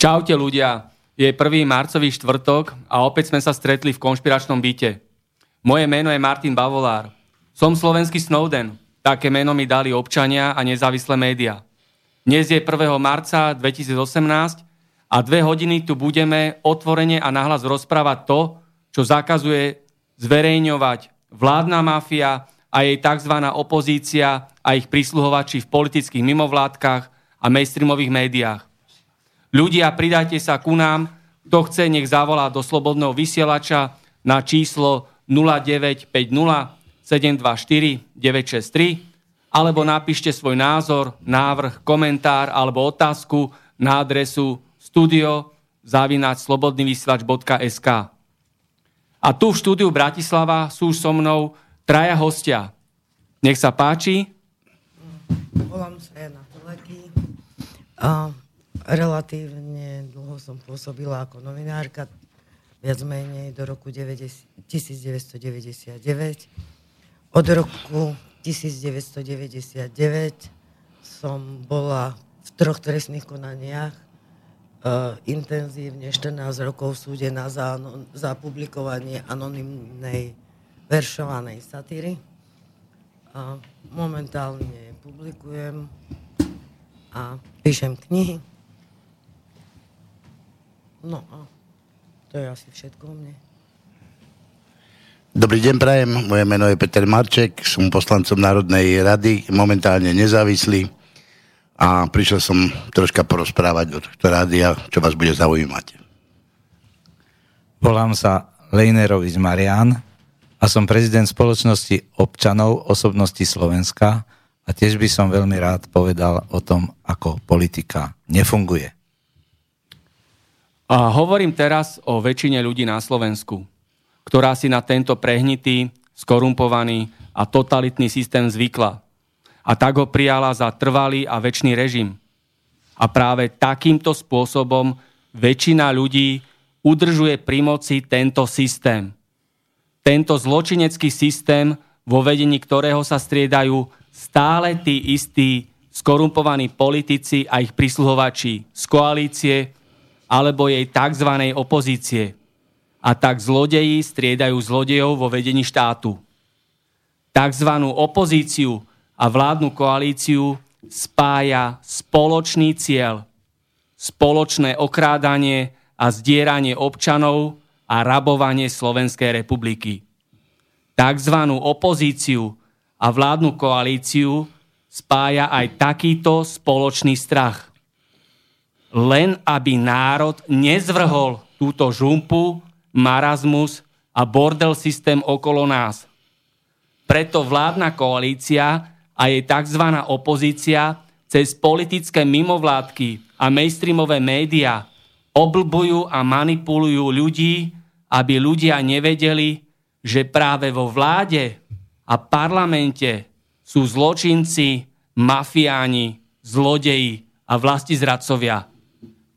Čaute ľudia, je 1. marcový štvrtok a opäť sme sa stretli v konšpiračnom byte. Moje meno je Martin Bavolár. Som slovenský Snowden. Také meno mi dali občania a nezávislé médiá. Dnes je 1. marca 2018 a dve hodiny tu budeme otvorene a nahlas rozprávať to, čo zakazuje zverejňovať vládna mafia a jej tzv. opozícia a ich prisluhovači v politických mimovládkach a mainstreamových médiách. Ľudia, pridajte sa ku nám. Kto chce, nech zavolá do slobodného vysielača na číslo 0950 724 963 alebo napíšte svoj názor, návrh, komentár alebo otázku na adresu studio slobodnyvysielač.sk A tu v štúdiu Bratislava sú so mnou traja hostia. Nech sa páči. Volám sa Jana Teleky. Uh, relatívne dlho som pôsobila ako novinárka, viac menej do roku 90, 1999. Od roku 1999 som bola v troch trestných konaniach, uh, intenzívne 14 rokov v súde na za, za publikovanie anonymnej veršovanej satíry. Uh, momentálne publikujem a píšem knihy. No a to je asi všetko o mne. Dobrý deň, prajem. Moje meno je Peter Marček, som poslancom Národnej rady, momentálne nezávislý a prišiel som troška porozprávať do tohto rádia, čo vás bude zaujímať. Volám sa Lejnerovič Marian a som prezident spoločnosti občanov osobnosti Slovenska a tiež by som veľmi rád povedal o tom, ako politika nefunguje. A hovorím teraz o väčšine ľudí na Slovensku, ktorá si na tento prehnitý, skorumpovaný a totalitný systém zvykla. A tak ho prijala za trvalý a väčší režim. A práve takýmto spôsobom väčšina ľudí udržuje pri moci tento systém. Tento zločinecký systém, vo vedení ktorého sa striedajú stále tí istí skorumpovaní politici a ich prisluhovači z koalície, alebo jej tzv. opozície. A tak zlodeji striedajú zlodejov vo vedení štátu. Takzvanú opozíciu a vládnu koalíciu spája spoločný cieľ, spoločné okrádanie a zdieranie občanov a rabovanie Slovenskej republiky. Takzvanú opozíciu a vládnu koalíciu spája aj takýto spoločný strach len aby národ nezvrhol túto žumpu, marazmus a bordel systém okolo nás. Preto vládna koalícia a jej tzv. opozícia cez politické mimovládky a mainstreamové médiá oblbujú a manipulujú ľudí, aby ľudia nevedeli, že práve vo vláde a parlamente sú zločinci, mafiáni, zlodeji a vlastizradcovia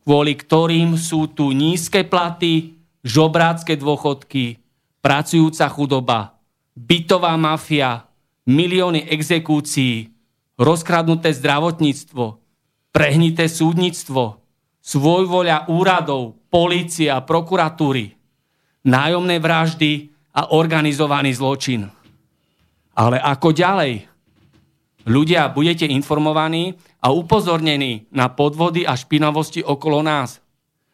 kvôli ktorým sú tu nízke platy, žobrácké dôchodky, pracujúca chudoba, bytová mafia, milióny exekúcií, rozkradnuté zdravotníctvo, prehnité súdnictvo, svojvoľa úradov, polície a prokuratúry, nájomné vraždy a organizovaný zločin. Ale ako ďalej? Ľudia, budete informovaní a upozornení na podvody a špinavosti okolo nás.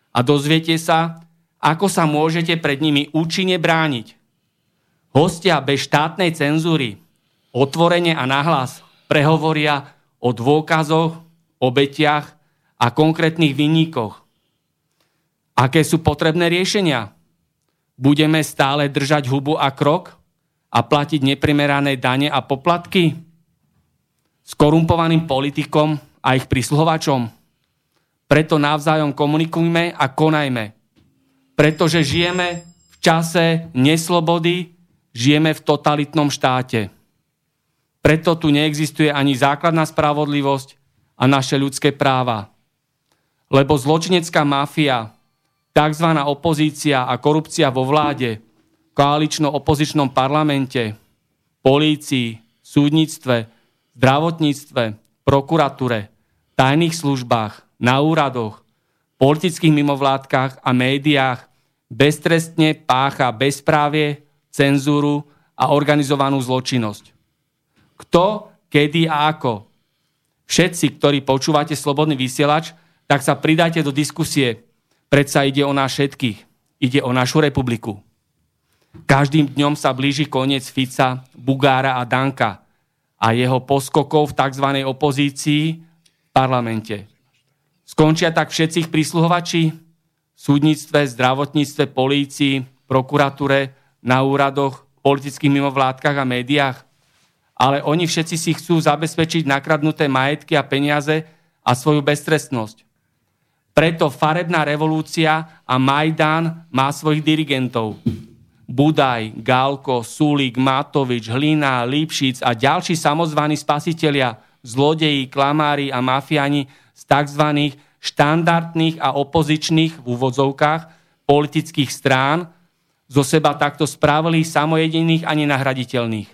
A dozviete sa, ako sa môžete pred nimi účinne brániť. Hostia bez štátnej cenzúry otvorene a nahlas prehovoria o dôkazoch, obetiach a konkrétnych vinníkoch. Aké sú potrebné riešenia? Budeme stále držať hubu a krok a platiť neprimerané dane a poplatky? Skorumpovaným politikom a ich prísluhovačom? Preto navzájom komunikujme a konajme. Pretože žijeme v čase neslobody, žijeme v totalitnom štáte. Preto tu neexistuje ani základná spravodlivosť a naše ľudské práva. Lebo zločinecká mafia, tzv. opozícia a korupcia vo vláde, koalično-opozičnom parlamente, polícii, súdnictve, zdravotníctve, prokuratúre, tajných službách, na úradoch, politických mimovládkach a médiách beztrestne pácha bezprávie, cenzúru a organizovanú zločinnosť. Kto, kedy a ako. Všetci, ktorí počúvate Slobodný vysielač, tak sa pridajte do diskusie. Predsa ide o nás všetkých. Ide o našu republiku. Každým dňom sa blíži koniec Fica, Bugára a Danka a jeho poskokov v tzv. opozícii v parlamente. Skončia tak všetci prísluhovači v súdnictve, zdravotníctve, polícii, prokuratúre, na úradoch, politických mimovládkach a médiách ale oni všetci si chcú zabezpečiť nakradnuté majetky a peniaze a svoju beztrestnosť. Preto farebná revolúcia a Majdan má svojich dirigentov. Budaj, Galko, Sulík, Matovič, Hlina, Lipšic a ďalší samozvaní spasitelia, zlodeji, klamári a mafiani z tzv. štandardných a opozičných v úvodzovkách politických strán zo seba takto spravili samojediných a nenahraditeľných.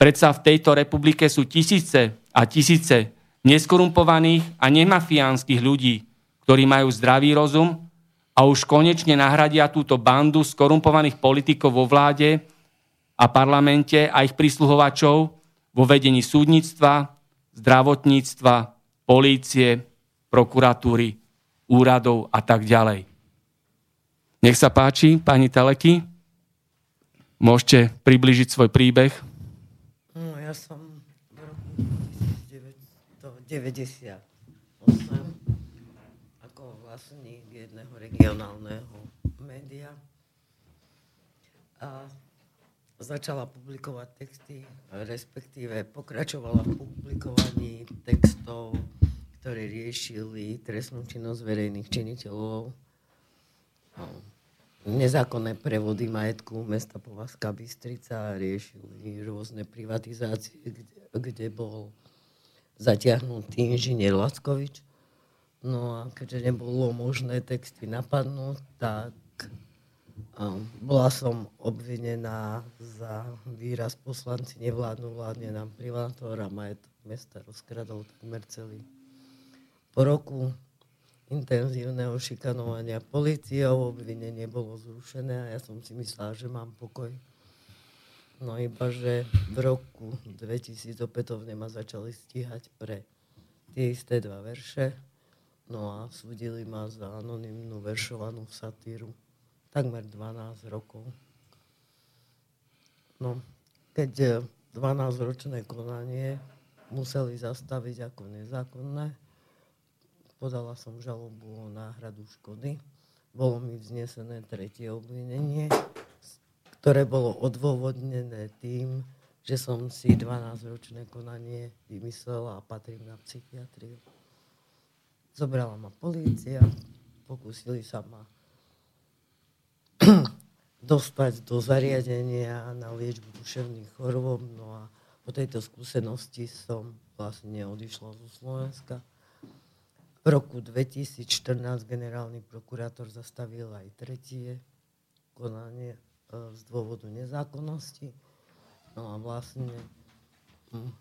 Predsa v tejto republike sú tisíce a tisíce neskorumpovaných a nemafiánskych ľudí, ktorí majú zdravý rozum a už konečne nahradia túto bandu skorumpovaných politikov vo vláde a parlamente a ich prísluhovačov vo vedení súdnictva, zdravotníctva, polície, prokuratúry, úradov a tak ďalej. Nech sa páči, pani Teleky, môžete približiť svoj príbeh. Ja som v roku 1998 ako vlastník jedného regionálneho média a začala publikovať texty, respektíve pokračovala v publikovaní textov, ktoré riešili trestnú činnosť verejných činiteľov nezákonné prevody majetku mesta Povazka Bystrica riešili rôzne privatizácie, kde, kde bol zatiahnutý inžinier Lackovič. No a keďže nebolo možné texty napadnúť, tak bola som obvinená za výraz poslanci nevládnu vládne nám privátor a mesta rozkradol takmer celý. Po roku intenzívneho šikanovania policiou, obvinenie bolo zrušené a ja som si myslela, že mám pokoj. No iba, že v roku 2000 opätovne ma začali stíhať pre tie isté dva verše. No a súdili ma za anonimnú veršovanú satíru takmer 12 rokov. No, keď 12-ročné konanie museli zastaviť ako nezákonné, Podala som žalobu o náhradu škody. Bolo mi vznesené tretie obvinenie, ktoré bolo odôvodnené tým, že som si 12-ročné konanie vymyslela a patrím na psychiatriu. Zobrala ma polícia, pokúsili sa ma dostať do zariadenia na liečbu duševných chorôb. No a po tejto skúsenosti som vlastne odišla zo Slovenska v roku 2014 generálny prokurátor zastavil aj tretie konanie e, z dôvodu nezákonnosti. No a vlastne hm,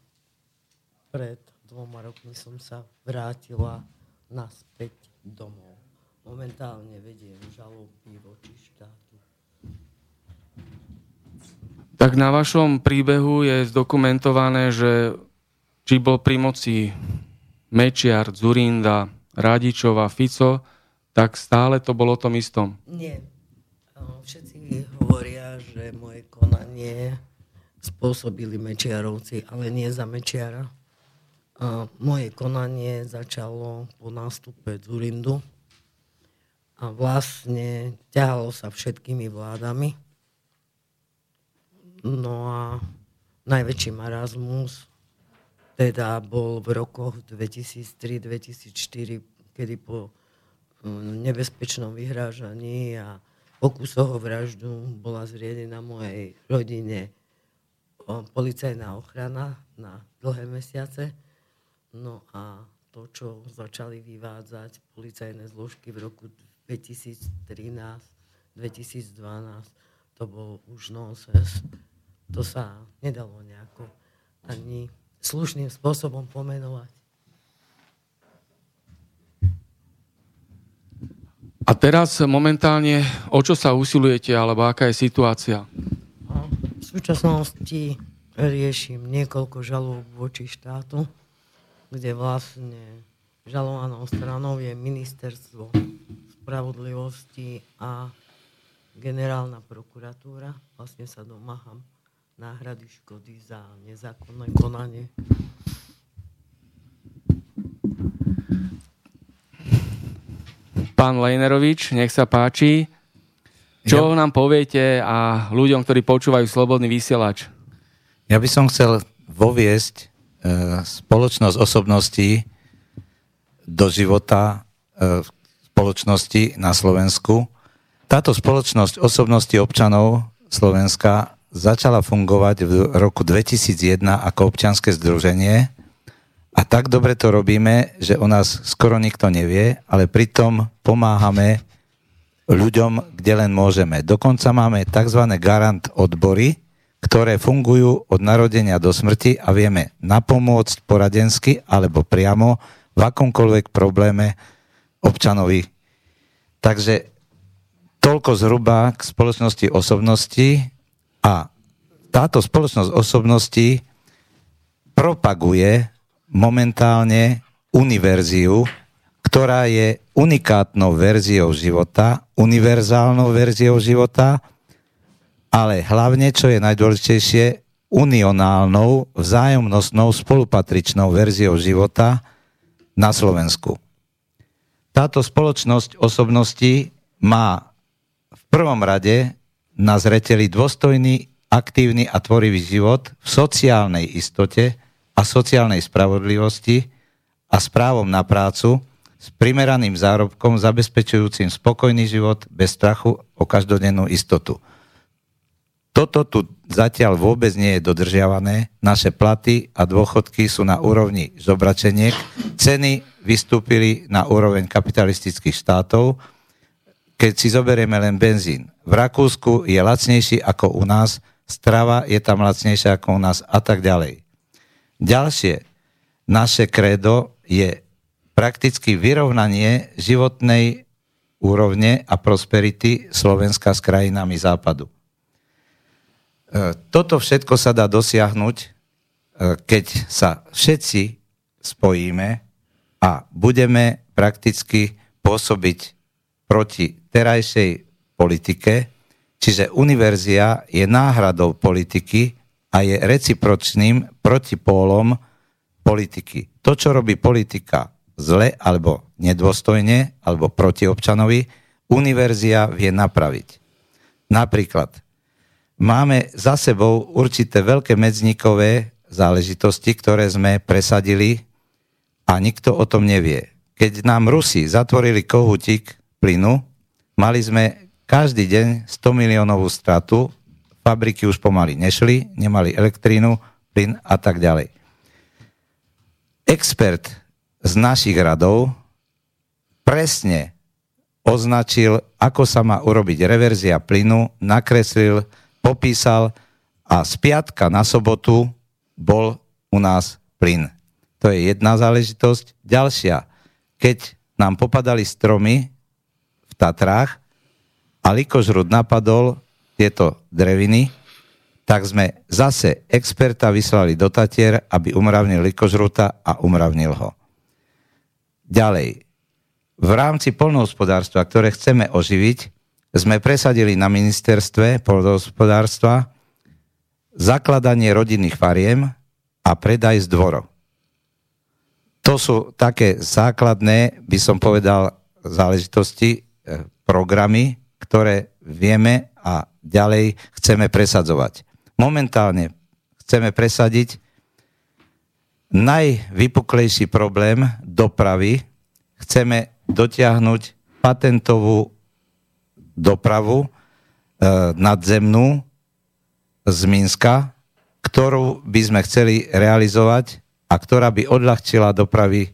pred dvoma rokmi som sa vrátila naspäť domov. Momentálne vediem žaloby voči štátu. Tak na vašom príbehu je zdokumentované, že či bol pri moci Mečiar, Zurinda, Radičova, Fico, tak stále to bolo o tom istom. Nie. Všetci hovoria, že moje konanie spôsobili Mečiarovci, ale nie za Mečiara. A moje konanie začalo po nástupe Zurindu a vlastne ťahalo sa všetkými vládami No a najväčší marazmus teda bol v rokoch 2003-2004, kedy po mm, nebezpečnom vyhrážaní a pokusoch o vraždu bola zriedená mojej rodine policajná ochrana na dlhé mesiace. No a to, čo začali vyvádzať policajné zložky v roku 2013-2012, to bol už nonsense to sa nedalo nejako ani slušným spôsobom pomenovať. A teraz momentálne, o čo sa usilujete, alebo aká je situácia? V súčasnosti riešim niekoľko žalob voči štátu, kde vlastne žalovanou stranou je ministerstvo spravodlivosti a generálna prokuratúra. Vlastne sa domáham náhrady škody za nezákonné konanie. Pán Lejnerovič, nech sa páči. Čo ja. nám poviete a ľuďom, ktorí počúvajú Slobodný vysielač? Ja by som chcel voviesť spoločnosť osobností do života e, spoločnosti na Slovensku. Táto spoločnosť osobnosti občanov Slovenska začala fungovať v roku 2001 ako občianske združenie a tak dobre to robíme, že o nás skoro nikto nevie, ale pritom pomáhame ľuďom, kde len môžeme. Dokonca máme tzv. garant odbory, ktoré fungujú od narodenia do smrti a vieme napomôcť poradensky alebo priamo v akomkoľvek probléme občanovi. Takže toľko zhruba k spoločnosti osobnosti. A táto spoločnosť osobností propaguje momentálne univerziu, ktorá je unikátnou verziou života, univerzálnou verziou života, ale hlavne, čo je najdôležitejšie, unionálnou, vzájomnostnou, spolupatričnou verziou života na Slovensku. Táto spoločnosť osobností má v prvom rade na zreteli dôstojný, aktívny a tvorivý život v sociálnej istote a sociálnej spravodlivosti a s právom na prácu s primeraným zárobkom zabezpečujúcim spokojný život bez strachu o každodennú istotu. Toto tu zatiaľ vôbec nie je dodržiavané. Naše platy a dôchodky sú na úrovni zobračeniek. Ceny vystúpili na úroveň kapitalistických štátov keď si zoberieme len benzín. V Rakúsku je lacnejší ako u nás, strava je tam lacnejšia ako u nás a tak ďalej. Ďalšie, naše kredo je prakticky vyrovnanie životnej úrovne a prosperity Slovenska s krajinami západu. E, toto všetko sa dá dosiahnuť, e, keď sa všetci spojíme a budeme prakticky pôsobiť proti terajšej politike, čiže univerzia je náhradou politiky a je recipročným protipólom politiky. To, čo robí politika zle alebo nedôstojne alebo proti občanovi, univerzia vie napraviť. Napríklad, máme za sebou určité veľké medzníkové záležitosti, ktoré sme presadili a nikto o tom nevie. Keď nám Rusi zatvorili kohutík plynu, mali sme každý deň 100 miliónovú stratu, fabriky už pomaly nešli, nemali elektrínu, plyn a tak ďalej. Expert z našich radov presne označil, ako sa má urobiť reverzia plynu, nakreslil, popísal a z piatka na sobotu bol u nás plyn. To je jedna záležitosť. Ďalšia, keď nám popadali stromy v Tatrách a likožrud napadol tieto dreviny, tak sme zase experta vyslali do Tatier, aby umravnil likožruta a umravnil ho. Ďalej, v rámci polnohospodárstva, ktoré chceme oživiť, sme presadili na ministerstve polnohospodárstva zakladanie rodinných fariem a predaj z dvorov to sú také základné, by som povedal, záležitosti, e, programy, ktoré vieme a ďalej chceme presadzovať. Momentálne chceme presadiť najvypuklejší problém dopravy. Chceme dotiahnuť patentovú dopravu e, nadzemnú z Minska, ktorú by sme chceli realizovať a ktorá by odľahčila dopravy,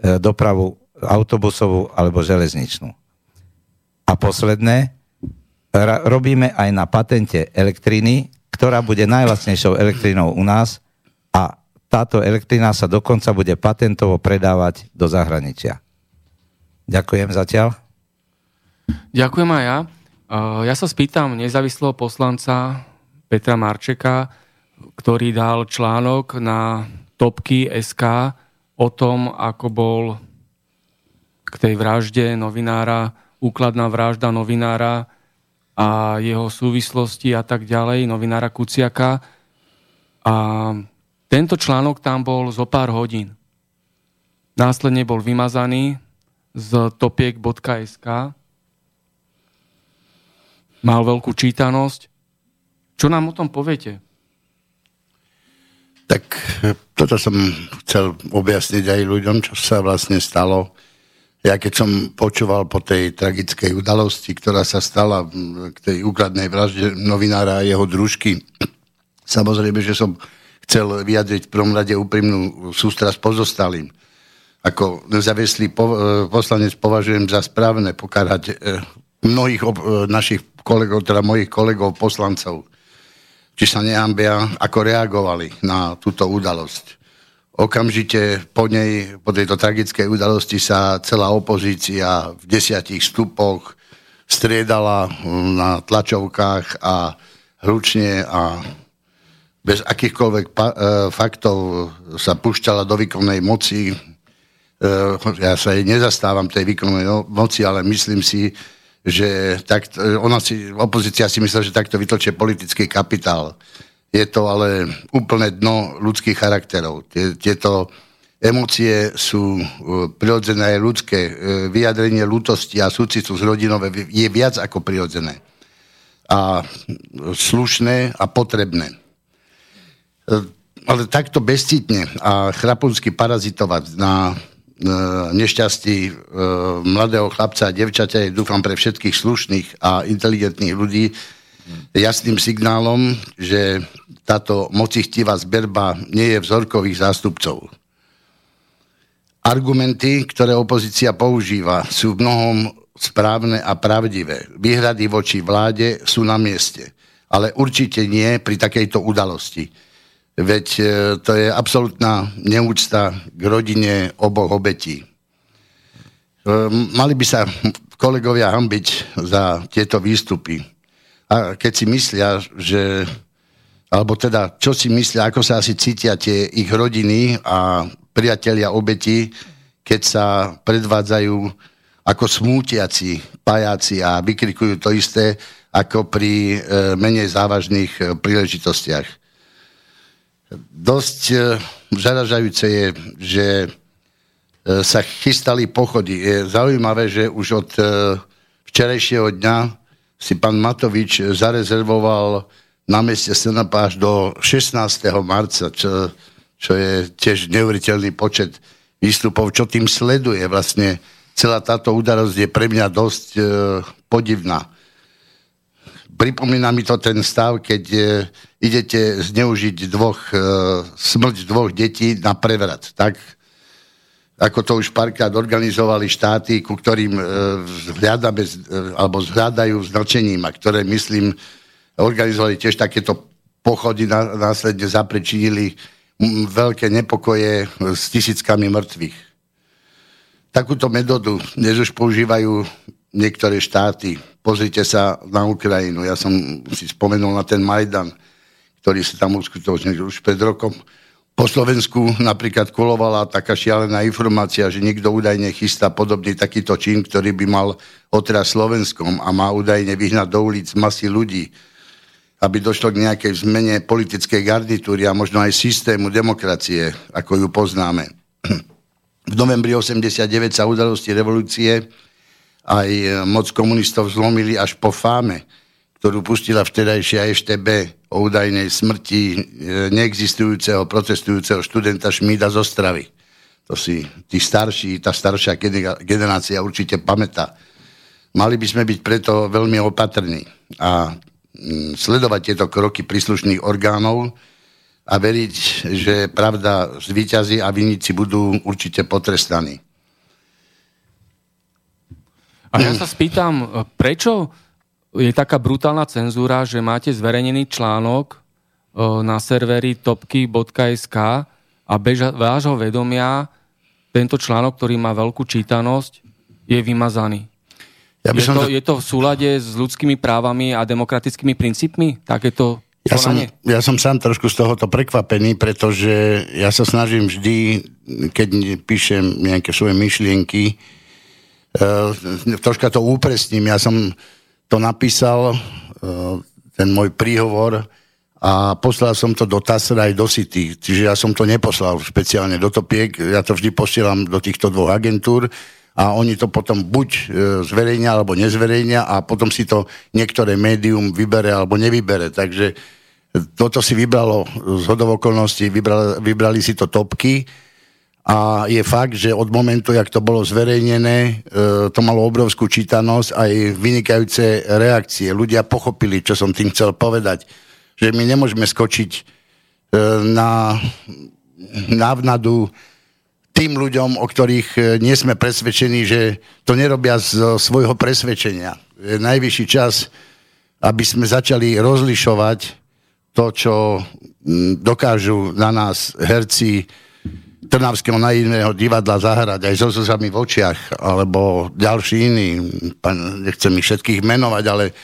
e, dopravu autobusovú alebo železničnú. A posledné, robíme aj na patente elektriny, ktorá bude najlacnejšou elektrinou u nás a táto elektrina sa dokonca bude patentovo predávať do zahraničia. Ďakujem zatiaľ. Ďakujem aj ja. Ja sa spýtam nezávislého poslanca Petra Marčeka, ktorý dal článok na Topky SK o tom, ako bol k tej vražde novinára, úkladná vražda novinára a jeho súvislosti a tak ďalej, novinára Kuciaka. A tento článok tam bol zo pár hodín. Následne bol vymazaný z topiek.sk. Mal veľkú čítanosť. Čo nám o tom poviete? Tak e, toto som chcel objasniť aj ľuďom, čo sa vlastne stalo. Ja keď som počúval po tej tragickej udalosti, ktorá sa stala k tej úkladnej vražde novinára a jeho družky, samozrejme, že som chcel vyjadriť v prvom rade úprimnú sústrasť pozostalým. Ako nezávislý e, poslanec považujem za správne pokarať e, mnohých našich kolegov, teda mojich kolegov poslancov či sa nehambia, ako reagovali na túto udalosť. Okamžite po nej, po tejto tragickej udalosti sa celá opozícia v desiatich stupoch striedala na tlačovkách a hručne a bez akýchkoľvek pa- e, faktov sa pušťala do výkonnej moci. E, ja sa jej nezastávam tej výkonnej moci, ale myslím si, že tak, ona si, opozícia si myslela, že takto vytočie politický kapitál. Je to ale úplne dno ľudských charakterov. Tieto emócie sú e, prirodzené ľudské. E, vyjadrenie ľútosti a súcitu z rodinové je viac ako prirodzené. A slušné a potrebné. E, ale takto bezcitne a chrapunsky parazitovať na E, nešťastí e, mladého chlapca a devčaťa je dúfam pre všetkých slušných a inteligentných ľudí jasným signálom, že táto mocichtivá zberba nie je vzorkových zástupcov. Argumenty, ktoré opozícia používa, sú v mnohom správne a pravdivé. Výhrady voči vláde sú na mieste, ale určite nie pri takejto udalosti Veď e, to je absolútna neúcta k rodine oboch obetí. E, mali by sa kolegovia hambiť za tieto výstupy. A keď si myslia, že alebo teda, čo si myslia, ako sa asi cítia tie ich rodiny a priatelia obeti, keď sa predvádzajú ako smútiaci pajáci a vykrikujú to isté ako pri e, menej závažných príležitostiach. Dosť e, zaražajúce je, že e, sa chystali pochody. Je zaujímavé, že už od e, včerajšieho dňa si pán Matovič zarezervoval na meste Senapa až do 16. marca, čo, čo je tiež neuveriteľný počet výstupov, čo tým sleduje. Vlastne celá táto udalosť je pre mňa dosť podivná pripomína mi to ten stav, keď idete zneužiť dvoch, e, smrť dvoch detí na prevrat. Tak, ako to už párkrát organizovali štáty, ku ktorým e, e, alebo zhľadajú značením a ktoré, myslím, organizovali tiež takéto pochody následne zaprečinili veľké nepokoje s tisíckami mŕtvych. Takúto metódu dnes už používajú niektoré štáty. Pozrite sa na Ukrajinu. Ja som si spomenul na ten Majdan, ktorý sa tam uskutočnil už pred rokom. Po Slovensku napríklad kolovala taká šialená informácia, že niekto údajne chystá podobný takýto čin, ktorý by mal otras Slovenskom a má údajne vyhnať do ulic masy ľudí, aby došlo k nejakej zmene politickej garnitúry a možno aj systému demokracie, ako ju poznáme. V novembri 89 sa udalosti revolúcie aj moc komunistov zlomili až po fáme, ktorú pustila vtedajšia EŠTB o údajnej smrti e, neexistujúceho protestujúceho študenta Šmída z Ostravy. To si tí starší, tá staršia generácia určite pamätá. Mali by sme byť preto veľmi opatrní a mm, sledovať tieto kroky príslušných orgánov a veriť, že pravda zvýťazí a vinníci budú určite potrestaní. A ja sa spýtam, prečo je taká brutálna cenzúra, že máte zverejnený článok na serveri topky.sk a beža, vášho vedomia tento článok, ktorý má veľkú čítanosť, je vymazaný. Ja by je, som to, je to v súlade s ľudskými právami a demokratickými princípmi? Takéto ja som, ja som sám trošku z tohoto prekvapený, pretože ja sa snažím vždy, keď píšem nejaké svoje myšlienky, uh, troška to úpresním. Ja som to napísal, e, ten môj príhovor a poslal som to do TASR aj do City. Čiže ja som to neposlal špeciálne do Topiek, ja to vždy posielam do týchto dvoch agentúr a oni to potom buď e, zverejnia alebo nezverejnia a potom si to niektoré médium vybere alebo nevybere. Takže toto si vybralo z hodov okolností, vybrali, vybrali si to topky a je fakt, že od momentu, jak to bolo zverejnené, e, to malo obrovskú čítanosť aj vynikajúce reakcie. Ľudia pochopili, čo som tým chcel povedať. Že my nemôžeme skočiť e, na návnadu tým ľuďom, o ktorých e, nie sme presvedčení, že to nerobia z svojho presvedčenia. Je najvyšší čas, aby sme začali rozlišovať to, čo dokážu na nás herci Trnavského naivného divadla zahrať aj so slzami v očiach, alebo ďalší iní, nechcem ich všetkých menovať, ale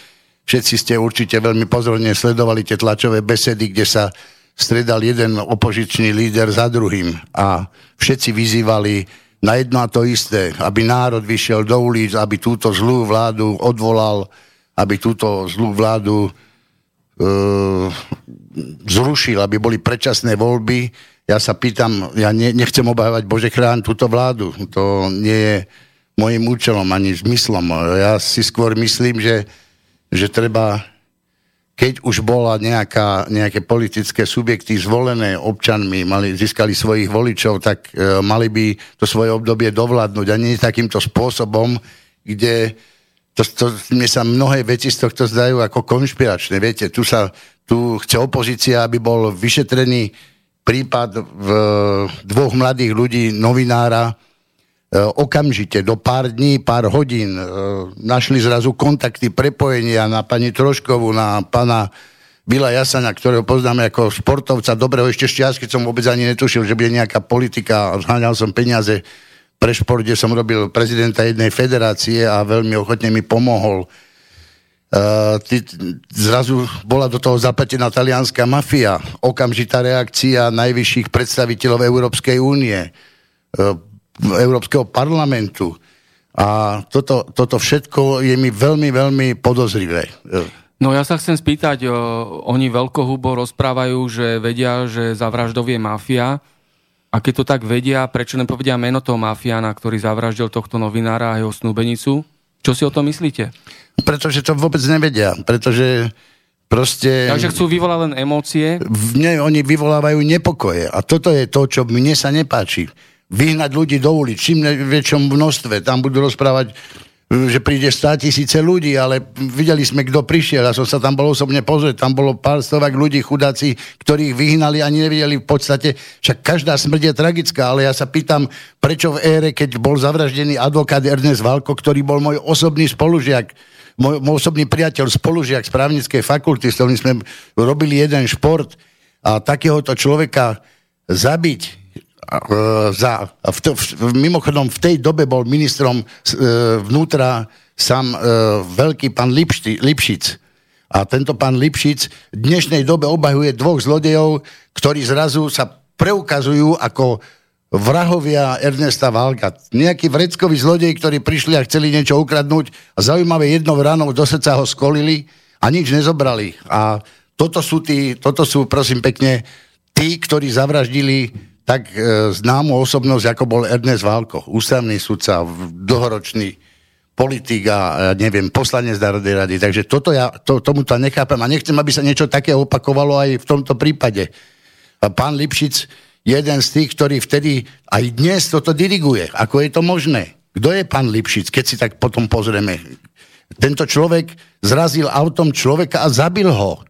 všetci ste určite veľmi pozorne sledovali tie tlačové besedy, kde sa stredal jeden opožičný líder za druhým a všetci vyzývali na jedno a to isté, aby národ vyšiel do ulic, aby túto zlú vládu odvolal, aby túto zlú vládu e, zrušil, aby boli predčasné voľby ja sa pýtam, ja ne, nechcem obávať Bože chrán túto vládu. To nie je môjim účelom ani zmyslom. Ja si skôr myslím, že, že treba, keď už bola nejaká, nejaké politické subjekty zvolené občanmi, mali, získali svojich voličov, tak e, mali by to svoje obdobie dovládnuť a nie takýmto spôsobom, kde to, to, mne sa mnohé veci z tohto zdajú ako konšpiračné. Viete, tu, sa, tu chce opozícia, aby bol vyšetrený prípad v dvoch mladých ľudí, novinára, e, okamžite, do pár dní, pár hodín e, našli zrazu kontakty, prepojenia na pani Troškovú, na pana Bila Jasana, ktorého poznáme ako športovca, dobrého ešte šťast, keď som vôbec ani netušil, že bude nejaká politika. Zháňal som peniaze pre šport, kde som robil prezidenta jednej federácie a veľmi ochotne mi pomohol Uh, ty, zrazu bola do toho zapletená talianská mafia, okamžitá reakcia najvyšších predstaviteľov Európskej únie, uh, Európskeho parlamentu. A toto, toto všetko je mi veľmi, veľmi podozrivé. No ja sa chcem spýtať, o, oni veľkohubo rozprávajú, že vedia, že za vraždov je mafia. A keď to tak vedia, prečo nepovedia meno toho mafiána, ktorý zavraždil tohto novinára a jeho snúbenicu? Čo si o tom myslíte? Pretože to vôbec nevedia. Pretože proste... Takže chcú vyvolať len emócie? Nie, oni vyvolávajú nepokoje. A toto je to, čo mne sa nepáči. Vyhnať ľudí do ulic, čím väčšom množstve. Tam budú rozprávať že príde 100 tisíce ľudí, ale videli sme, kto prišiel. Ja som sa tam bol osobne pozrieť. Tam bolo pár stovák ľudí, chudáci, ktorých vyhnali ani nevideli v podstate. Však každá smrť je tragická, ale ja sa pýtam, prečo v ére, keď bol zavraždený advokát Ernest Valko, ktorý bol môj osobný spolužiak, môj, môj osobný priateľ, spolužiak z právnickej fakulty, s ktorým sme robili jeden šport a takéhoto človeka zabiť za, v v, mimochodom v tej dobe bol ministrom uh, vnútra sám uh, veľký pán Lipšti, Lipšic. A tento pán Lipšic v dnešnej dobe obahuje dvoch zlodejov, ktorí zrazu sa preukazujú ako vrahovia Ernesta Valka. Nejakí vreckoví zlodej, ktorí prišli a chceli niečo ukradnúť a zaujímavé jednou ránou do srdca ho skolili a nič nezobrali. A toto sú, tí, toto sú prosím pekne, tí, ktorí zavraždili tak e, známu osobnosť, ako bol Ernest Válko, ústavný sudca, dlhoročný politik a, neviem, poslanec Národnej rady. Takže toto ja to, tomu to nechápem a nechcem, aby sa niečo také opakovalo aj v tomto prípade. A pán Lipšic jeden z tých, ktorý vtedy aj dnes toto diriguje. Ako je to možné? Kto je pán Lipšic, keď si tak potom pozrieme? Tento človek zrazil autom človeka a zabil ho.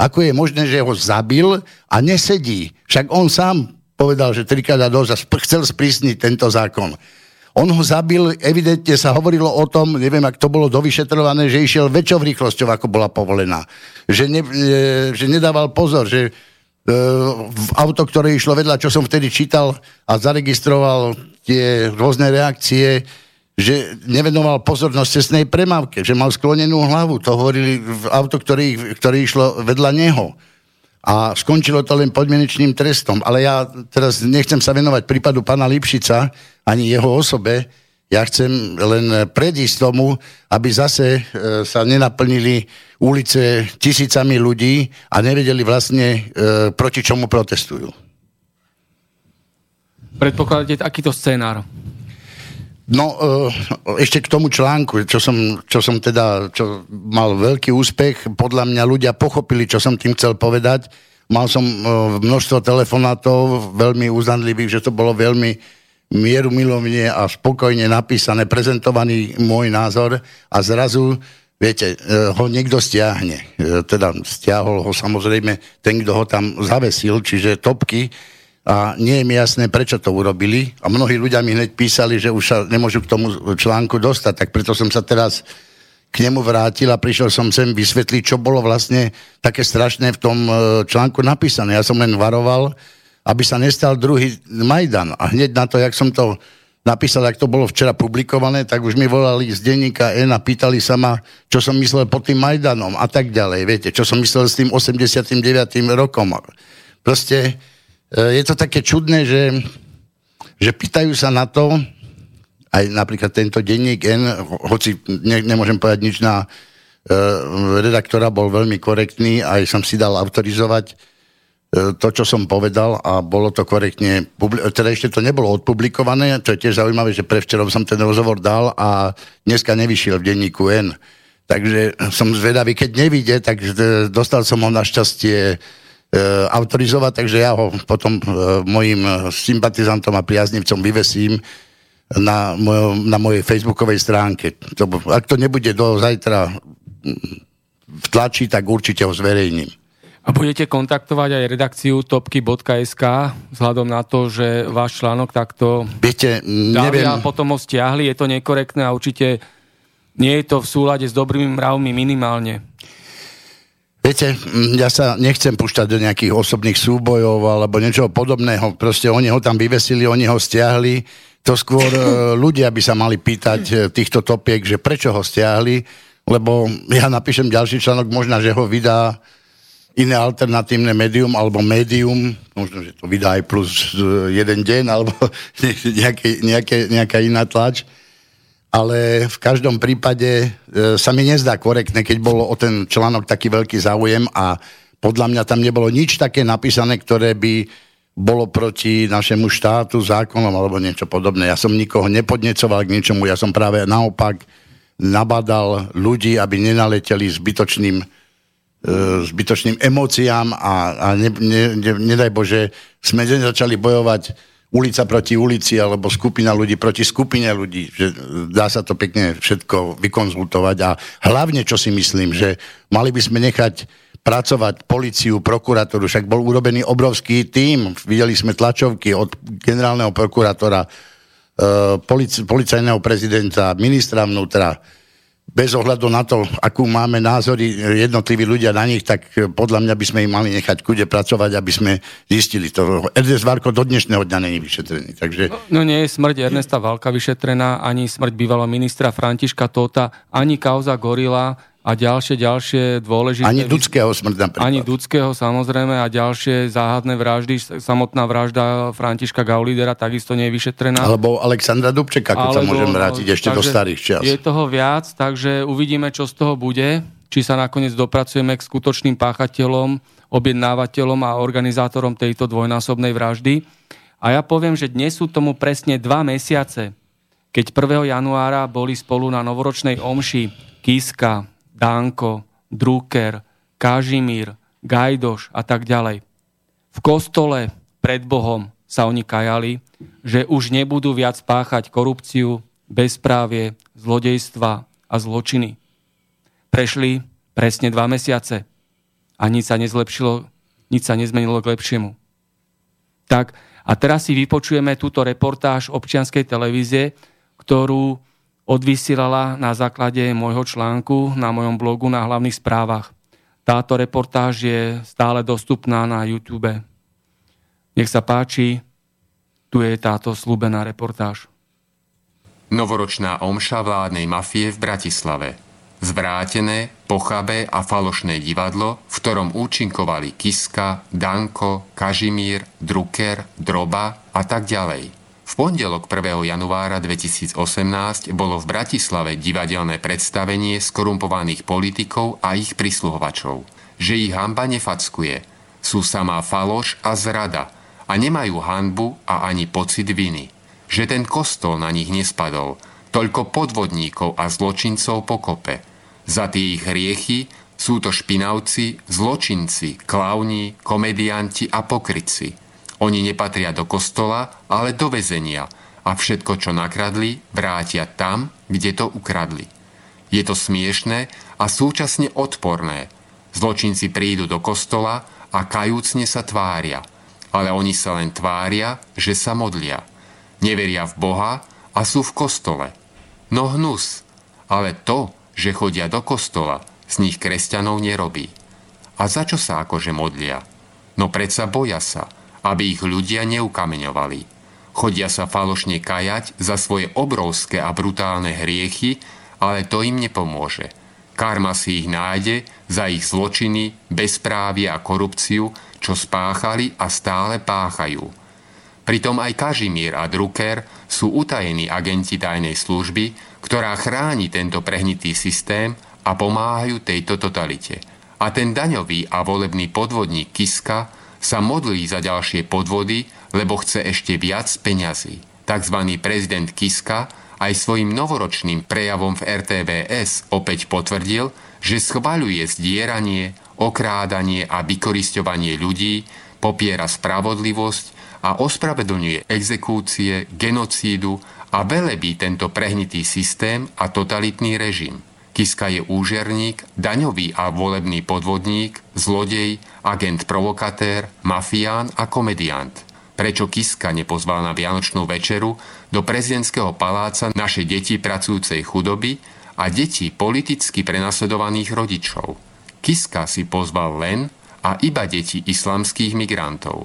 Ako je možné, že ho zabil a nesedí? Však on sám povedal, že trikrát a dosť a chcel sprísniť tento zákon. On ho zabil, evidentne sa hovorilo o tom, neviem, ak to bolo dovyšetrované, že išiel väčšou rýchlosťou, ako bola povolená. Že, ne, e, že nedával pozor, že E, v auto, ktoré išlo vedľa, čo som vtedy čítal a zaregistroval tie rôzne reakcie, že nevenoval pozornosť cestnej premávke, že mal sklonenú hlavu. To hovorili v auto, ktoré, ktoré išlo vedľa neho. A skončilo to len podmienečným trestom. Ale ja teraz nechcem sa venovať prípadu pána Lipšica, ani jeho osobe, ja chcem len predísť tomu, aby zase e, sa nenaplnili ulice tisícami ľudí a nevedeli vlastne, e, proti čomu protestujú. Predpokladáte takýto scénár? No, e, ešte k tomu článku, čo som, čo som teda, čo mal veľký úspech, podľa mňa ľudia pochopili, čo som tým chcel povedať. Mal som množstvo telefonátov, veľmi uzanlivých, že to bolo veľmi mieru milovne a spokojne napísané, prezentovaný môj názor a zrazu, viete, e, ho niekto stiahne. E, teda stiahol ho samozrejme ten, kto ho tam zavesil, čiže topky a nie je mi jasné, prečo to urobili a mnohí ľudia mi hneď písali, že už sa nemôžu k tomu článku dostať, tak preto som sa teraz k nemu vrátil a prišiel som sem vysvetliť, čo bolo vlastne také strašné v tom e, článku napísané. Ja som len varoval, aby sa nestal druhý Majdan. A hneď na to, jak som to napísal, ak to bolo včera publikované, tak už mi volali z denníka N a pýtali sa ma, čo som myslel pod tým Majdanom a tak ďalej. Viete, čo som myslel s tým 89. rokom. Proste je to také čudné, že, že pýtajú sa na to, aj napríklad tento denník N, hoci ne, nemôžem povedať nič na e, redaktora, bol veľmi korektný, aj som si dal autorizovať E, to, čo som povedal a bolo to korektne, teda ešte to nebolo odpublikované, to je tiež zaujímavé, že prevčerom som ten rozhovor dal a dneska nevyšiel v denníku N. Takže som zvedavý, keď nevíde, tak e, dostal som ho našťastie e, autorizovať, takže ja ho potom e, mojim sympatizantom a priaznivcom vyvesím na, moj, na mojej facebookovej stránke. To, ak to nebude do zajtra v tlači, tak určite ho zverejním. A budete kontaktovať aj redakciu topky.sk vzhľadom na to, že váš článok takto Viete, neviem... a potom ho stiahli, je to nekorektné a určite nie je to v súlade s dobrými mravmi minimálne. Viete, ja sa nechcem púšťať do nejakých osobných súbojov alebo niečoho podobného. Proste oni ho tam vyvesili, oni ho stiahli. To skôr e, ľudia by sa mali pýtať e, týchto topiek, že prečo ho stiahli, lebo ja napíšem ďalší článok, možno, že ho vydá iné alternatívne médium alebo médium, možno, že to vydá aj plus e, jeden deň alebo nejaké, nejaké, nejaká iná tlač, ale v každom prípade e, sa mi nezdá korektné, keď bolo o ten článok taký veľký záujem a podľa mňa tam nebolo nič také napísané, ktoré by bolo proti našemu štátu, zákonom alebo niečo podobné. Ja som nikoho nepodnecoval k ničomu, ja som práve naopak nabadal ľudí, aby nenaleteli zbytočným E, zbytočným emóciám a, a ne, ne, ne, nedaj Bože, sme začali bojovať ulica proti ulici alebo skupina ľudí proti skupine ľudí, že dá sa to pekne všetko vykonzultovať. A hlavne, čo si myslím, že mali by sme nechať pracovať policiu, prokuratúru, však bol urobený obrovský tím, videli sme tlačovky od generálneho prokurátora, e, polic, policajného prezidenta, ministra vnútra, bez ohľadu na to, akú máme názory jednotliví ľudia na nich, tak podľa mňa by sme im mali nechať kude pracovať, aby sme zistili to. Ernest Varko do dnešného dňa není vyšetrený. Takže... No, no nie je smrť Ernesta Valka vyšetrená, ani smrť bývalého ministra Františka Tota, ani kauza Gorila, a ďalšie, ďalšie dôležité... Ani Dudského smrť napríklad. Ani Dudského samozrejme a ďalšie záhadné vraždy, samotná vražda Františka Gaulidera takisto nie je vyšetrená. Alebo Alexandra Dubčeka, keď sa môžem vrátiť ešte do starých čas. Je toho viac, takže uvidíme, čo z toho bude, či sa nakoniec dopracujeme k skutočným páchateľom, objednávateľom a organizátorom tejto dvojnásobnej vraždy. A ja poviem, že dnes sú tomu presne dva mesiace, keď 1. januára boli spolu na novoročnej omši Kiska, Danko, Drucker, Kažimír, Gajdoš a tak ďalej. V kostole pred Bohom sa oni kajali, že už nebudú viac páchať korupciu, bezprávie, zlodejstva a zločiny. Prešli presne dva mesiace a nič sa nezlepšilo, nič sa nezmenilo k lepšiemu. Tak a teraz si vypočujeme túto reportáž občianskej televízie, ktorú odvysielala na základe môjho článku na mojom blogu na hlavných správach. Táto reportáž je stále dostupná na YouTube. Nech sa páči, tu je táto slúbená reportáž. Novoročná omša vládnej mafie v Bratislave. Zvrátené, pochabé a falošné divadlo, v ktorom účinkovali Kiska, Danko, Kažimír, Drucker, Droba a tak ďalej – v pondelok 1. januára 2018 bolo v Bratislave divadelné predstavenie skorumpovaných politikov a ich prisluhovačov. Že ich hamba nefackuje. Sú samá faloš a zrada a nemajú hanbu a ani pocit viny. Že ten kostol na nich nespadol. Toľko podvodníkov a zločincov pokope. Za tie ich hriechy sú to špinavci, zločinci, klauni, komedianti a pokryci – oni nepatria do kostola, ale do väzenia a všetko, čo nakradli, vrátia tam, kde to ukradli. Je to smiešné a súčasne odporné. Zločinci prídu do kostola a kajúcne sa tvária, ale oni sa len tvária, že sa modlia. Neveria v Boha a sú v kostole. No hnus, ale to, že chodia do kostola, z nich kresťanov nerobí. A za čo sa akože modlia? No predsa boja sa – aby ich ľudia neukameňovali. Chodia sa falošne kajať za svoje obrovské a brutálne hriechy, ale to im nepomôže. Karma si ich nájde za ich zločiny, bezprávie a korupciu, čo spáchali a stále páchajú. Pritom aj Kažimír a Drucker sú utajení agenti tajnej služby, ktorá chráni tento prehnitý systém a pomáhajú tejto totalite. A ten daňový a volebný podvodník Kiska sa modlí za ďalšie podvody, lebo chce ešte viac peňazí. Takzvaný prezident Kiska aj svojim novoročným prejavom v RTVS opäť potvrdil, že schvaľuje zdieranie, okrádanie a vykorisťovanie ľudí, popiera spravodlivosť a ospravedlňuje exekúcie, genocídu a velebí tento prehnitý systém a totalitný režim. Kiska je úžerník, daňový a volebný podvodník, zlodej, agent provokatér, mafián a komediant. Prečo Kiska nepozval na Vianočnú večeru do prezidentského paláca naše deti pracujúcej chudoby a deti politicky prenasledovaných rodičov? Kiska si pozval len a iba deti islamských migrantov.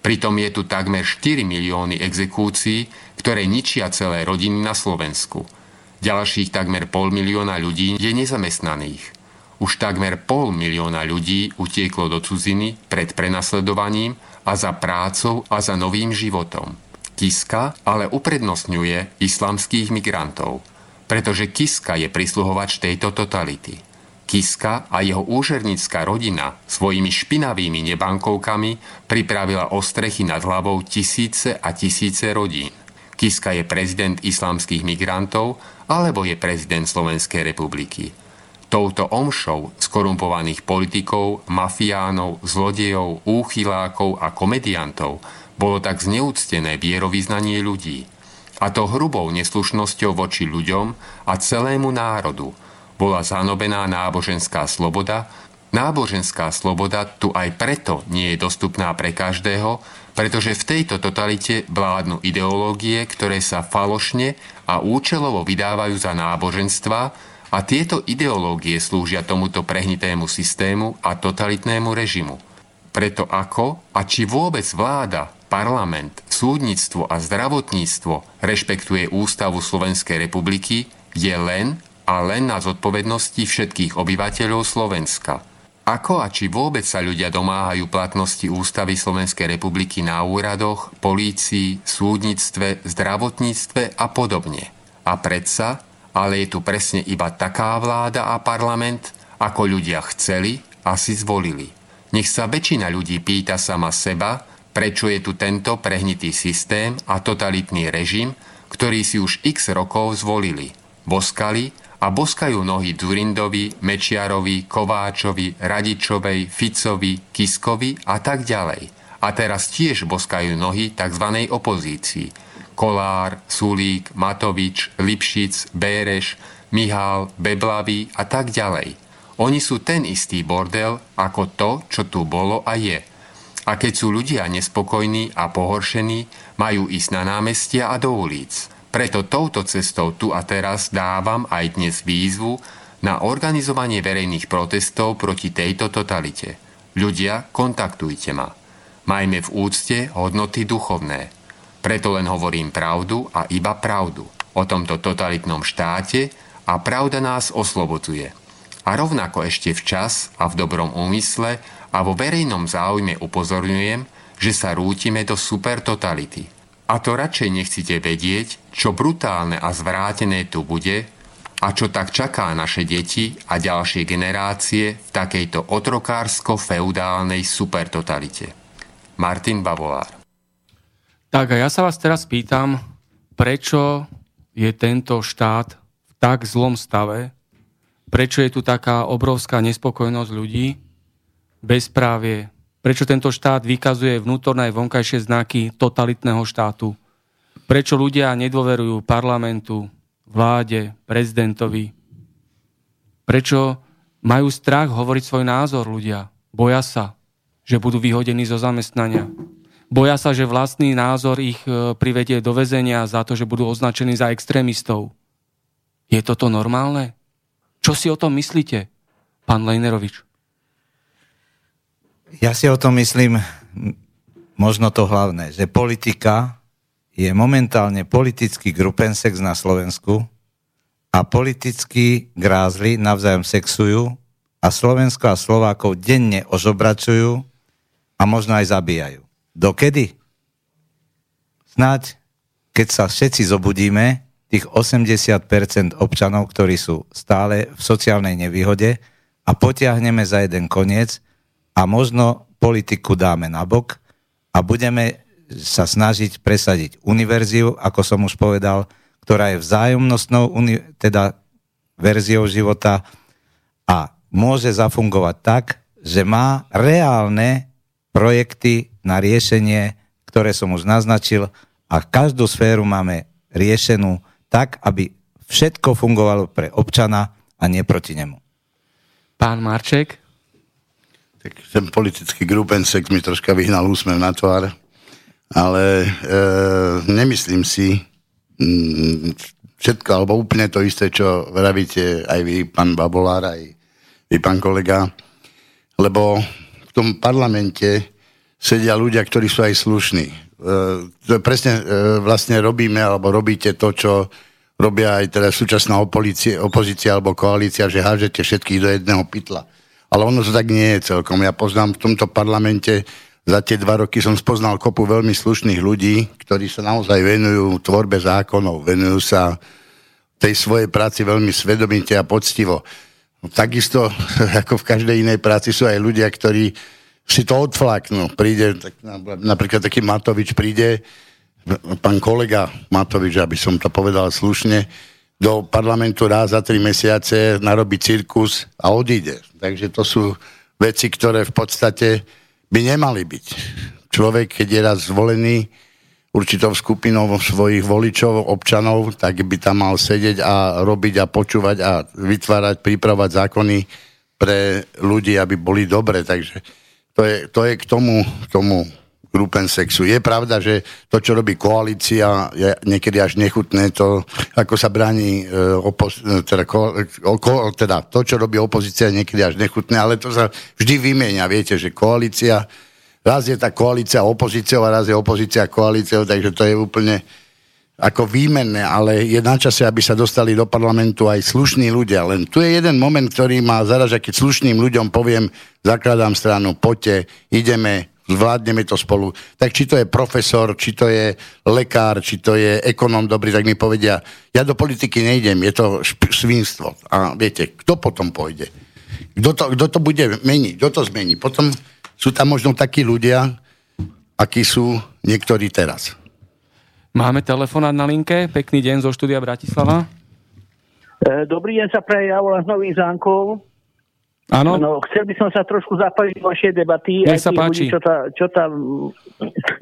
Pritom je tu takmer 4 milióny exekúcií, ktoré ničia celé rodiny na Slovensku – Ďalších takmer pol milióna ľudí je nezamestnaných. Už takmer pol milióna ľudí utieklo do cudziny pred prenasledovaním a za prácou a za novým životom. Kiska ale uprednostňuje islamských migrantov, pretože Kiska je prisluhovač tejto totality. Kiska a jeho úžernická rodina svojimi špinavými nebankovkami pripravila ostrechy nad hlavou tisíce a tisíce rodín. Kiska je prezident islamských migrantov alebo je prezident Slovenskej republiky. Touto omšou skorumpovaných politikov, mafiánov, zlodejov, úchylákov a komediantov bolo tak zneúctené vierovýznanie ľudí. A to hrubou neslušnosťou voči ľuďom a celému národu bola zanobená náboženská sloboda, Náboženská sloboda tu aj preto nie je dostupná pre každého, pretože v tejto totalite vládnu ideológie, ktoré sa falošne a účelovo vydávajú za náboženstva A tieto ideológie slúžia tomuto prehnitému systému a totalitnému režimu. Preto ako a či vôbec vláda, parlament, súdnictvo a zdravotníctvo rešpektuje Ústavu Slovenskej republiky, je len a len na zodpovednosti všetkých obyvateľov Slovenska. Ako a či vôbec sa ľudia domáhajú platnosti Ústavy Slovenskej republiky na úradoch, polícii, súdnictve, zdravotníctve a podobne. A predsa ale je tu presne iba taká vláda a parlament, ako ľudia chceli a si zvolili. Nech sa väčšina ľudí pýta sama seba, prečo je tu tento prehnitý systém a totalitný režim, ktorý si už x rokov zvolili. Boskali a boskajú nohy Durindovi, Mečiarovi, Kováčovi, Radičovej, Ficovi, Kiskovi a tak ďalej. A teraz tiež boskajú nohy tzv. opozícii, Kolár, Sulík, Matovič, Lipšic, Béreš, Mihál, Beblavý a tak ďalej. Oni sú ten istý bordel ako to, čo tu bolo a je. A keď sú ľudia nespokojní a pohoršení, majú ísť na námestia a do ulic. Preto touto cestou tu a teraz dávam aj dnes výzvu na organizovanie verejných protestov proti tejto totalite. Ľudia, kontaktujte ma. Majme v úcte hodnoty duchovné. Preto len hovorím pravdu a iba pravdu o tomto totalitnom štáte a pravda nás oslobodzuje. A rovnako ešte včas a v dobrom úmysle a vo verejnom záujme upozorňujem, že sa rútime do supertotality. A to radšej nechcete vedieť, čo brutálne a zvrátené tu bude a čo tak čaká naše deti a ďalšie generácie v takejto otrokársko-feudálnej supertotalite. Martin Bavolár. Tak a ja sa vás teraz pýtam, prečo je tento štát v tak zlom stave, prečo je tu taká obrovská nespokojnosť ľudí, bezprávie, prečo tento štát vykazuje vnútorné aj vonkajšie znaky totalitného štátu, prečo ľudia nedôverujú parlamentu, vláde, prezidentovi, prečo majú strach hovoriť svoj názor ľudia, boja sa, že budú vyhodení zo zamestnania, Boja sa, že vlastný názor ich e, privedie do väzenia za to, že budú označení za extrémistov. Je toto normálne? Čo si o tom myslíte, pán Lejnerovič? Ja si o tom myslím možno to hlavné, že politika je momentálne politický grupensex na Slovensku a politicky grázli navzájom sexujú a Slovensko a Slovákov denne ožobračujú a možno aj zabíjajú. Dokedy? Snáď, keď sa všetci zobudíme, tých 80% občanov, ktorí sú stále v sociálnej nevýhode a potiahneme za jeden koniec a možno politiku dáme na bok a budeme sa snažiť presadiť univerziu, ako som už povedal, ktorá je vzájomnostnou teda verziou života a môže zafungovať tak, že má reálne projekty na riešenie, ktoré som už naznačil a každú sféru máme riešenú tak, aby všetko fungovalo pre občana a nie proti nemu. Pán Marček? Tak ten politický grupensex mi troška vyhnal úsmev na tvár, ale e, nemyslím si mm, všetko, alebo úplne to isté, čo vravíte aj vy, pán Babolár, aj vy, pán kolega, lebo v tom parlamente sedia ľudia, ktorí sú aj slušní. E, to presne e, vlastne robíme, alebo robíte to, čo robia aj teda súčasná opozícia, opozícia alebo koalícia, že hážete všetkých do jedného pytla. Ale ono to tak nie je celkom. Ja poznám v tomto parlamente za tie dva roky som spoznal kopu veľmi slušných ľudí, ktorí sa naozaj venujú tvorbe zákonov, venujú sa tej svojej práci veľmi svedomite a poctivo. Takisto, ako v každej inej práci, sú aj ľudia, ktorí si to odflaknú. Príde, tak, napríklad taký Matovič príde, pán kolega Matovič, aby som to povedal slušne, do parlamentu raz za tri mesiace narobí cirkus a odíde. Takže to sú veci, ktoré v podstate by nemali byť. Človek, keď je raz zvolený určitou skupinou svojich voličov, občanov, tak by tam mal sedieť a robiť a počúvať a vytvárať, pripravať zákony pre ľudí, aby boli dobre. Takže to je, to je k tomu, k tomu sexu. Je pravda, že to, čo robí koalícia, je niekedy až nechutné, to, ako sa bráni, e, opo- e, teda, ko, ko, teda to, čo robí opozícia, je niekedy až nechutné, ale to sa vždy vymieňa. Viete, že koalícia, raz je tá koalícia opozíciou a raz je opozícia koalíciou, takže to je úplne ako výmenné, ale je na čase, aby sa dostali do parlamentu aj slušní ľudia. Len tu je jeden moment, ktorý ma zaraža, keď slušným ľuďom poviem, zakladám stranu, poďte, ideme, zvládneme to spolu. Tak či to je profesor, či to je lekár, či to je ekonóm dobrý, tak mi povedia, ja do politiky nejdem, je to šp- svinstvo. A viete, kto potom pôjde? Kto to, kto to bude meniť? Kto to zmení? Potom sú tam možno takí ľudia, akí sú niektorí teraz. Máme telefonát na linke. Pekný deň zo štúdia Bratislava. E, dobrý deň sa praje, ja volám z Nových zánkov. Áno. No, chcel by som sa trošku zapojiť do vašej debaty. Nech sa páči. Ľudí, čo, ta, čo tam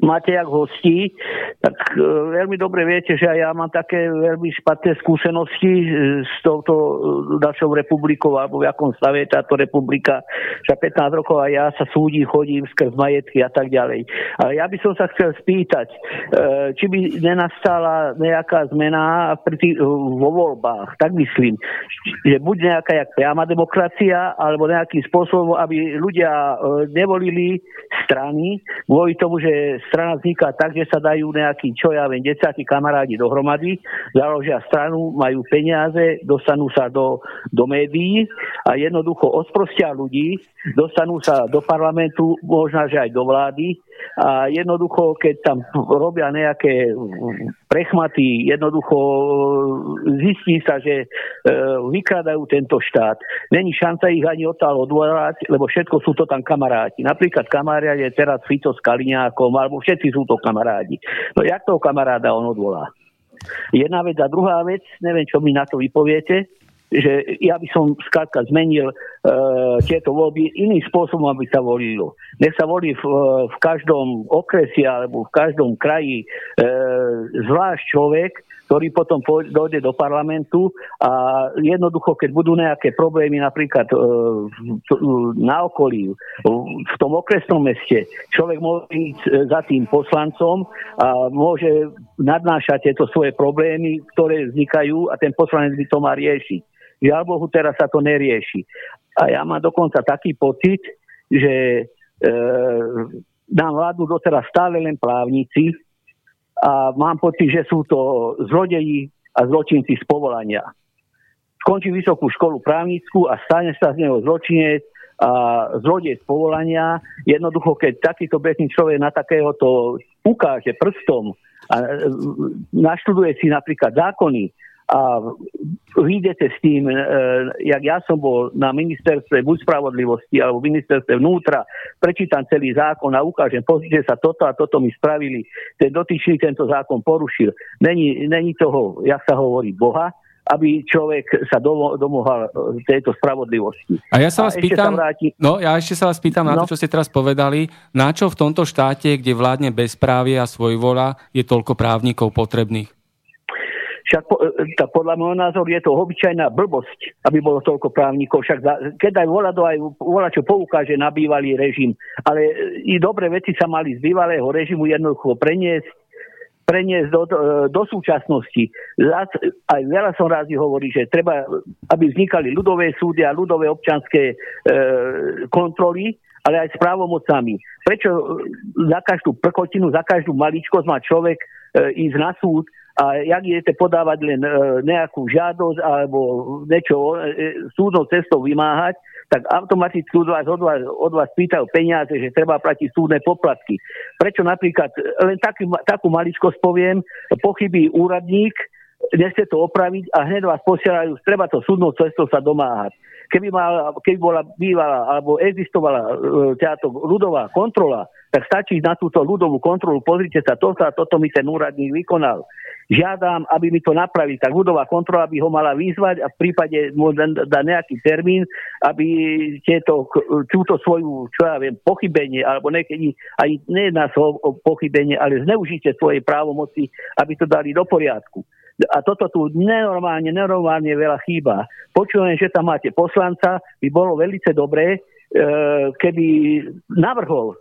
máte jak hostí, tak uh, veľmi dobre viete, že aj ja mám také veľmi špatné skúsenosti uh, s touto uh, našou republikou, alebo v akom stave je táto republika. Za 15 rokov aj ja sa súdi, chodím skrz majetky a tak ďalej. Ale ja by som sa chcel spýtať, uh, či by nenastala nejaká zmena pri uh, vo voľbách. Tak myslím, že buď nejaká jak priama demokracia, alebo nejakým spôsobom, aby ľudia uh, nevolili strany, kvôli tomu, že strana vzniká tak, že sa dajú nejakí, čo ja viem, desiatí kamarádi dohromady, založia stranu, majú peniaze, dostanú sa do, do médií a jednoducho osprostia ľudí, dostanú sa do parlamentu, možno, že aj do vlády a jednoducho, keď tam robia nejaké prechmaty, jednoducho zistí sa, že e, vykradajú tento štát. Není šanca ich ani odtiaľ odvolať, lebo všetko sú to tam kamaráti. Napríklad kamarád je teraz Fico s Kaliňákom, alebo všetci sú to kamarádi. No jak toho kamaráda on odvolá? Jedna vec a druhá vec, neviem, čo mi na to vypoviete, že ja by som skrátka zmenil e, tieto voľby iným spôsobom, aby sa volilo. Nech sa volí v, v každom okresi alebo v každom kraji e, zvlášť človek, ktorý potom dojde do parlamentu a jednoducho, keď budú nejaké problémy napríklad e, na okolí, v tom okresnom meste, človek môže ísť za tým poslancom a môže nadnášať tieto svoje problémy, ktoré vznikajú a ten poslanec by to má riešiť. Žiaľ Bohu, teraz sa to nerieši. A ja mám dokonca taký pocit, že e, nám vládnu doteraz stále len právnici a mám pocit, že sú to zlodeji a zločinci z povolania. Skončí vysokú školu právnickú a stane sa z neho zločinec a zlodej z povolania. Jednoducho, keď takýto bežný človek na takéhoto ukáže prstom a e, naštuduje si napríklad zákony a vyjdete s tým, e, jak ja som bol na ministerstve buď spravodlivosti alebo ministerstve vnútra, prečítam celý zákon a ukážem, pozrite sa, toto a toto mi spravili, ten dotyčný tento zákon porušil. Není, není toho, jak sa hovorí, Boha, aby človek sa domo, domohal e, tejto spravodlivosti. A ja sa vás a pýtam, sa vráti... no ja ešte sa vás pýtam no. na to, čo ste teraz povedali, na čo v tomto štáte, kde vládne bezprávie a svojvola, je toľko právnikov potrebných? Však po, e, tak podľa môjho názoru je to obyčajná blbosť, aby bolo toľko právnikov. Však za, keď aj volá do aj volá, čo poukáže na bývalý režim. Ale e, i dobré veci sa mali z bývalého režimu jednoducho preniesť preniesť do, do, do súčasnosti. Aj veľa som rádi hovorí, že treba, aby vznikali ľudové súdy a ľudové občanské e, kontroly, ale aj s právomocami. Prečo za každú prkotinu, za každú maličkosť má človek e, ísť na súd a jak idete podávať len e, nejakú žiadosť alebo niečo e, súdnou cestou vymáhať, tak automaticky od vás, od vás, od vás pýtajú peniaze, že treba platiť súdne poplatky. Prečo napríklad, len taký, takú maličkosť poviem, pochybí úradník, nechce to opraviť a hneď vás posielajú, treba to súdnou cestou sa domáhať. Keby, mal, keby bola bývala alebo existovala e, táto ľudová kontrola, tak stačí na túto ľudovú kontrolu, pozrite sa, toto a toto mi ten úradník vykonal žiadam, aby mi to napravili. Tak ľudová kontrola by ho mala vyzvať a v prípade dá nejaký termín, aby tieto, túto svoju, čo ja viem, pochybenie, alebo niekedy aj nejedná o, o pochybenie, ale zneužite svojej právomoci, aby to dali do poriadku. A toto tu nenormálne, nenormálne veľa chýba. Počujem, že tam máte poslanca, by bolo veľmi dobré, e, keby navrhol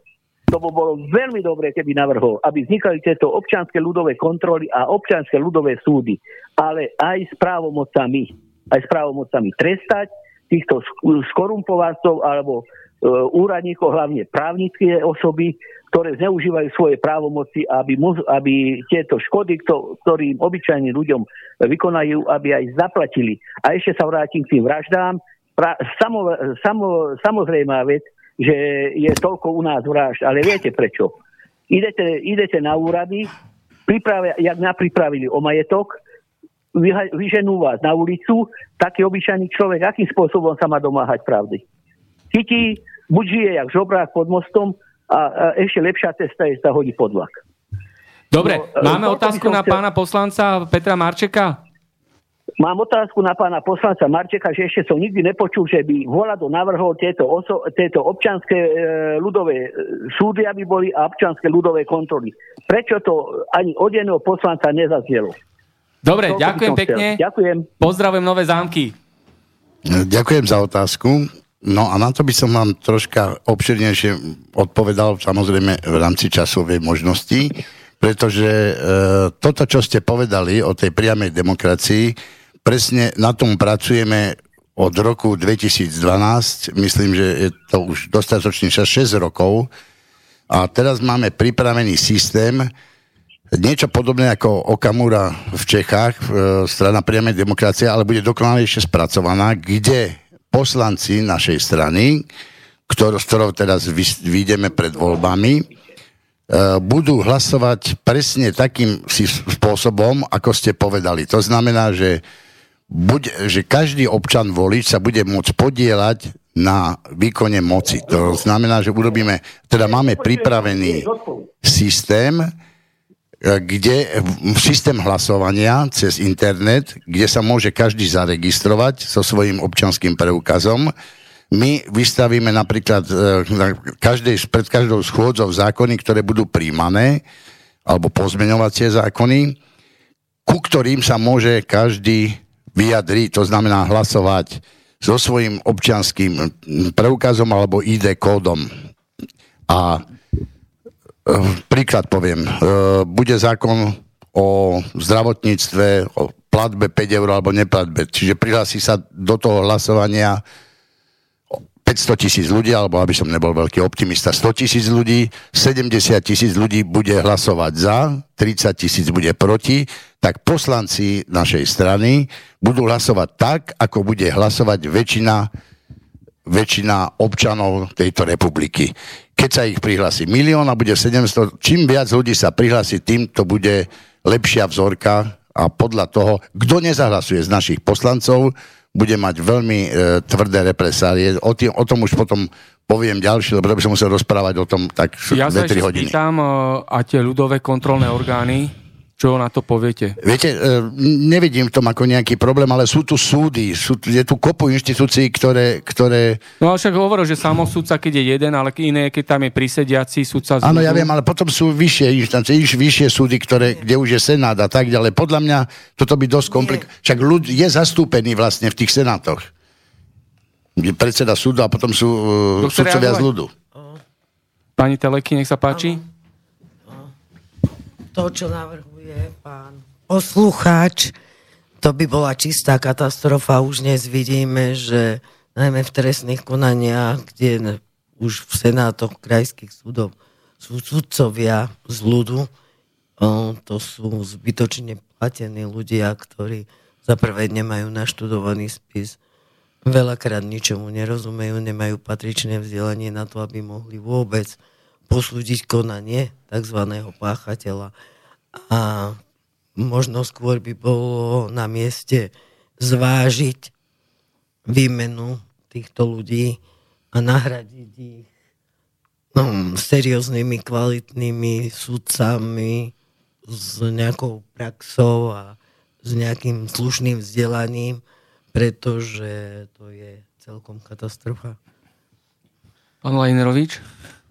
by bolo veľmi dobré, keby navrhol, aby vznikali tieto občianske ľudové kontroly a občianske ľudové súdy, ale aj s právomocami, aj s právomocami trestať týchto skorumpovancov alebo e, úradníkov, hlavne právnické osoby, ktoré zneužívajú svoje právomoci, aby, aby tieto škody, ktorým obyčajným ľuďom vykonajú, aby aj zaplatili. A ešte sa vrátim k tým vraždám. Pra, samo, samo, samozrejmá vec, že je toľko u nás vražd. Ale viete prečo? Idete, idete na úrady, pripravia, jak napripravili o majetok, vyženú vás na ulicu, taký obyčajný človek, akým spôsobom sa má domáhať pravdy? Chytí, buď žije jak žobrák pod mostom, a, a ešte lepšia cesta je, sa hodí pod vlak. Dobre, no, máme otázku na pána poslanca Petra Marčeka? Mám otázku na pána poslanca Marčeka, že ešte som nikdy nepočul, že by Volado navrhol tieto, oso, tieto občanské e, ľudové e, súdy, aby boli a občanské ľudové kontroly. Prečo to ani od jedného poslanca nezazielo? Dobre, to ďakujem pekne. Ďakujem. Pozdravujem Nové zámky. Ďakujem za otázku. No a na to by som vám troška obširnejšie odpovedal, samozrejme v rámci časovej možnosti, pretože e, toto, čo ste povedali o tej priamej demokracii, presne na tom pracujeme od roku 2012, myslím, že je to už dostatočne 6 rokov a teraz máme pripravený systém, niečo podobné ako Okamura v Čechách, e, strana priamej demokracie, ale bude dokonalejšie spracovaná, kde poslanci našej strany, ktor, s ktorou teraz vyjdeme pred voľbami, e, budú hlasovať presne takým spôsobom, ako ste povedali. To znamená, že buď, že každý občan volič sa bude môcť podielať na výkone moci. To znamená, že urobíme, teda máme pripravený systém, kde systém hlasovania cez internet, kde sa môže každý zaregistrovať so svojím občanským preukazom. My vystavíme napríklad e, každej, pred každou schôdzou zákony, ktoré budú príjmané, alebo pozmeňovacie zákony, ku ktorým sa môže každý vyjadriť, to znamená hlasovať so svojím občianským preukazom alebo ID kódom. A e, príklad poviem, e, bude zákon o zdravotníctve, o platbe 5 eur alebo neplatbe. Čiže prihlási sa do toho hlasovania 500 tisíc ľudí, alebo aby som nebol veľký optimista, 100 tisíc ľudí, 70 tisíc ľudí bude hlasovať za, 30 tisíc bude proti, tak poslanci našej strany budú hlasovať tak, ako bude hlasovať väčšina, väčšina občanov tejto republiky. Keď sa ich prihlási milión a bude 700, čím viac ľudí sa prihlási, tým to bude lepšia vzorka a podľa toho, kto nezahlasuje z našich poslancov, bude mať veľmi e, tvrdé represálie. O, tým, o tom už potom poviem ďalšie, lebo by som musel rozprávať o tom tak ja 2-3 hodiny. Ja sa spýtam, e, a tie ľudové kontrolné orgány, čo na to poviete? Viete, e, nevidím v tom ako nejaký problém, ale sú tu súdy, sú, je tu kopu inštitúcií, ktoré, ktoré... No ale však hovoril, že samosúdca, keď je jeden, ale iné, keď tam je prisediaci súdca... Áno, ja viem, ale potom sú vyššie inštancie, vyššie súdy, ktoré, kde už je senát a tak ďalej. Podľa mňa toto by dosť komplikované. Však ľud je zastúpený vlastne v tých senátoch. Je predseda súdu a potom sú uh, sudcovia z ľudu. Pani Teleky, nech sa páči. To, čo navrhu je pán poslucháč, to by bola čistá katastrofa. Už dnes vidíme, že najmä v trestných konaniach, kde už v senátoch krajských súdov sú sudcovia z ľudu, to sú zbytočne platení ľudia, ktorí za prvé nemajú naštudovaný spis, veľakrát ničomu nerozumejú, nemajú patričné vzdelanie na to, aby mohli vôbec posúdiť konanie tzv. páchateľa a možno skôr by bolo na mieste zvážiť výmenu týchto ľudí a nahradiť ich no, serióznymi, kvalitnými sudcami s nejakou praxou a s nejakým slušným vzdelaním, pretože to je celkom katastrofa. Pán Lajnerovič?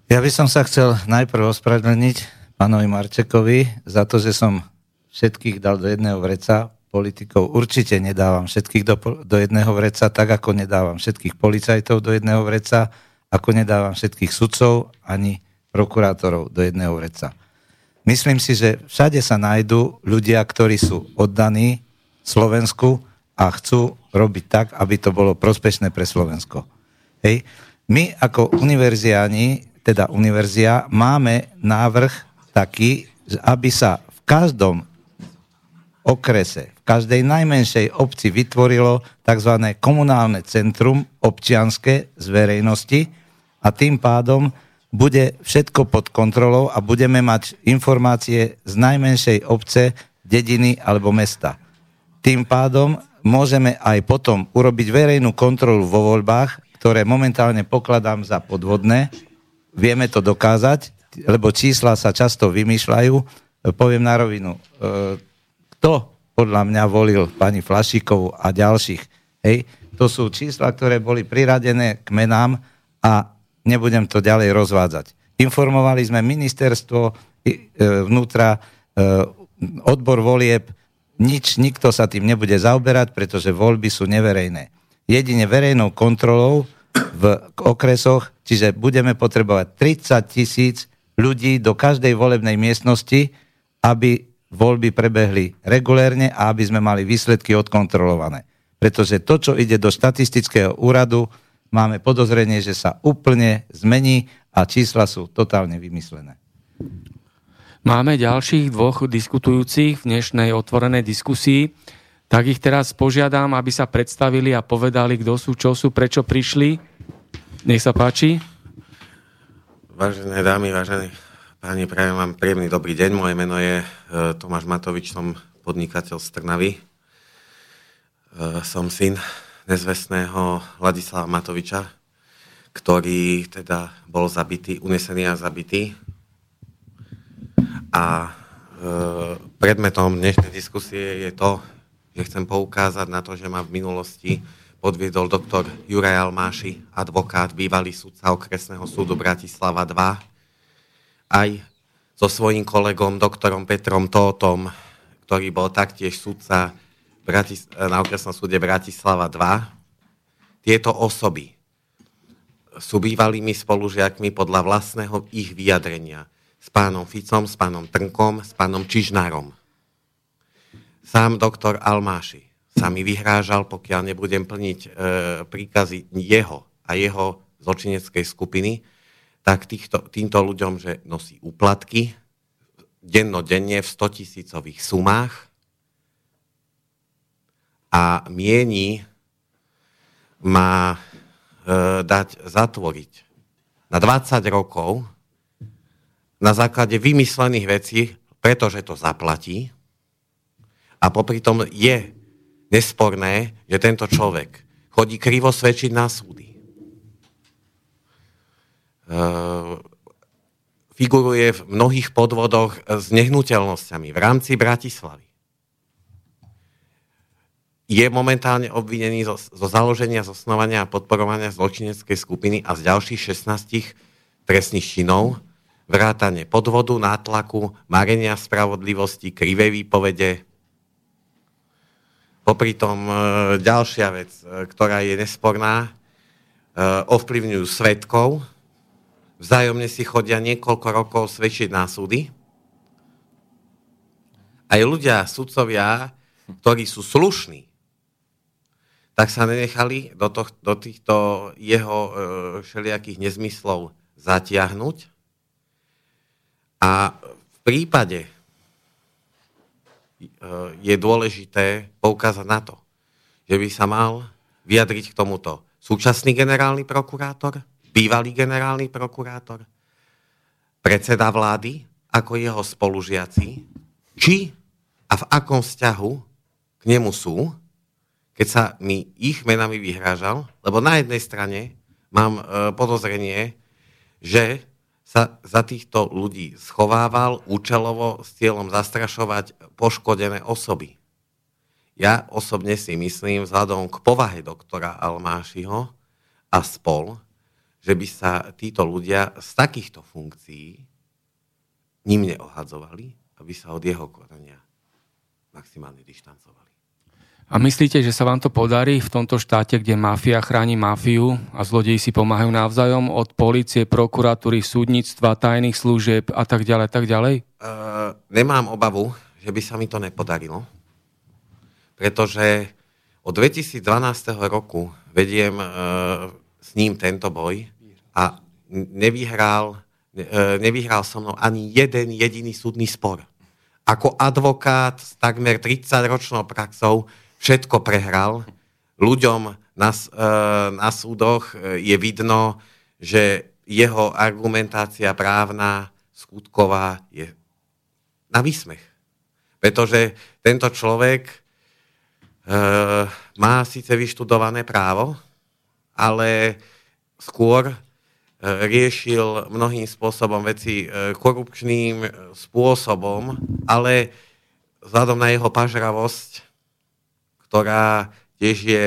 Ja by som sa chcel najprv ospravedlniť pánovi Marčekovi za to, že som všetkých dal do jedného vreca. Politikov určite nedávam všetkých do, do jedného vreca, tak ako nedávam všetkých policajtov do jedného vreca, ako nedávam všetkých sudcov, ani prokurátorov do jedného vreca. Myslím si, že všade sa nájdú ľudia, ktorí sú oddaní Slovensku a chcú robiť tak, aby to bolo prospešné pre Slovensko. Hej. My ako univerziáni, teda univerzia, máme návrh taký, aby sa v každom okrese, v každej najmenšej obci vytvorilo tzv. komunálne centrum občianske z verejnosti a tým pádom bude všetko pod kontrolou a budeme mať informácie z najmenšej obce, dediny alebo mesta. Tým pádom môžeme aj potom urobiť verejnú kontrolu vo voľbách, ktoré momentálne pokladám za podvodné. Vieme to dokázať, lebo čísla sa často vymýšľajú. Poviem na rovinu, e, kto podľa mňa volil pani Flašikovú a ďalších, hej, to sú čísla, ktoré boli priradené k menám a nebudem to ďalej rozvádzať. Informovali sme ministerstvo e, vnútra, e, odbor volieb, nič, nikto sa tým nebude zaoberať, pretože voľby sú neverejné. Jedine verejnou kontrolou v okresoch, čiže budeme potrebovať 30 tisíc ľudí do každej volebnej miestnosti, aby voľby prebehli regulérne a aby sme mali výsledky odkontrolované. Pretože to, čo ide do štatistického úradu, máme podozrenie, že sa úplne zmení a čísla sú totálne vymyslené. Máme ďalších dvoch diskutujúcich v dnešnej otvorenej diskusii, tak ich teraz požiadam, aby sa predstavili a povedali, kto sú, čo sú, prečo prišli. Nech sa páči. Vážené dámy, vážení páni, prajem vám príjemný dobrý deň. Moje meno je e, Tomáš Matovič, som podnikateľ z Trnavy. E, som syn nezvestného Ladislava Matoviča, ktorý teda bol zabitý, unesený a zabitý. A e, predmetom dnešnej diskusie je to, že chcem poukázať na to, že ma v minulosti podviedol doktor Juraj Almáši, advokát, bývalý sudca okresného súdu Bratislava 2, aj so svojím kolegom, doktorom Petrom Tótom, ktorý bol taktiež sudca na okresnom súde Bratislava 2. Tieto osoby sú bývalými spolužiakmi podľa vlastného ich vyjadrenia s pánom Ficom, s pánom Trnkom, s pánom Čižnárom. Sám doktor Almáši sa mi vyhrážal, pokiaľ nebudem plniť e, príkazy jeho a jeho zločineckej skupiny, tak týchto, týmto ľuďom, že nosí úplatky dennodenne v 100 tisícových sumách, a mieni má e, dať zatvoriť na 20 rokov na základe vymyslených vecí, pretože to zaplatí. A popri tom je nesporné, že tento človek chodí krivo svedčiť na súdy. E, figuruje v mnohých podvodoch s nehnuteľnosťami v rámci Bratislavy je momentálne obvinený zo, zo založenia, zosnovania a podporovania zločineckej skupiny a z ďalších 16 trestných činov, vrátane podvodu, nátlaku, marenia spravodlivosti, krivej výpovede. Popri tom e, ďalšia vec, e, ktorá je nesporná, e, ovplyvňujú svetkov, vzájomne si chodia niekoľko rokov svedčiť na súdy. Aj ľudia, sudcovia, ktorí sú slušní, tak sa nenechali do, to, do týchto jeho e, všelijakých nezmyslov zatiahnuť. A v prípade je dôležité poukázať na to, že by sa mal vyjadriť k tomuto súčasný generálny prokurátor, bývalý generálny prokurátor, predseda vlády, ako jeho spolužiaci, či a v akom vzťahu k nemu sú, keď sa mi ich menami vyhrážal, lebo na jednej strane mám e, podozrenie, že sa za týchto ľudí schovával účelovo s cieľom zastrašovať poškodené osoby. Ja osobne si myslím, vzhľadom k povahe doktora Almášiho a spol, že by sa títo ľudia z takýchto funkcií ním neohadzovali, aby sa od jeho konania maximálne dištancovali. A myslíte, že sa vám to podarí v tomto štáte, kde mafia chráni mafiu a zlodeji si pomáhajú navzájom od policie, prokuratúry, súdnictva, tajných služieb a tak ďalej, tak ďalej? Uh, nemám obavu, že by sa mi to nepodarilo, pretože od 2012 roku vediem uh, s ním tento boj a nevyhral, uh, nevyhral so mnou ani jeden jediný súdny spor. Ako advokát s takmer 30-ročnou praxou všetko prehral. Ľuďom na, e, na súdoch e, je vidno, že jeho argumentácia právna, skutková je na výsmech. Pretože tento človek e, má síce vyštudované právo, ale skôr riešil mnohým spôsobom veci korupčným spôsobom, ale vzhľadom na jeho pažravosť ktorá tiež je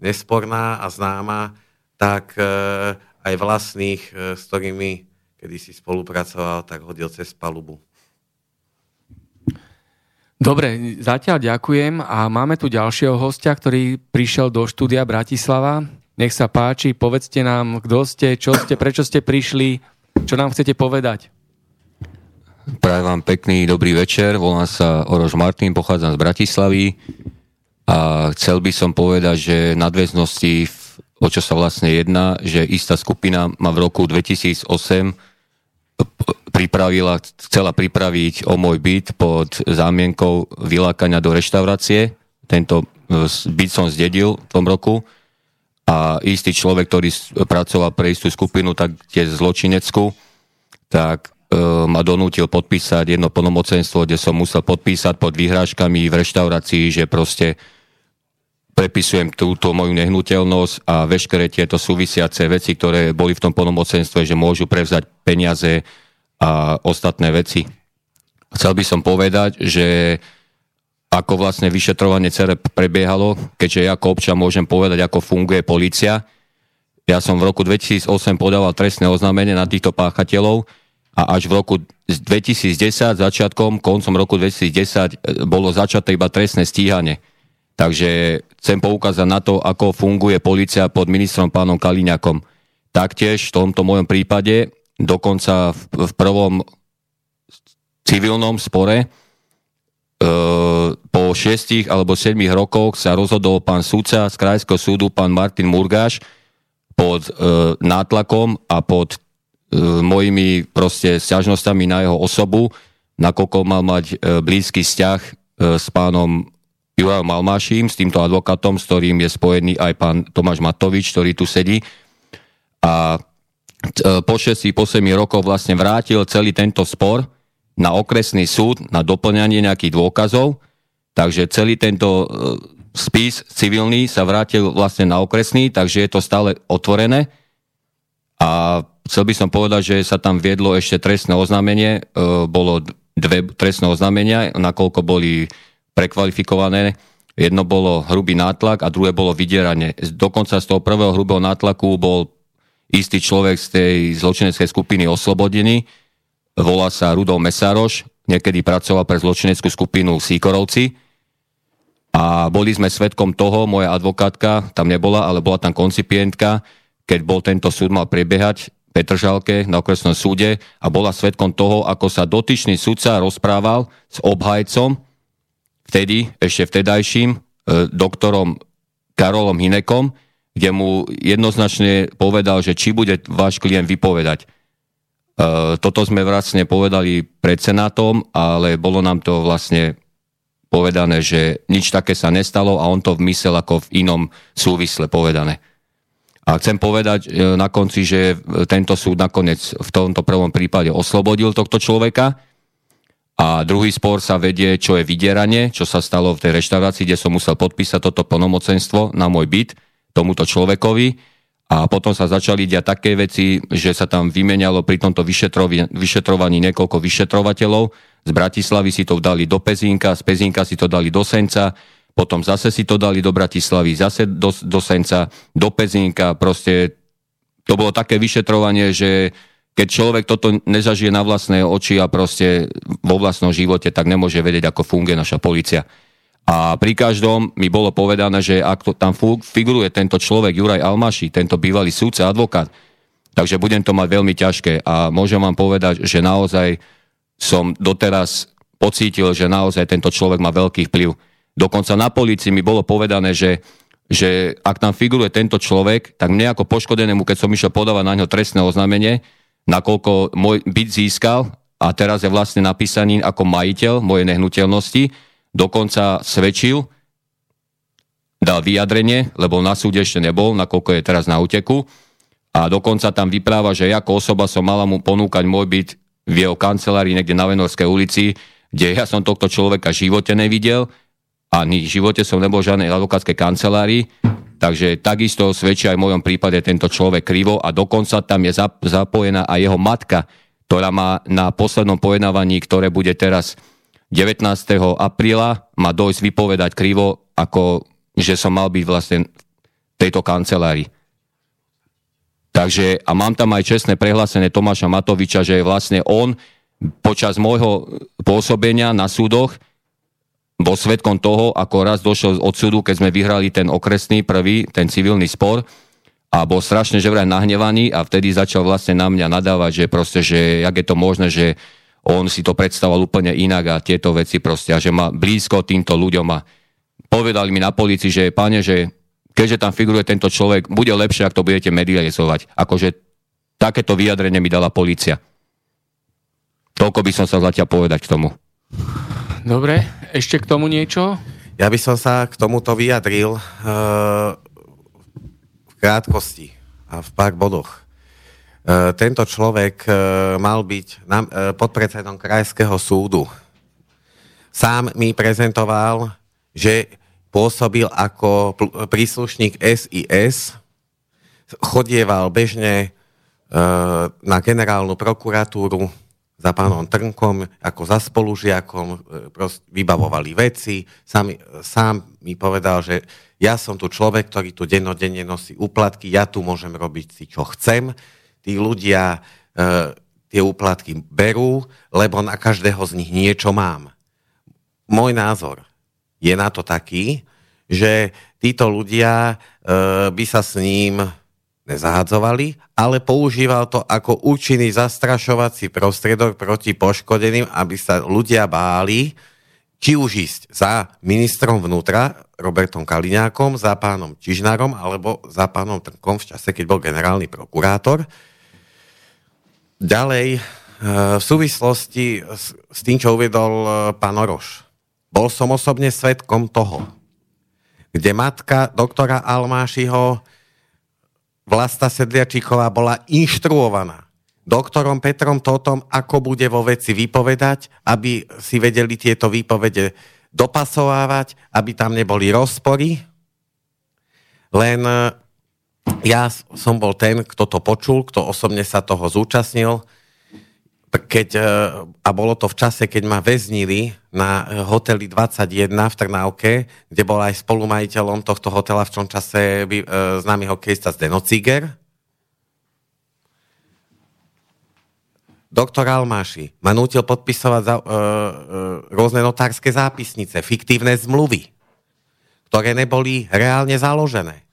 nesporná a známa, tak e, aj vlastných, e, s ktorými kedy si spolupracoval, tak hodil cez palubu. Dobre, zatiaľ ďakujem a máme tu ďalšieho hostia, ktorý prišiel do štúdia Bratislava. Nech sa páči, povedzte nám, kto ste, čo ste, prečo ste prišli, čo nám chcete povedať. Prajem vám pekný dobrý večer, volám sa Orož Martin, pochádzam z Bratislavy. A chcel by som povedať, že nadväznosti, o čo sa vlastne jedná, že istá skupina ma v roku 2008 pripravila, chcela pripraviť o môj byt pod zámienkou vylákania do reštaurácie. Tento e, byt som zdedil v tom roku a istý človek, ktorý pracoval pre istú skupinu, tak tiež zločineckú, tak e, ma donútil podpísať jedno plnomocenstvo, kde som musel podpísať pod vyhrážkami v reštaurácii, že proste prepisujem túto moju nehnuteľnosť a veškeré tieto súvisiace veci, ktoré boli v tom plnomocenstve, že môžu prevzať peniaze a ostatné veci. Chcel by som povedať, že ako vlastne vyšetrovanie CERE prebiehalo, keďže ja ako občan môžem povedať, ako funguje policia. Ja som v roku 2008 podával trestné oznámenie na týchto páchateľov a až v roku 2010, začiatkom, koncom roku 2010 bolo začaté iba trestné stíhanie. Takže chcem poukázať na to, ako funguje policia pod ministrom pánom Kaliňakom. Taktiež v tomto mojom prípade, dokonca v, v prvom civilnom spore, e, po šiestich alebo sedmých rokoch sa rozhodol pán sudca z Krajského súdu, pán Martin Murgáš, pod e, nátlakom a pod e, mojimi proste sťažnostami na jeho osobu, nakoľko mal mať e, blízky vzťah e, s pánom Jurajom Malmáším, s týmto advokátom, s ktorým je spojený aj pán Tomáš Matovič, ktorý tu sedí. A e, po 6 po 7 rokov vlastne vrátil celý tento spor na okresný súd na doplňanie nejakých dôkazov. Takže celý tento e, spis civilný sa vrátil vlastne na okresný, takže je to stále otvorené. A chcel by som povedať, že sa tam viedlo ešte trestné oznámenie. E, bolo dve trestné oznámenia, nakoľko boli prekvalifikované. Jedno bolo hrubý nátlak a druhé bolo vydieranie. Dokonca z toho prvého hrubého nátlaku bol istý človek z tej zločineckej skupiny oslobodený. Volá sa Rudol Mesároš, niekedy pracoval pre zločineckú skupinu Síkorovci. A boli sme svetkom toho, moja advokátka tam nebola, ale bola tam koncipientka, keď bol tento súd mal prebiehať Petržalke na okresnom súde a bola svetkom toho, ako sa dotyčný sudca rozprával s obhajcom vtedy, ešte vtedajším, e, doktorom Karolom Hinekom, kde mu jednoznačne povedal, že či bude váš klient vypovedať. E, toto sme vlastne povedali pred Senátom, ale bolo nám to vlastne povedané, že nič také sa nestalo a on to vmysel ako v inom súvisle povedané. A chcem povedať e, na konci, že tento súd nakoniec v tomto prvom prípade oslobodil tohto človeka, a druhý spor sa vedie, čo je vydieranie, čo sa stalo v tej reštaurácii, kde som musel podpísať toto plnomocenstvo na môj byt tomuto človekovi. A potom sa začali diať také veci, že sa tam vymenalo pri tomto vyšetrovaní niekoľko vyšetrovateľov. Z Bratislavy si to dali do Pezínka, z Pezínka si to dali do Senca, potom zase si to dali do Bratislavy, zase do, do Senca, do Pezínka. Proste to bolo také vyšetrovanie, že keď človek toto nezažije na vlastné oči a proste vo vlastnom živote, tak nemôže vedieť, ako funguje naša policia. A pri každom mi bolo povedané, že ak to tam figuruje tento človek, Juraj Almaši, tento bývalý súdca, advokát, takže budem to mať veľmi ťažké a môžem vám povedať, že naozaj som doteraz pocítil, že naozaj tento človek má veľký vplyv. Dokonca na policii mi bolo povedané, že, že ak tam figuruje tento človek, tak mne ako poškodenému, keď som išiel podávať na ňo trestné oznámenie, nakoľko môj byt získal a teraz je vlastne napísaný ako majiteľ mojej nehnuteľnosti, dokonca svedčil, dal vyjadrenie, lebo na súde ešte nebol, nakoľko je teraz na úteku, a dokonca tam vypráva, že ako osoba som mala mu ponúkať môj byt v jeho kancelárii niekde na Venorskej ulici, kde ja som tohto človeka v živote nevidel a v živote som nebol v žiadnej advokátskej kancelárii, takže takisto svedčí aj v mojom prípade tento človek krivo a dokonca tam je zapojená aj jeho matka, ktorá má na poslednom pojednávaní, ktoré bude teraz 19. apríla, má dojsť vypovedať krivo, ako že som mal byť vlastne v tejto kancelárii. Takže, a mám tam aj čestné prehlásenie Tomáša Matoviča, že vlastne on počas môjho pôsobenia na súdoch bol svetkom toho, ako raz došiel od súdu, keď sme vyhrali ten okresný prvý, ten civilný spor a bol strašne že vraj nahnevaný a vtedy začal vlastne na mňa nadávať, že proste, že jak je to možné, že on si to predstavoval úplne inak a tieto veci proste a že má blízko týmto ľuďom a povedali mi na policii, že pane, že keďže tam figuruje tento človek, bude lepšie, ak to budete medializovať. Akože takéto vyjadrenie mi dala policia. Toľko by som sa zatiaľ povedať k tomu. Dobre, ešte k tomu niečo? Ja by som sa k tomuto vyjadril uh, v krátkosti a v pár bodoch. Uh, tento človek uh, mal byť na, uh, podpredsedom Krajského súdu. Sám mi prezentoval, že pôsobil ako príslušník SIS, chodieval bežne e, na generálnu prokuratúru za pánom Trnkom, ako za spolužiakom, e, vybavovali veci. Sám, sám mi povedal, že ja som tu človek, ktorý tu dennodenne nosí úplatky, ja tu môžem robiť si, čo chcem. Tí ľudia e, tie úplatky berú, lebo na každého z nich niečo mám. Môj názor je na to taký, že títo ľudia e, by sa s ním nezahadzovali, ale používal to ako účinný zastrašovací prostriedok proti poškodeným, aby sa ľudia báli, či už ísť za ministrom vnútra, Robertom Kaliňákom, za pánom Čižnárom, alebo za pánom Trnkom v čase, keď bol generálny prokurátor. Ďalej, e, v súvislosti s tým, čo uviedol e, pán Oroš, bol som osobne svetkom toho, kde matka doktora Almášiho Vlasta Sedliačíková bola inštruovaná doktorom Petrom Totom, ako bude vo veci vypovedať, aby si vedeli tieto výpovede dopasovávať, aby tam neboli rozpory. Len e, ja som bol ten, kto to počul, kto osobne sa toho zúčastnil keď, e, a bolo to v čase, keď ma väznili na hoteli 21 v Trnávke, kde bol aj spolumajiteľom tohto hotela v tom čase by, e, známy hokejista Zdeno Ciger. Doktor Almáši ma nútil podpisovať za, e, e, rôzne notárske zápisnice, fiktívne zmluvy, ktoré neboli reálne založené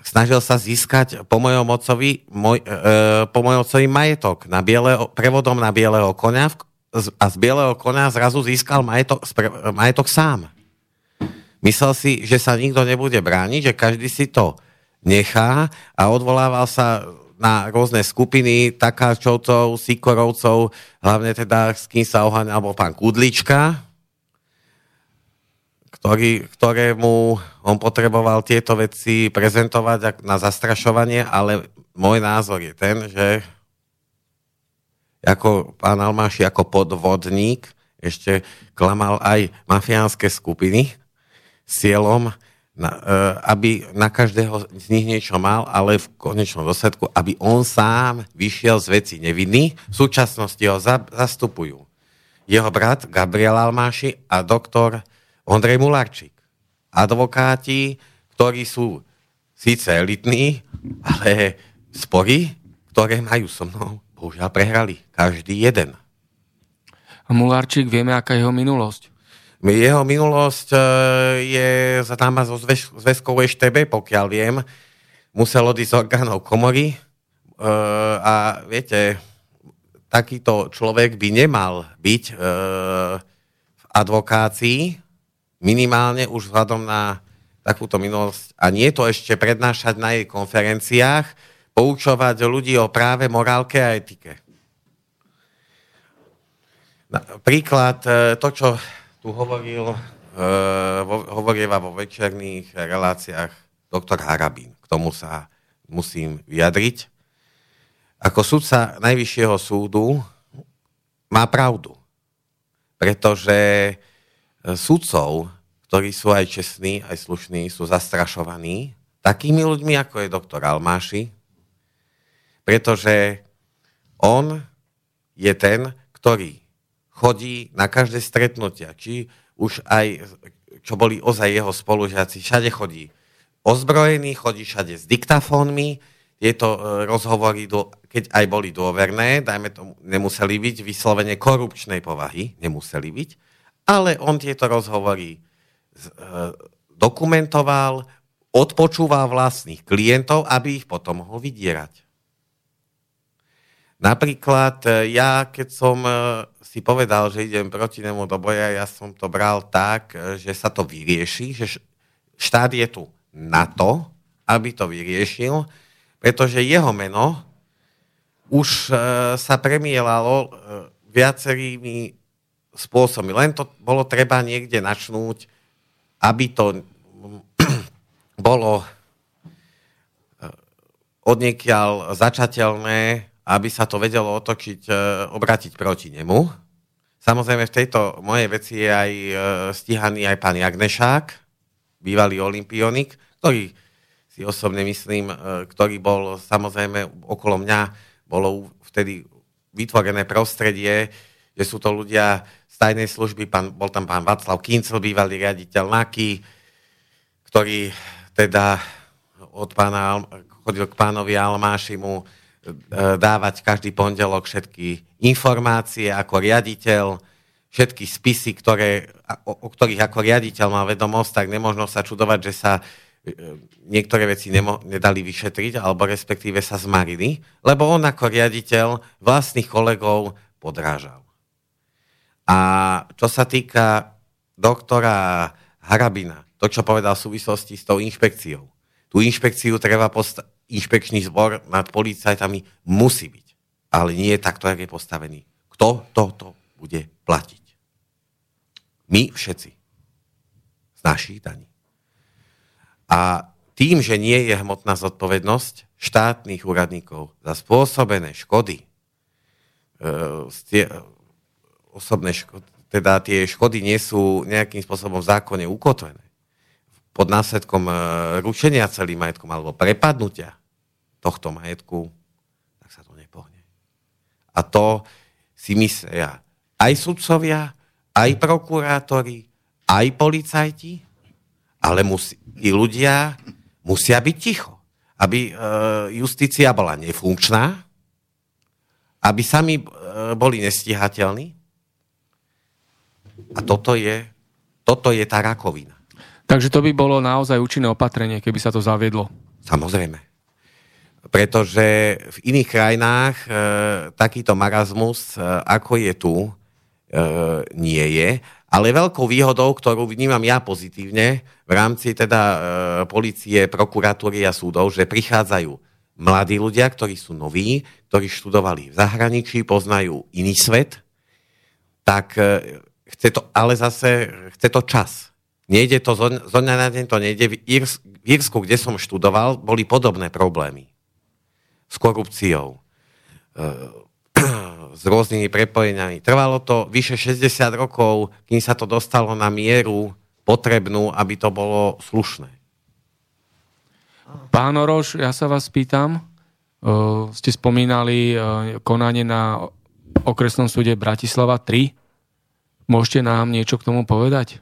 snažil sa získať po mojom otcovi, moj, e, po mojom otcovi majetok na bieleho, prevodom na bieleho konia a z bieleho konia zrazu získal majetok, majetok sám. Myslel si, že sa nikto nebude brániť, že každý si to nechá a odvolával sa na rôzne skupiny takáčovcov, sikorovcov, hlavne teda s kým sa oháňal bol pán Kudlička, ktorý, ktorému on potreboval tieto veci prezentovať na zastrašovanie, ale môj názor je ten, že ako pán Almáši ako podvodník ešte klamal aj mafiánske skupiny s cieľom, na, e, aby na každého z nich niečo mal, ale v konečnom dôsledku, aby on sám vyšiel z veci nevinný. V súčasnosti ho za, zastupujú jeho brat Gabriel Almáši a doktor Ondrej Mularčík. Advokáti, ktorí sú síce elitní, ale spory, ktoré majú so mnou, bohužiaľ prehrali. Každý jeden. A Mularčík, vieme, aká je jeho minulosť? Jeho minulosť e, je známa zo zväz- zväzkov EŠTB, pokiaľ viem. Musel odísť z orgánov komory e, a viete, takýto človek by nemal byť e, v advokácii, minimálne už vzhľadom na takúto minulosť. A nie to ešte prednášať na jej konferenciách, poučovať ľudí o práve, morálke a etike. Príklad, e, to, čo tu hovoril, e, hovorieva vo večerných reláciách doktor Harabín. K tomu sa musím vyjadriť. Ako sudca Najvyššieho súdu má pravdu. Pretože sudcov, ktorí sú aj čestní, aj slušní, sú zastrašovaní takými ľuďmi, ako je doktor Almáši, pretože on je ten, ktorý chodí na každé stretnutia, či už aj, čo boli ozaj jeho spolužiaci, všade chodí. Ozbrojený, chodí všade s diktafónmi, tieto e, rozhovory, keď aj boli dôverné, dajme tomu, nemuseli byť vyslovene korupčnej povahy, nemuseli byť, ale on tieto rozhovory e, dokumentoval, odpočúval vlastných klientov, aby ich potom mohol vydierať. Napríklad e, ja, keď som e, si povedal, že idem proti nemu do boja, ja som to bral tak, že sa to vyrieši, že štát je tu na to, aby to vyriešil, pretože jeho meno už sa premielalo viacerými spôsobmi. Len to bolo treba niekde načnúť, aby to bolo odniekiaľ začateľné aby sa to vedelo otočiť, e, obratiť proti nemu. Samozrejme, v tejto mojej veci je aj e, stíhaný aj pán Jagnešák, bývalý olimpionik, ktorý si osobne myslím, e, ktorý bol samozrejme okolo mňa, bolo vtedy vytvorené prostredie, že sú to ľudia z tajnej služby, pán, bol tam pán Václav Kincel, bývalý riaditeľ NAKY, ktorý teda od pána, chodil k pánovi Almášimu, E, dávať každý pondelok všetky informácie ako riaditeľ, všetky spisy, ktoré, o, o ktorých ako riaditeľ má vedomosť, tak nemôžno sa čudovať, že sa e, niektoré veci nemo, nedali vyšetriť, alebo respektíve sa zmarili, lebo on ako riaditeľ vlastných kolegov podrážal. A čo sa týka doktora Harabina, to, čo povedal v súvislosti s tou inšpekciou, tú inšpekciu treba posta- inšpekčný zbor nad policajtami musí byť. Ale nie takto, jak je postavený. Kto toto bude platiť? My všetci. Z našich daní. A tým, že nie je hmotná zodpovednosť štátnych úradníkov za spôsobené škody, e, osobné škody, teda tie škody nie sú nejakým spôsobom v zákone ukotvené, pod následkom e, rušenia celým majetkom alebo prepadnutia, tohto majetku, tak sa to nepohne. A to si myslia aj sudcovia, aj prokurátori, aj policajti, ale musí, i ľudia musia byť ticho. Aby e, justícia bola nefunkčná, aby sami e, boli nestihateľní. A toto je, toto je tá rakovina. Takže to by bolo naozaj účinné opatrenie, keby sa to zaviedlo. Samozrejme pretože v iných krajinách e, takýto marazmus, e, ako je tu, e, nie je. Ale veľkou výhodou, ktorú vnímam ja pozitívne v rámci teda e, policie, prokuratúry a súdov, že prichádzajú mladí ľudia, ktorí sú noví, ktorí študovali v zahraničí, poznajú iný svet, tak e, chce to, ale zase chce to čas. Nejde to zo, dňa na deň, to nejde. V, Írs, v Írsku, kde som študoval, boli podobné problémy s korupciou, e, s rôznymi prepojeniami. Trvalo to vyše 60 rokov, kým sa to dostalo na mieru potrebnú, aby to bolo slušné. Pán Oroš, ja sa vás pýtam, uh, ste spomínali uh, konanie na okresnom súde Bratislava 3. Môžete nám niečo k tomu povedať?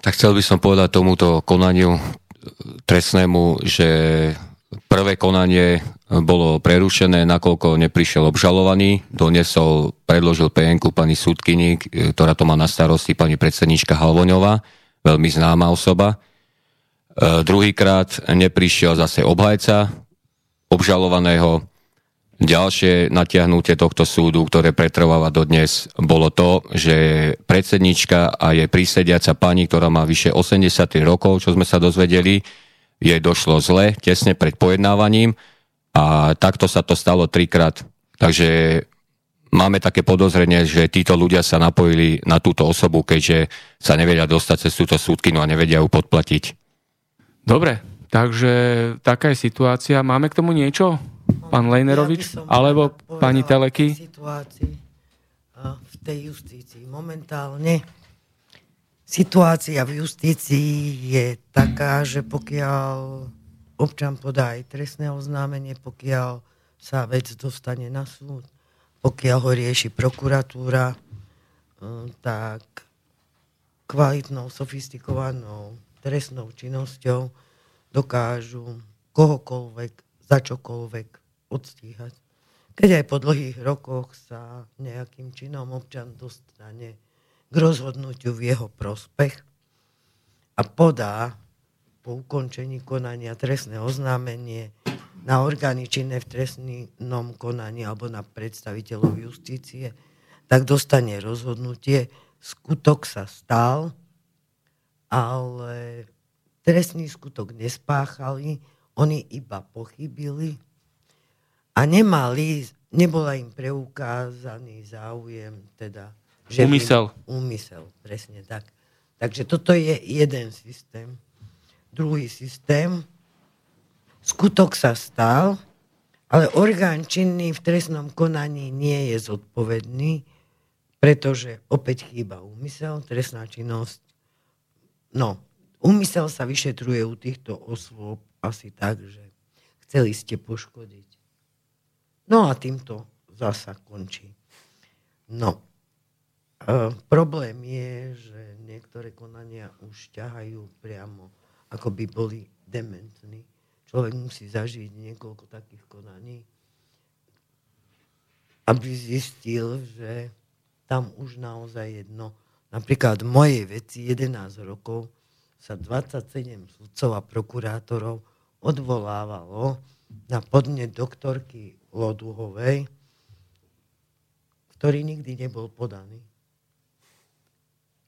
Tak chcel by som povedať tomuto konaniu trestnému, že prvé konanie bolo prerušené, nakoľko neprišiel obžalovaný. Doniesol, predložil PNK pani súdkyni, ktorá to má na starosti, pani predsednička Halvoňová, veľmi známa osoba. E, druhýkrát neprišiel zase obhajca obžalovaného. Ďalšie natiahnutie tohto súdu, ktoré pretrváva dodnes, bolo to, že predsednička a jej prísediaca pani, ktorá má vyše 80 rokov, čo sme sa dozvedeli, jej došlo zle tesne pred pojednávaním a takto sa to stalo trikrát. Takže máme také podozrenie, že títo ľudia sa napojili na túto osobu, keďže sa nevedia dostať cez túto súdkinu a nevedia ju podplatiť. Dobre, takže taká je situácia. Máme k tomu niečo? Pán Lejnerovič? Ja alebo pani Teleky? Situácii v tej justícii momentálne situácia v justícii je taká, že pokiaľ občan podá aj trestné oznámenie, pokiaľ sa vec dostane na súd, pokiaľ ho rieši prokuratúra, tak kvalitnou, sofistikovanou trestnou činnosťou dokážu kohokoľvek, za čokoľvek odstíhať. Keď aj po dlhých rokoch sa nejakým činom občan dostane k rozhodnutiu v jeho prospech a podá po ukončení konania trestné oznámenie na orgány činné v trestnom konaní alebo na predstaviteľov justície, tak dostane rozhodnutie, skutok sa stal, ale trestný skutok nespáchali, oni iba pochybili a nemali, nebola im preukázaný záujem, teda... Že úmysel. Úmysel, presne tak. Takže toto je jeden systém. Druhý systém, skutok sa stal, ale orgán činný v trestnom konaní nie je zodpovedný, pretože opäť chýba úmysel, trestná činnosť. No, úmysel sa vyšetruje u týchto osôb asi tak, že chceli ste poškodiť No a týmto zasa končí. No, e, problém je, že niektoré konania už ťahajú priamo, ako by boli dementní. Človek musí zažiť niekoľko takých konaní, aby zistil, že tam už naozaj jedno. Napríklad v mojej veci 11 rokov sa 27 sudcov a prokurátorov odvolávalo na podne doktorky Loduhovej, ktorý nikdy nebol podaný.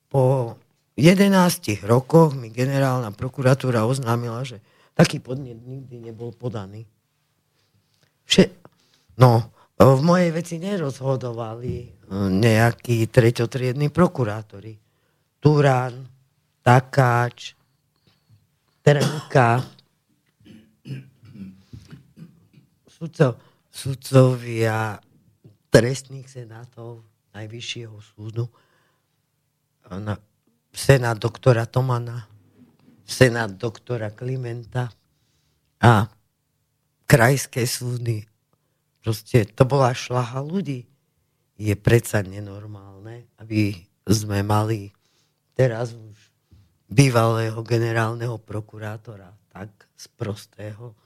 Po 11 rokoch mi generálna prokuratúra oznámila, že taký podnet nikdy nebol podaný. Vše... No, v mojej veci nerozhodovali e, nejakí treťotriední prokurátori. Turán, Takáč, Trnka, sudcov, sudcovia trestných senátov Najvyššieho súdu, na, senát doktora Tomana, senát doktora Klimenta a krajské súdy. Proste to bola šlaha ľudí. Je predsa nenormálne, aby sme mali teraz už bývalého generálneho prokurátora tak sprostého,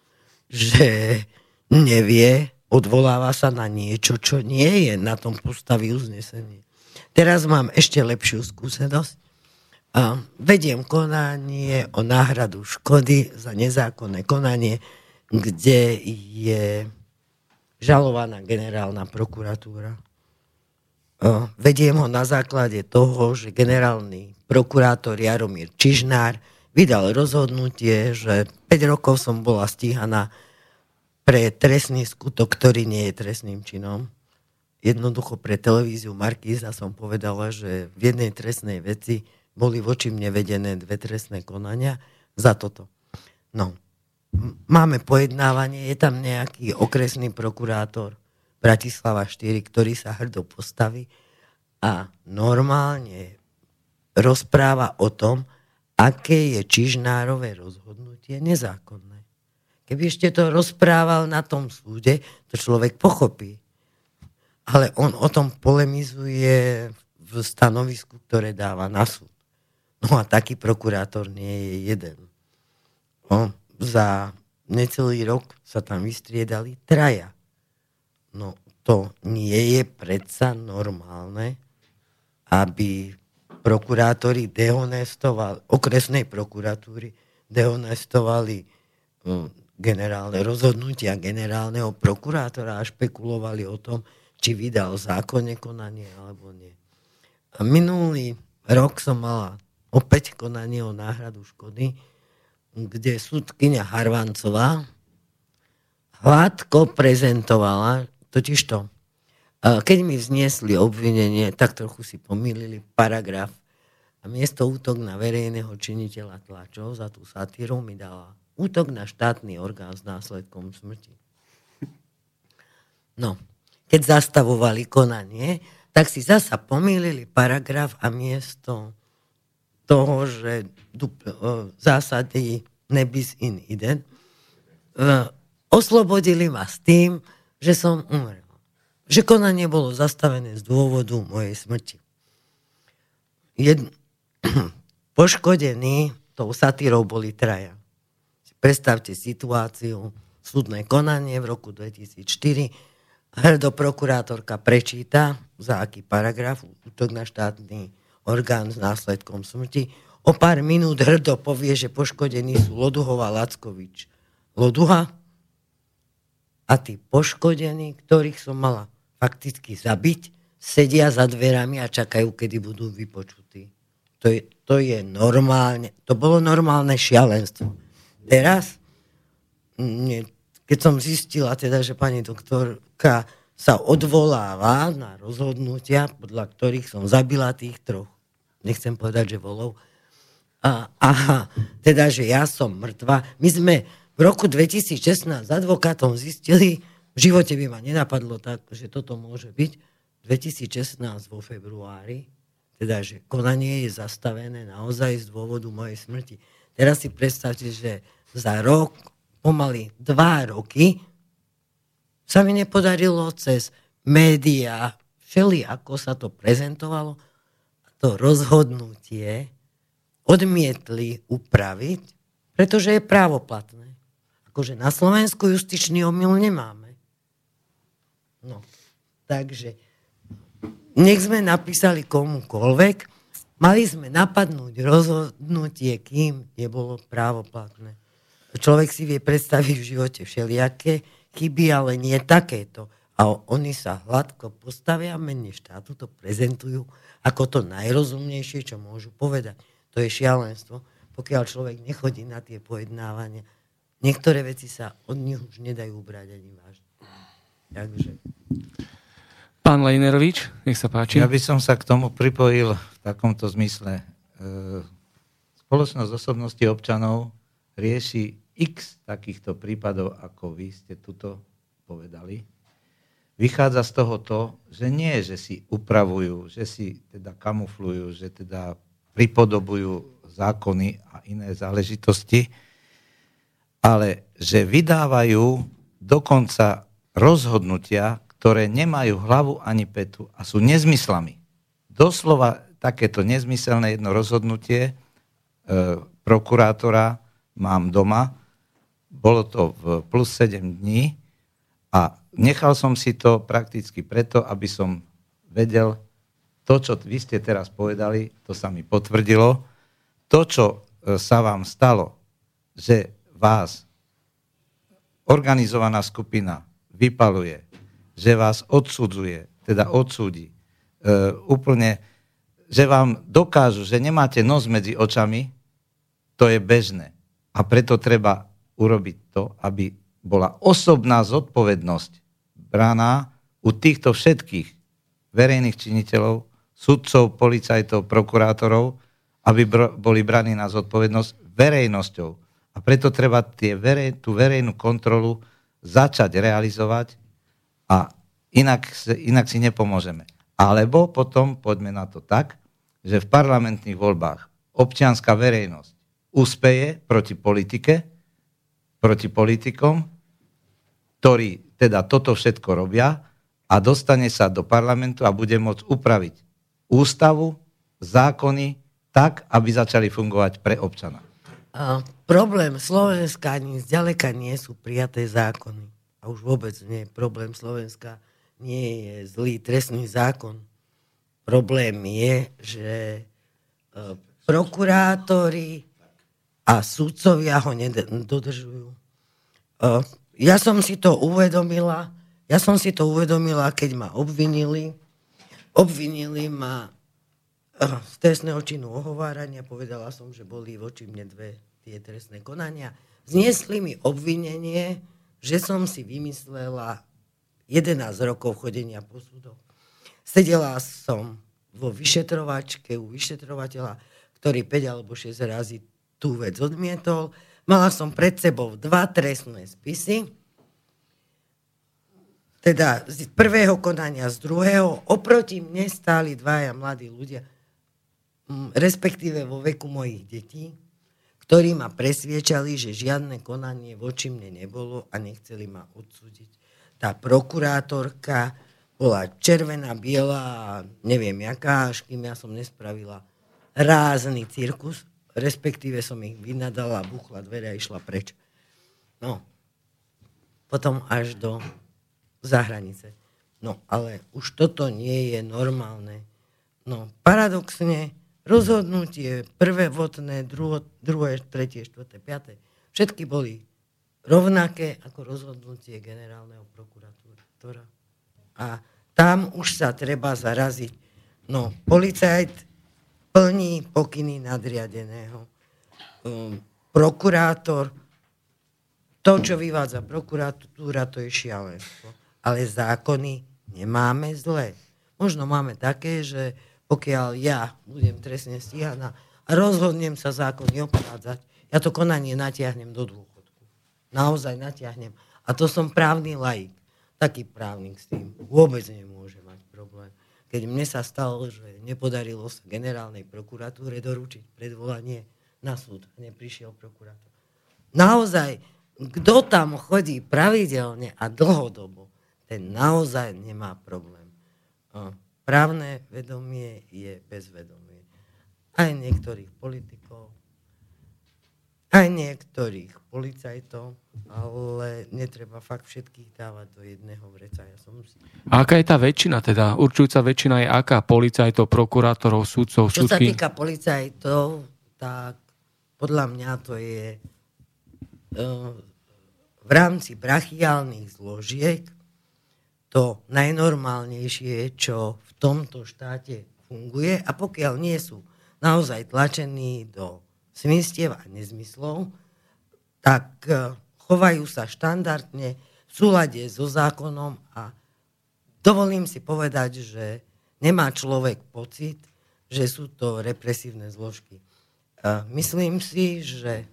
že nevie, odvoláva sa na niečo, čo nie je na tom postaví uznesenie. Teraz mám ešte lepšiu skúsenosť. A vediem konanie o náhradu škody za nezákonné konanie, kde je žalovaná generálna prokuratúra. Vediem ho na základe toho, že generálny prokurátor Jaromír Čižnár vydal rozhodnutie, že 5 rokov som bola stíhaná pre trestný skutok, ktorý nie je trestným činom. Jednoducho pre televíziu Markíza som povedala, že v jednej trestnej veci boli voči mne vedené dve trestné konania za toto. No, máme pojednávanie, je tam nejaký okresný prokurátor Bratislava 4, ktorý sa hrdo postaví a normálne rozpráva o tom, aké je Čižnárové rozhodnutie nezákonné. Keby ešte to rozprával na tom súde, to človek pochopí. Ale on o tom polemizuje v stanovisku, ktoré dáva na súd. No a taký prokurátor nie je jeden. On za necelý rok sa tam vystriedali traja. No to nie je predsa normálne, aby prokurátori dehonestovali, okresnej prokuratúry dehonestovali hm, generálne rozhodnutia generálneho prokurátora a špekulovali o tom, či vydal zákonne konanie alebo nie. A minulý rok som mala opäť konanie o náhradu škody, kde súdkynia Harvancová hladko prezentovala, totižto keď mi vzniesli obvinenie, tak trochu si pomýlili paragraf a miesto útok na verejného činiteľa tlačov za tú satíru mi dala útok na štátny orgán s následkom smrti. No, keď zastavovali konanie, tak si zasa pomýlili paragraf a miesto toho, že zásady nebis in ident, oslobodili ma s tým, že som umrel že konanie bolo zastavené z dôvodu mojej smrti. Jed... Poškodení tou satírou boli traja. Predstavte situáciu, súdne konanie v roku 2004, hrdo prokurátorka prečíta, za aký paragraf, útok na štátny orgán s následkom smrti. O pár minút hrdo povie, že poškodení sú Loduhová Lackovič. Loduha a tí poškodení, ktorých som mala fakticky zabiť, sedia za dverami a čakajú, kedy budú vypočutí. To je, to je normálne, to bolo normálne šialenstvo. Teraz, keď som zistila teda, že pani doktorka sa odvoláva na rozhodnutia, podľa ktorých som zabila tých troch, nechcem povedať, že volov, a, aha, teda, že ja som mŕtva. My sme v roku 2016 s advokátom zistili, v živote by ma nenapadlo tak, že toto môže byť 2016 vo februári, teda, že konanie je zastavené naozaj z dôvodu mojej smrti. Teraz si predstavte, že za rok, pomaly dva roky, sa mi nepodarilo cez médiá, všeli ako sa to prezentovalo, to rozhodnutie odmietli upraviť, pretože je právoplatné. Akože na Slovensku justičný omyl nemáme. No, takže nech sme napísali komukoľvek, mali sme napadnúť rozhodnutie, kým nebolo právoplatné. Človek si vie predstaviť v živote všelijaké chyby, ale nie takéto. A oni sa hladko postavia, mene štátu to prezentujú ako to najrozumnejšie, čo môžu povedať. To je šialenstvo, pokiaľ človek nechodí na tie pojednávania. Niektoré veci sa od nich už nedajú brať ani vážne. Takže. Pán Lejnerovič, nech sa páči. Ja by som sa k tomu pripojil v takomto zmysle. E, spoločnosť osobnosti občanov rieši x takýchto prípadov, ako vy ste tuto povedali. Vychádza z toho to, že nie, že si upravujú, že si teda kamuflujú, že teda pripodobujú zákony a iné záležitosti, ale že vydávajú dokonca rozhodnutia, ktoré nemajú hlavu ani petu a sú nezmyslami. Doslova takéto nezmyselné jedno rozhodnutie e, prokurátora mám doma, bolo to v plus 7 dní a nechal som si to prakticky preto, aby som vedel to, čo vy ste teraz povedali, to sa mi potvrdilo. To, čo e, sa vám stalo, že vás organizovaná skupina vypaluje, že vás odsudzuje, teda odsúdi, e, úplne, že vám dokážu, že nemáte nos medzi očami, to je bežné. A preto treba urobiť to, aby bola osobná zodpovednosť braná u týchto všetkých verejných činiteľov, sudcov, policajtov, prokurátorov, aby boli braní na zodpovednosť verejnosťou. A preto treba tie verej, tú verejnú kontrolu začať realizovať a inak, inak si nepomôžeme. Alebo potom poďme na to tak, že v parlamentných voľbách občianská verejnosť úspeje proti politike, proti politikom, ktorí teda toto všetko robia a dostane sa do parlamentu a bude môcť upraviť ústavu, zákony tak, aby začali fungovať pre občana. A problém Slovenska ani zďaleka nie sú prijaté zákony. A už vôbec nie. Problém Slovenska nie je zlý trestný zákon. Problém je, že e, prokurátori a sudcovia ho nedodržujú. E, ja som si to uvedomila, ja som si to uvedomila, keď ma obvinili. Obvinili ma e, z trestného činu ohovárania. Povedala som, že boli voči mne dve tie trestné konania. Zniesli mi obvinenie, že som si vymyslela 11 rokov chodenia po súdoch. Sedela som vo vyšetrovačke u vyšetrovateľa, ktorý 5 alebo 6 razy tú vec odmietol. Mala som pred sebou dva trestné spisy, teda z prvého konania, z druhého. Oproti mne stáli dvaja mladí ľudia, respektíve vo veku mojich detí, ktorí ma presviečali, že žiadne konanie voči mne nebolo a nechceli ma odsúdiť tá prokurátorka bola červená, biela, neviem jaká, až kým ja som nespravila rázny cirkus, respektíve som ich vynadala, buchla dvere a išla preč. No, potom až do zahranice. No, ale už toto nie je normálne. No, paradoxne, rozhodnutie prvé vodné, druho, druhé, tretie, štvrté, piaté, všetky boli rovnaké ako rozhodnutie generálneho prokurátora. A tam už sa treba zaraziť. No, policajt plní pokyny nadriadeného. Um, prokurátor, to, čo vyvádza prokuratúra, to je šialenstvo. Ale zákony nemáme zlé. Možno máme také, že pokiaľ ja budem trestne stíhaná a rozhodnem sa zákony obchádzať, ja to konanie natiahnem do dlhu naozaj natiahnem. A to som právny laik. Taký právnik s tým vôbec nemôže mať problém. Keď mne sa stalo, že nepodarilo sa generálnej prokuratúre doručiť predvolanie na súd a neprišiel prokurátor. Naozaj, kto tam chodí pravidelne a dlhodobo, ten naozaj nemá problém. Právne vedomie je bezvedomie. Aj niektorých politikov, aj niektorých policajtov, ale netreba fakt všetkých dávať do jedného vreca. Ja som si... A aká je tá väčšina teda? Určujúca väčšina je aká? Policajtov, prokurátorov, sudcov, Čo súdky? sa týka policajtov, tak podľa mňa to je uh, v rámci brachiálnych zložiek to najnormálnejšie, čo v tomto štáte funguje a pokiaľ nie sú naozaj tlačení do smistiev a nezmyslov, tak e, chovajú sa štandardne v súlade so zákonom a dovolím si povedať, že nemá človek pocit, že sú to represívne zložky. E, myslím si, že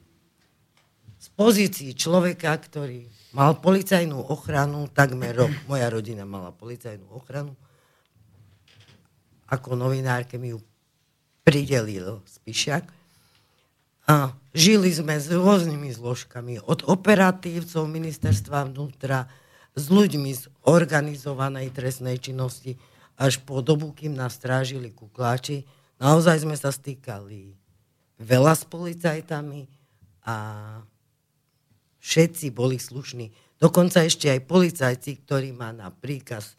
z pozícií človeka, ktorý mal policajnú ochranu, takmer rok, moja rodina mala policajnú ochranu, ako novinárke mi ju pridelil Spišak, a žili sme s rôznymi zložkami, od operatívcov ministerstva vnútra, s ľuďmi z organizovanej trestnej činnosti, až po dobu, kým nás strážili kukláči. Naozaj sme sa stýkali veľa s policajtami a všetci boli slušní. Dokonca ešte aj policajci, ktorí má na príkaz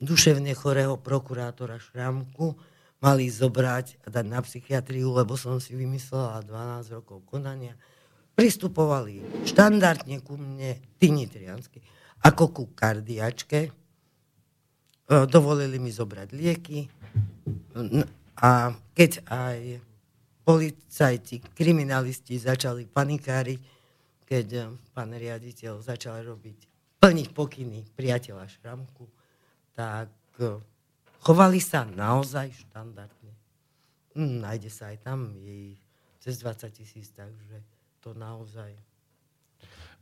duševne chorého prokurátora Šramku, mali zobrať a dať na psychiatriu, lebo som si vymyslela 12 rokov konania. Pristupovali štandardne ku mne, nitriansky, ako ku kardiačke. E, dovolili mi zobrať lieky a keď aj policajti, kriminalisti začali panikáriť, keď e, pán riaditeľ začal robiť, plniť pokyny priateľa Šramku, tak e, Chovali sa naozaj štandardne. Hm, nájde sa aj tam, je cez 20 tisíc, takže to naozaj...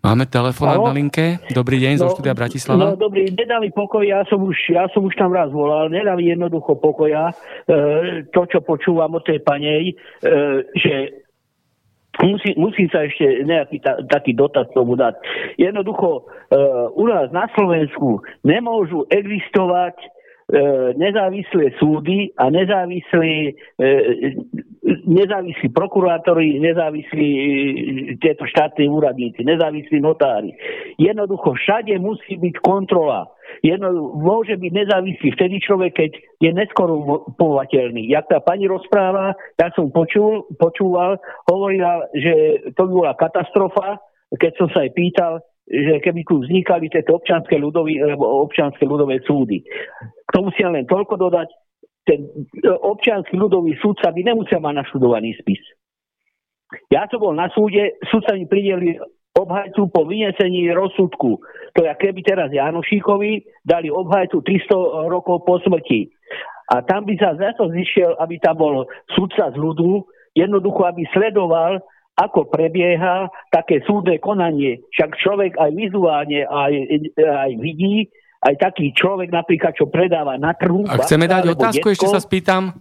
Máme telefón na linke. Dobrý deň no, zo štúdia Bratislava. No dobrý, nedali pokoj, ja som, už, ja som už tam raz volal, nedali jednoducho pokoja. E, to, čo počúvam od tej panej, e, že musí, musí sa ešte nejaký ta, taký dotaz tomu dať. Jednoducho, e, u nás na Slovensku nemôžu existovať nezávislé súdy a nezávislí, e, nezávislí prokurátori, nezávislí e, tieto štátne úradníci, nezávislí notári. Jednoducho všade musí byť kontrola. Jedno, môže byť nezávislý vtedy človek, keď je neskorumpovateľný. Jak tá pani rozpráva, ja som počul, počúval, hovorila, že to by bola katastrofa, keď som sa aj pýtal, že keby tu vznikali tieto občanské, ľudový, občanské ľudové súdy. K tomu si len toľko dodať, ten občianský ľudový súdca by nemusel mať naštudovaný spis. Ja som bol na súde, súdca mi prideli obhajcu po vynesení rozsudku. To je keby teraz Janošíkovi dali obhajcu 300 rokov po smrti. A tam by sa za to zišiel, aby tam bol súdca z ľudu, jednoducho, aby sledoval, ako prebieha také súdne konanie. Však človek aj vizuálne aj, aj vidí, aj taký človek napríklad, čo predáva na trhu. A chceme dať otázku, detko, ešte sa spýtam.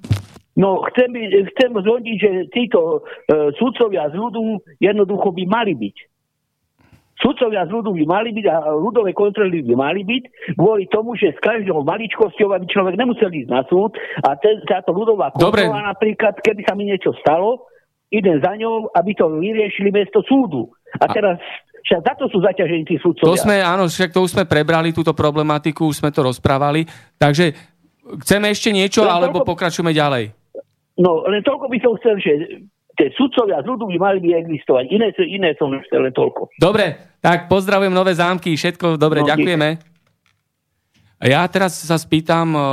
No, chcem, chcem zvodiť, že títo e, súdcovia z ľudu jednoducho by mali byť. Sudcovia z ľudu by mali byť a ľudové kontroly by mali byť kvôli tomu, že s každou maličkosťou, aby človek nemusel ísť na súd a ten, táto ľudová kontrola Dobre. napríklad, keby sa mi niečo stalo, idem za ňou, aby to vyriešili mesto súdu. A teraz však za to sú zaťažení tí súdcovia. To sme, áno, však to už sme prebrali, túto problematiku, už sme to rozprávali. Takže chceme ešte niečo, len alebo toľko, pokračujeme ďalej? No, len toľko by som chcel, že tie sudcovia z ľudu by mali by existovať. Iné, iné som ešte len toľko. Dobre, tak pozdravujem Nové zámky, všetko dobre, no, ďakujeme. A ja teraz sa spýtam uh,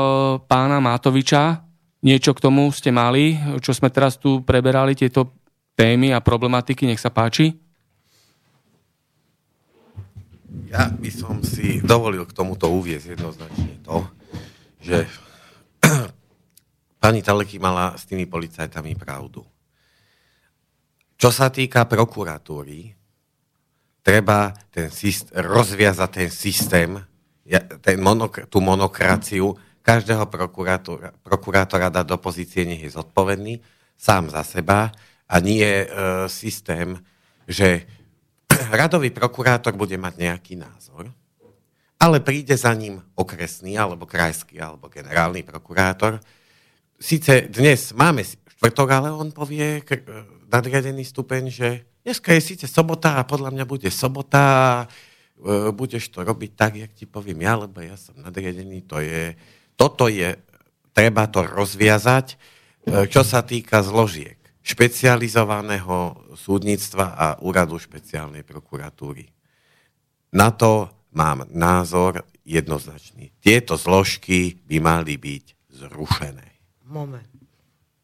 pána Matoviča, Niečo k tomu ste mali, čo sme teraz tu preberali, tieto témy a problematiky, nech sa páči. Ja by som si dovolil k tomuto uviezť jednoznačne to, že pani Taleky mala s tými policajtami pravdu. Čo sa týka prokuratúry, treba ten systém, rozviazať ten systém, ten monok, tú monokraciu, každého prokurátora, prokurátora dať do pozície, nech je zodpovedný sám za seba a nie e, systém, že radový prokurátor bude mať nejaký názor, ale príde za ním okresný, alebo krajský, alebo generálny prokurátor. Sice dnes máme štvrtok, ale on povie e, nadriadený stupeň, že dneska je síce sobota a podľa mňa bude sobota a e, budeš to robiť tak, jak ti poviem ja, lebo ja som nadriadený, to je toto je, treba to rozviazať, e, čo sa týka zložiek špecializovaného súdnictva a úradu špeciálnej prokuratúry. Na to mám názor jednoznačný. Tieto zložky by mali byť zrušené. Moment.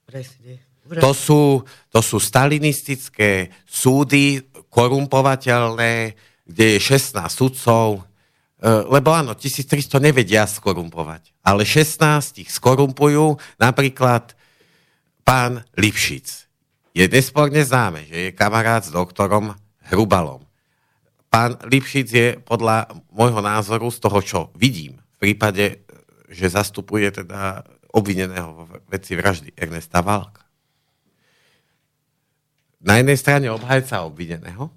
Presne. To sú, to sú stalinistické súdy, korumpovateľné, kde je 16 sudcov, lebo áno, 1300 nevedia skorumpovať, ale 16 ich skorumpujú, napríklad pán Lipšic. Je nesporne známe, že je kamarát s doktorom Hrubalom. Pán Lipšic je podľa môjho názoru z toho, čo vidím, v prípade, že zastupuje teda obvineného v veci vraždy Ernesta Valka. Na jednej strane obhajca obvineného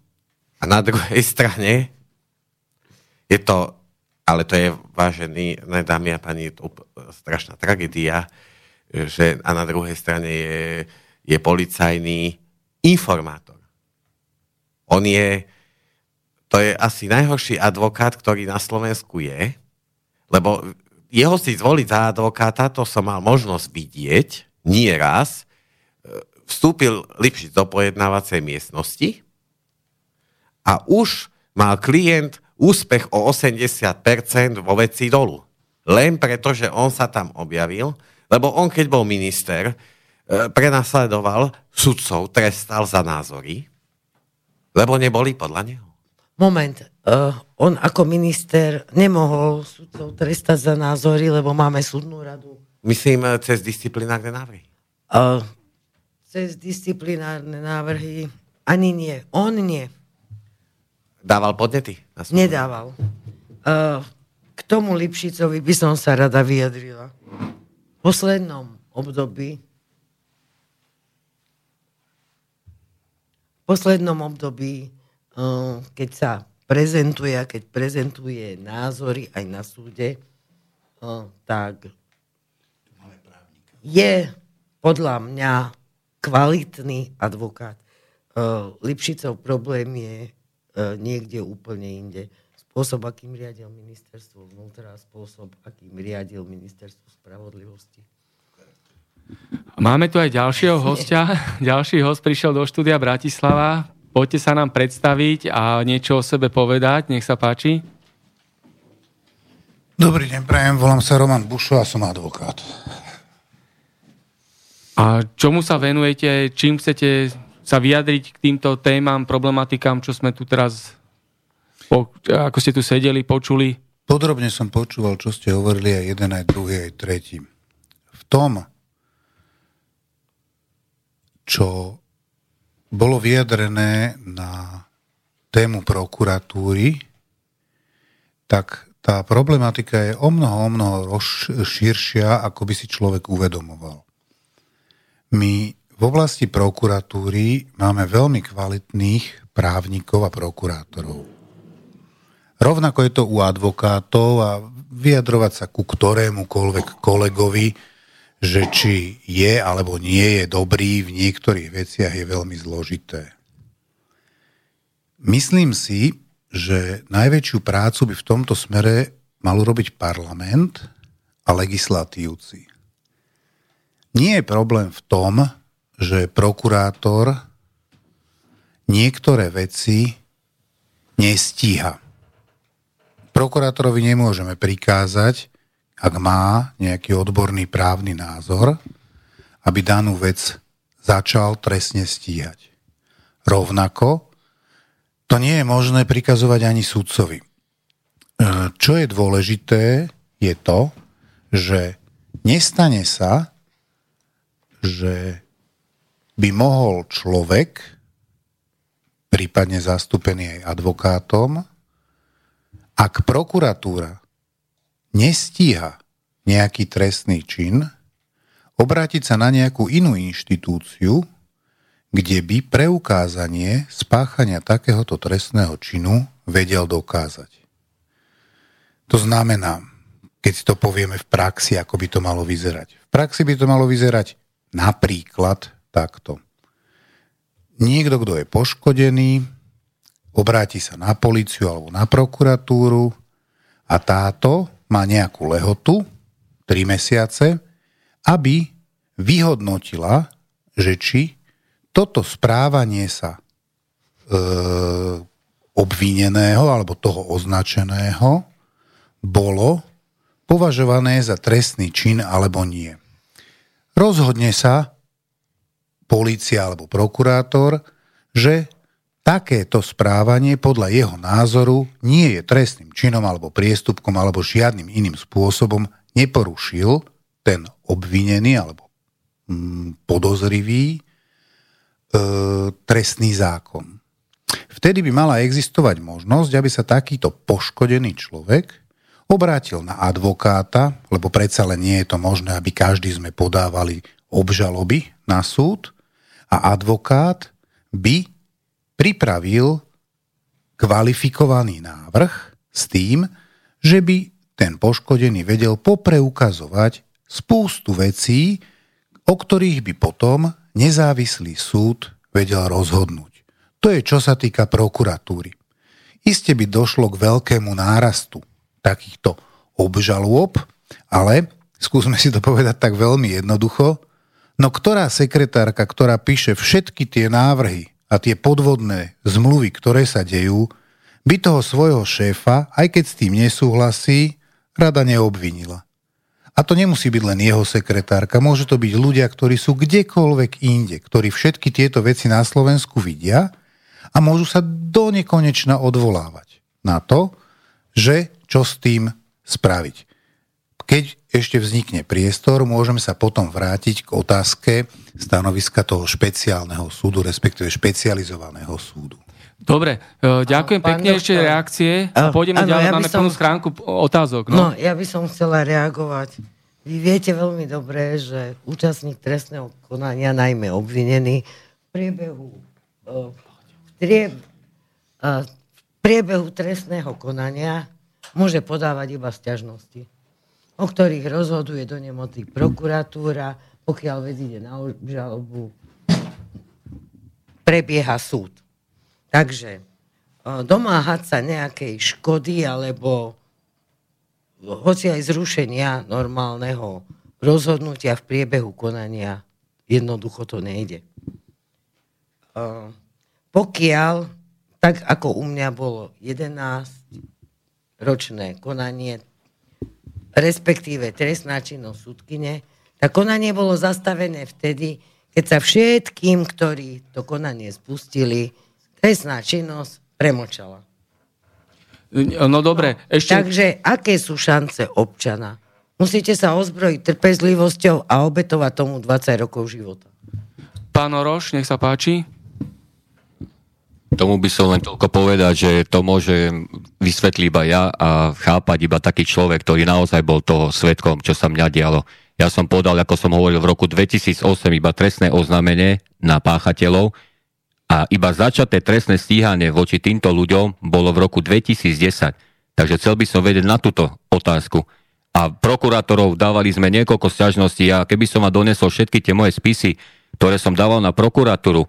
a na druhej strane je to, ale to je, vážený, ne, dámy a pani, to strašná tragédia, že a na druhej strane je, je policajný informátor. On je, to je asi najhorší advokát, ktorý na Slovensku je, lebo jeho si zvoliť za advokáta, to som mal možnosť vidieť, nie raz, vstúpil Lipšic do pojednávacej miestnosti a už mal klient úspech o 80% vo veci dolu. Len preto, že on sa tam objavil, lebo on, keď bol minister, e, prenasledoval sudcov, trestal za názory, lebo neboli podľa neho. Moment. Uh, on ako minister nemohol sudcov trestať za názory, lebo máme súdnu radu. Myslím, e, cez disciplinárne návrhy. Uh, cez disciplinárne návrhy ani nie. On nie. Dával podnety? Nedával. Uh, k tomu Lipšicovi by som sa rada vyjadrila. V poslednom období v poslednom období, uh, keď sa prezentuje a keď prezentuje názory aj na súde, o, tak je podľa mňa kvalitný advokát. O, Lipšicov problém je niekde úplne inde. Spôsob, akým riadil ministerstvo vnútra, spôsob, akým riadil ministerstvo spravodlivosti. Máme tu aj ďalšieho hostia. Ďalší host prišiel do štúdia Bratislava. Poďte sa nám predstaviť a niečo o sebe povedať. Nech sa páči. Dobrý deň, prajem, volám sa Roman Bušo a som advokát. A čomu sa venujete? Čím chcete sa vyjadriť k týmto témam, problematikám, čo sme tu teraz, ako ste tu sedeli, počuli? Podrobne som počúval, čo ste hovorili aj jeden, aj druhý, aj tretí. V tom, čo bolo vyjadrené na tému prokuratúry, tak tá problematika je o mnoho, o mnoho širšia, ako by si človek uvedomoval. My v oblasti prokuratúry máme veľmi kvalitných právnikov a prokurátorov. Rovnako je to u advokátov a vyjadrovať sa ku ktorémukoľvek kolegovi, že či je alebo nie je dobrý v niektorých veciach je veľmi zložité. Myslím si, že najväčšiu prácu by v tomto smere mal urobiť parlament a legislatívci. Nie je problém v tom, že prokurátor niektoré veci nestíha. Prokurátorovi nemôžeme prikázať, ak má nejaký odborný právny názor, aby danú vec začal trestne stíhať. Rovnako to nie je možné prikazovať ani sudcovi. E, čo je dôležité, je to, že nestane sa, že by mohol človek, prípadne zastúpený aj advokátom, ak prokuratúra nestíha nejaký trestný čin, obrátiť sa na nejakú inú inštitúciu, kde by preukázanie spáchania takéhoto trestného činu vedel dokázať. To znamená, keď to povieme v praxi, ako by to malo vyzerať. V praxi by to malo vyzerať napríklad takto. Niekto, kto je poškodený, obráti sa na policiu alebo na prokuratúru a táto má nejakú lehotu, 3 mesiace, aby vyhodnotila, že či toto správanie sa e, obvineného alebo toho označeného bolo považované za trestný čin alebo nie. Rozhodne sa policia alebo prokurátor, že takéto správanie podľa jeho názoru nie je trestným činom alebo priestupkom alebo žiadnym iným spôsobom neporušil ten obvinený alebo mm, podozrivý e, trestný zákon. Vtedy by mala existovať možnosť, aby sa takýto poškodený človek obrátil na advokáta, lebo predsa len nie je to možné, aby každý sme podávali obžaloby na súd a advokát by pripravil kvalifikovaný návrh s tým, že by ten poškodený vedel popreukazovať spústu vecí, o ktorých by potom nezávislý súd vedel rozhodnúť. To je, čo sa týka prokuratúry. Iste by došlo k veľkému nárastu takýchto obžalôb, ale skúsme si to povedať tak veľmi jednoducho, no ktorá sekretárka, ktorá píše všetky tie návrhy a tie podvodné zmluvy, ktoré sa dejú, by toho svojho šéfa, aj keď s tým nesúhlasí, rada neobvinila. A to nemusí byť len jeho sekretárka, môže to byť ľudia, ktorí sú kdekoľvek inde, ktorí všetky tieto veci na Slovensku vidia a môžu sa do nekonečna odvolávať na to, že čo s tým spraviť. Keď ešte vznikne priestor, môžeme sa potom vrátiť k otázke stanoviska toho špeciálneho súdu, respektíve špecializovaného súdu. Dobre, e, ďakujem pekne, ešte reakcie. A pôjdeme ďalej, ja máme som, plnú schránku otázok. No. no, ja by som chcela reagovať. Vy viete veľmi dobre, že účastník trestného konania, najmä obvinený, v priebehu, e, v, trie, e, v priebehu trestného konania môže podávať iba sťažnosti. O ktorých rozhoduje do nemoty prokuratúra, pokiaľ vec ide na žalobu, prebieha súd. Takže domáhať sa nejakej škody alebo hoci aj zrušenia normálneho rozhodnutia v priebehu konania jednoducho to nejde. Pokiaľ, tak ako u mňa bolo 11 ročné konanie, respektíve trestná činnosť súdkyne, tak konanie bolo zastavené vtedy, keď sa všetkým, ktorí to konanie spustili, trestná činnosť premočala. No dobre, ešte... Takže aké sú šance občana? Musíte sa ozbrojiť trpezlivosťou a obetovať tomu 20 rokov života. Pán Oroš, nech sa páči. Tomu by som len toľko povedať, že to môže vysvetliť iba ja a chápať iba taký človek, ktorý naozaj bol toho svetkom, čo sa mňa dialo. Ja som podal, ako som hovoril, v roku 2008 iba trestné oznámenie na páchateľov a iba začaté trestné stíhanie voči týmto ľuďom bolo v roku 2010. Takže chcel by som vedieť na túto otázku. A prokurátorov dávali sme niekoľko sťažností a keby som ma donesol všetky tie moje spisy, ktoré som dával na prokuratúru,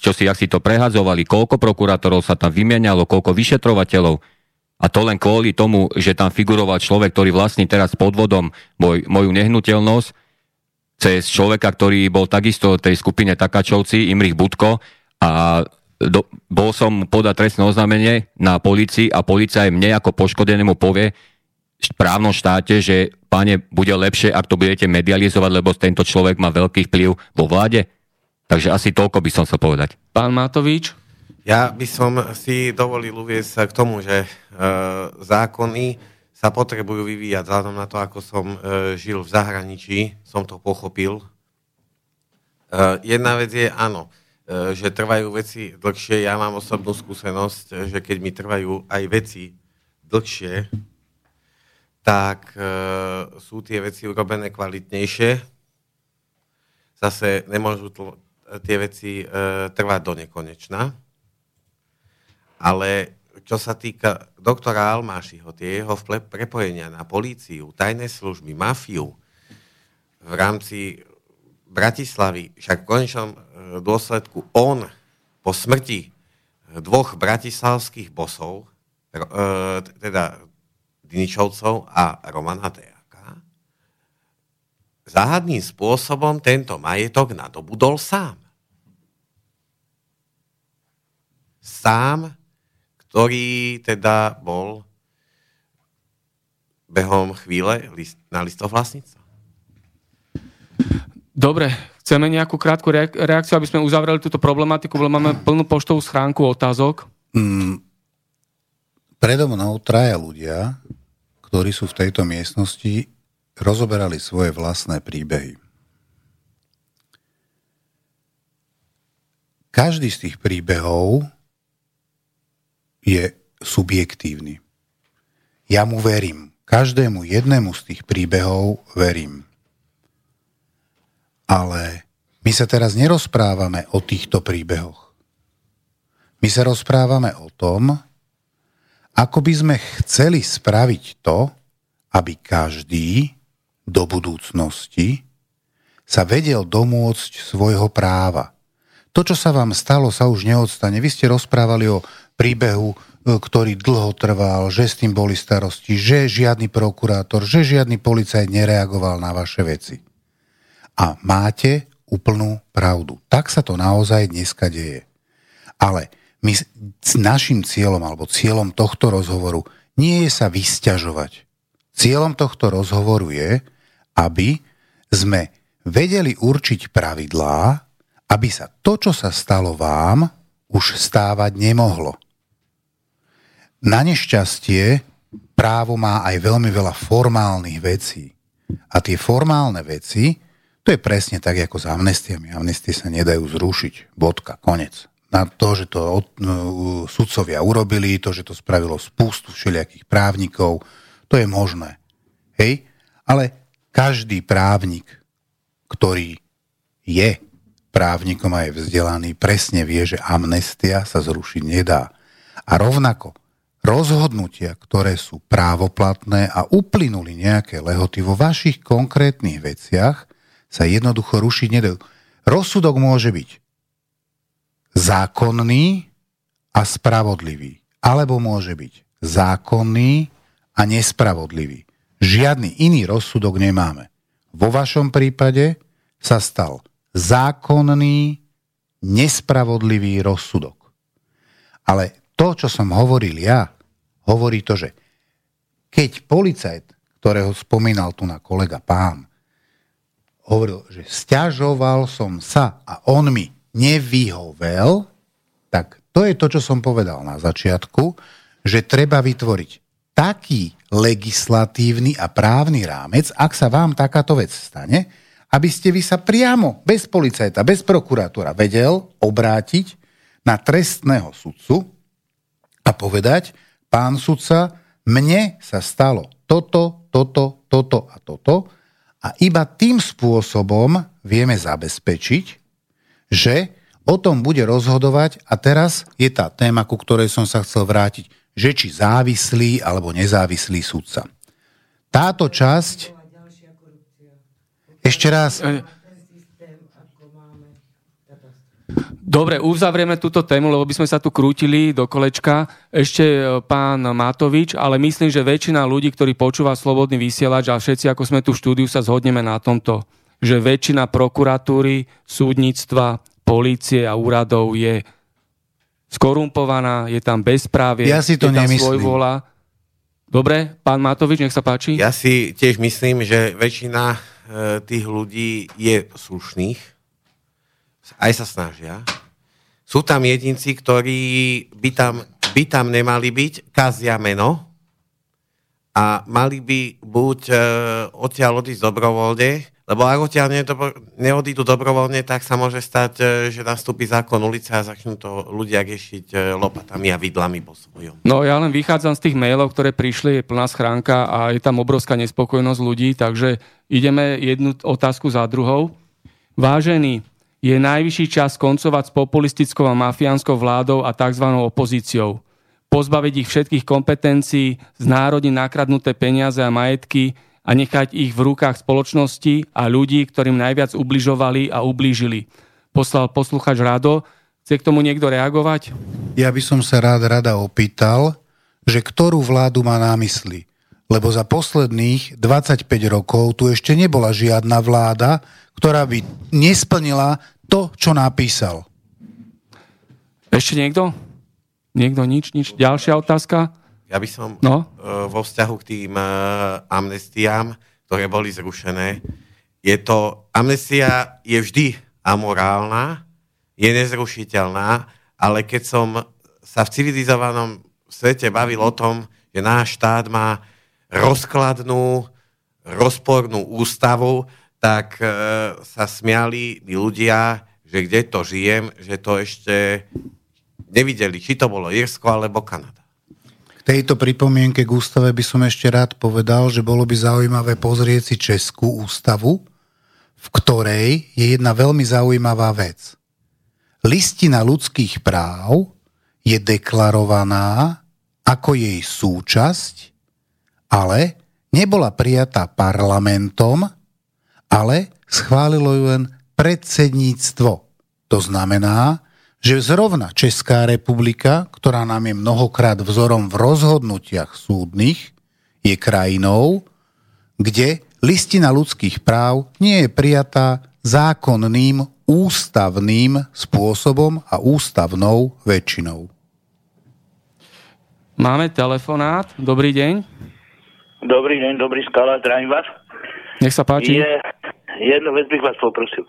čo si, ak si to prehadzovali, koľko prokurátorov sa tam vymienialo, koľko vyšetrovateľov. A to len kvôli tomu, že tam figuroval človek, ktorý vlastní teraz podvodom moj, moju nehnuteľnosť, cez človeka, ktorý bol takisto v tej skupine Takačovci, Imrich Budko, a do, bol som podať trestné oznámenie na policii a policia aj mne ako poškodenému povie v právnom štáte, že pane, bude lepšie, ak to budete medializovať, lebo tento človek má veľký vplyv vo vláde. Takže asi toľko by som sa povedať. Pán Matovič? Ja by som si dovolil uvieť sa k tomu, že e, zákony sa potrebujú vyvíjať vzhľadom na to, ako som e, žil v zahraničí, som to pochopil. E, jedna vec je, áno, e, že trvajú veci dlhšie. Ja mám osobnú skúsenosť, že keď mi trvajú aj veci dlhšie, tak e, sú tie veci urobené kvalitnejšie. Zase nemôžu tl- tie veci e, trvať do nekonečna. Ale čo sa týka doktora Almášiho, tie jeho prepojenia na políciu, tajné služby, mafiu v rámci Bratislavy, však v konečnom e, dôsledku on po smrti dvoch bratislavských bosov, e, teda Diničovcov a Romana Teaka, záhadným spôsobom tento majetok nadobudol sám. Sám, ktorý teda bol behom chvíle na listov vlastníctva. Dobre, chceme nejakú krátku reakciu, aby sme uzavreli túto problematiku, lebo máme plnú poštovú schránku otázok. Mm, predo mnou traja ľudia, ktorí sú v tejto miestnosti, rozoberali svoje vlastné príbehy. Každý z tých príbehov je subjektívny. Ja mu verím. Každému jednému z tých príbehov verím. Ale my sa teraz nerozprávame o týchto príbehoch. My sa rozprávame o tom, ako by sme chceli spraviť to, aby každý do budúcnosti sa vedel domôcť svojho práva. To, čo sa vám stalo, sa už neodstane. Vy ste rozprávali o príbehu, e, ktorý dlho trval, že s tým boli starosti, že žiadny prokurátor, že žiadny policajt nereagoval na vaše veci. A máte úplnú pravdu. Tak sa to naozaj dneska deje. Ale my našim cieľom alebo cieľom tohto rozhovoru nie je sa vysťažovať. Cieľom tohto rozhovoru je, aby sme vedeli určiť pravidlá, aby sa to, čo sa stalo vám, už stávať nemohlo. Na nešťastie právo má aj veľmi veľa formálnych vecí. A tie formálne veci, to je presne tak, ako s amnestiami. Amnestie sa nedajú zrušiť. Bodka, konec. Na to, že to od, uh, sudcovia urobili, to, že to spravilo spústu všelijakých právnikov, to je možné. Hej? Ale každý právnik, ktorý je právnikom a je vzdelaný, presne vie, že amnestia sa zrušiť nedá. A rovnako, rozhodnutia, ktoré sú právoplatné a uplynuli nejaké lehoty vo vašich konkrétnych veciach, sa jednoducho rušiť nedajú. Rozsudok môže byť zákonný a spravodlivý. Alebo môže byť zákonný a nespravodlivý. Žiadny iný rozsudok nemáme. Vo vašom prípade sa stal zákonný, nespravodlivý rozsudok. Ale to, čo som hovoril ja, hovorí to, že keď policajt, ktorého spomínal tu na kolega pán, hovoril, že stiažoval som sa a on mi nevyhovel, tak to je to, čo som povedal na začiatku, že treba vytvoriť taký legislatívny a právny rámec, ak sa vám takáto vec stane, aby ste vy sa priamo, bez policajta, bez prokurátora vedel obrátiť na trestného sudcu a povedať, pán sudca, mne sa stalo toto, toto, toto a toto a iba tým spôsobom vieme zabezpečiť, že o tom bude rozhodovať a teraz je tá téma, ku ktorej som sa chcel vrátiť, že či závislý alebo nezávislý sudca. Táto časť... Ešte raz. Dobre, uzavrieme túto tému, lebo by sme sa tu krútili do kolečka. Ešte e, pán Matovič, ale myslím, že väčšina ľudí, ktorí počúva Slobodný vysielač a všetci, ako sme tu v štúdiu, sa zhodneme na tomto, že väčšina prokuratúry, súdnictva, polície a úradov je skorumpovaná, je tam bezprávie, ja si to je tam nemyslím. vola. Dobre, pán Matovič, nech sa páči. Ja si tiež myslím, že väčšina e, tých ľudí je slušných, aj sa snažia. Sú tam jedinci, ktorí by tam, by tam nemali byť, kazia meno a mali by buď e, odtiaľ odísť dobrovoľne, lebo ak odtiaľ neodídu dobrovoľne, tak sa môže stať, e, že nastúpi zákon ulice a začnú to ľudia riešiť e, lopatami a vidlami po svojom. No ja len vychádzam z tých mailov, ktoré prišli, je plná schránka a je tam obrovská nespokojnosť ľudí, takže ideme jednu otázku za druhou. Vážený, je najvyšší čas koncovať s populistickou a mafiánskou vládou a tzv. opozíciou. Pozbaviť ich všetkých kompetencií, znárodniť nakradnuté peniaze a majetky, a nechať ich v rukách spoločnosti a ľudí, ktorým najviac ubližovali a ublížili. Poslal posluchač Rado. Chce k tomu niekto reagovať? Ja by som sa rád rada opýtal, že ktorú vládu má na mysli. Lebo za posledných 25 rokov tu ešte nebola žiadna vláda, ktorá by nesplnila to, čo napísal. Ešte niekto? Niekto nič, nič. Ďalšia otázka? Ja by som no? uh, vo vzťahu k tým uh, amnestiám, ktoré boli zrušené, je to, amnestia je vždy amorálna, je nezrušiteľná, ale keď som sa v civilizovanom svete bavil o tom, že náš štát má rozkladnú, rozpornú ústavu, tak e, sa smiali ľudia, že kde to žijem, že to ešte nevideli, či to bolo Irsko alebo Kanada tejto pripomienke k ústave by som ešte rád povedal, že bolo by zaujímavé pozrieť si Českú ústavu, v ktorej je jedna veľmi zaujímavá vec. Listina ľudských práv je deklarovaná ako jej súčasť, ale nebola prijatá parlamentom, ale schválilo ju len predsedníctvo. To znamená, že zrovna Česká republika, ktorá nám je mnohokrát vzorom v rozhodnutiach súdnych, je krajinou, kde listina ľudských práv nie je prijatá zákonným, ústavným spôsobom a ústavnou väčšinou. Máme telefonát. Dobrý deň. Dobrý deň, dobrý skala, zdravím vás. Nech sa páči. Je, jednu vec bych vás poprosil.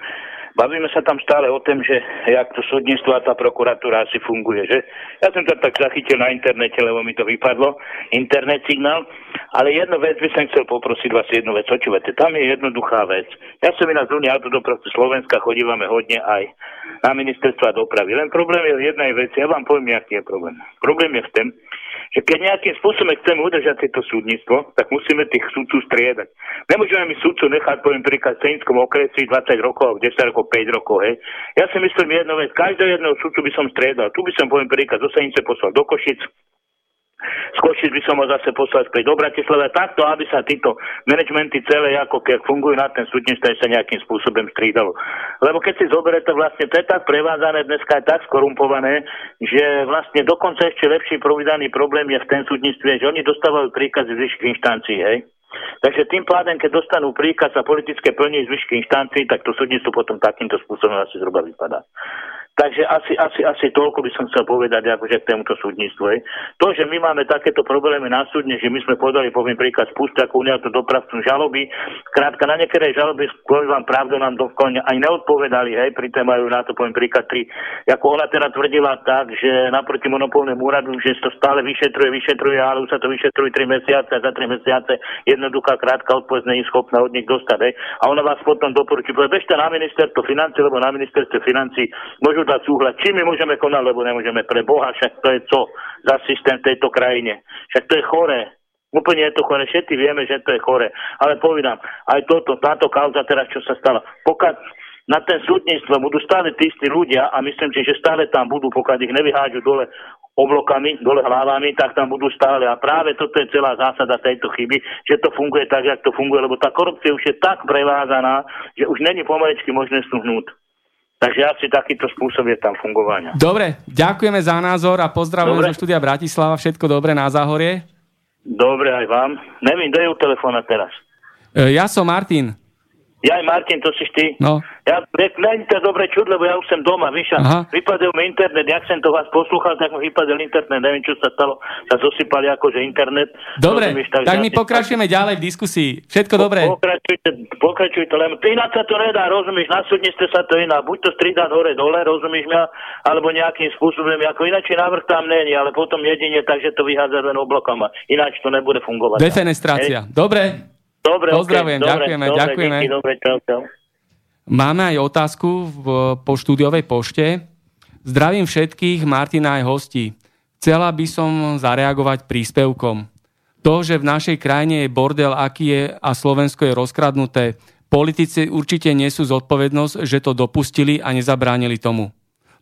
Bavíme sa tam stále o tom, že jak to súdnictvo a tá prokuratúra asi funguje. Že? Ja som to tak zachytil na internete, lebo mi to vypadlo, internet signál. Ale jednu vec by som chcel poprosiť vás jednu vec. Očúvate, tam je jednoduchá vec. Ja som iná z Unie autodopravcu Slovenska, chodívame hodne aj na ministerstva dopravy. Len problém je v jednej veci. Ja vám poviem, aký je problém. Problém je v tom, že keď nejakým spôsobom chceme udržať tieto súdnictvo, tak musíme tých súdcov striedať. Nemôžeme mi súdcu nechať, poviem príklad, v Cenickom okresi 20 rokov, 10 rokov, 5 rokov, hej. Ja si myslím jednu vec, každého jedného súdcu by som striedal. Tu by som, poviem príklad, zo Senice poslal do Košic, Skočiť by som ho zase poslal späť do Bratislava takto, aby sa títo managementy celé, ako keď fungujú na ten súdnictve, sa nejakým spôsobom strídalo. Lebo keď si zoberete, vlastne to je tak prevázané, dneska je tak skorumpované, že vlastne dokonca ešte lepší providaný problém je v ten súdnictve, že oni dostávajú príkazy z vyšších inštancií, hej. Takže tým pádem, keď dostanú príkaz a politické plní z vyšších inštancií, tak to súdnictvo potom takýmto spôsobom asi zhruba vypadá. Takže asi, asi, asi toľko by som chcel povedať akože k tomuto súdnictvu. Je. To, že my máme takéto problémy na súdne, že my sme podali, poviem príklad, spúšťakov nejakú dopravcu žaloby, krátka na niektoré žaloby, kvôli vám pravdu nám dokonne aj neodpovedali, hej, pri tém majú na to, poviem príklad, tri. Ako ona teda tvrdila tak, že naproti monopolnému úradu, že to stále vyšetruje, vyšetruje, ale už sa to vyšetruje 3 mesiace a za 3 mesiace jednoduchá krátka odpoveď je schopná od nich dostať. Hej. A ona vás potom doporučí, bežte na ministerstvo financí, lebo na ministerstve financí môžu dať súhlas. Či my môžeme konať, lebo nemôžeme pre Boha, však to je co za systém tejto krajine. Však to je choré. Úplne je to chore, všetci vieme, že to je chore. Ale povedám, aj toto, táto kauza teraz, čo sa stala. Pokiaľ na ten súdnictvo budú stále tí istí ľudia a myslím si, že stále tam budú, pokiaľ ich nevyháďu dole oblokami, dole hlavami, tak tam budú stále. A práve toto je celá zásada tejto chyby, že to funguje tak, jak to funguje, lebo tá korupcia už je tak prevázaná, že už není pomaličky možné snuhnúť. Takže asi takýto spôsob je tam fungovania. Dobre, ďakujeme za názor a pozdravujeme zo štúdia Bratislava. Všetko dobré na záhorie. Dobre, aj vám. Nevím, kto je u telefóna teraz. E, ja som Martin. Ja aj Martin, to si ty. No. Ja, není to dobre čuť, lebo ja už som doma, víš, a vypadol mi internet, jak som to vás poslúchal, tak mi vypadol internet, neviem, čo sa stalo, sa zosypali akože internet. Dobre, Rozumieš, tak, tak my pokračujeme ďalej v diskusii. Všetko dobré. Pokračujte, pokračujte, len inak sa to nedá, rozumieš, na súdnictve sa to iná, buď to strídať hore dole, rozumieš mňa, alebo nejakým spôsobom, ako ináč návrh tam není, ale potom jedine tak, že to vyhádza len oblokama. Ináč to nebude fungovať. Defenestrácia. Dobre, Dobre, Pozdravujem, okay, ďakujeme, dobre, ďakujeme. Dobre, čau, čau. Máme aj otázku v, po štúdiovej pošte. Zdravím všetkých, Martina aj hostí. Chcela by som zareagovať príspevkom. To, že v našej krajine je bordel, aký je a Slovensko je rozkradnuté, politici určite nesú zodpovednosť, že to dopustili a nezabránili tomu.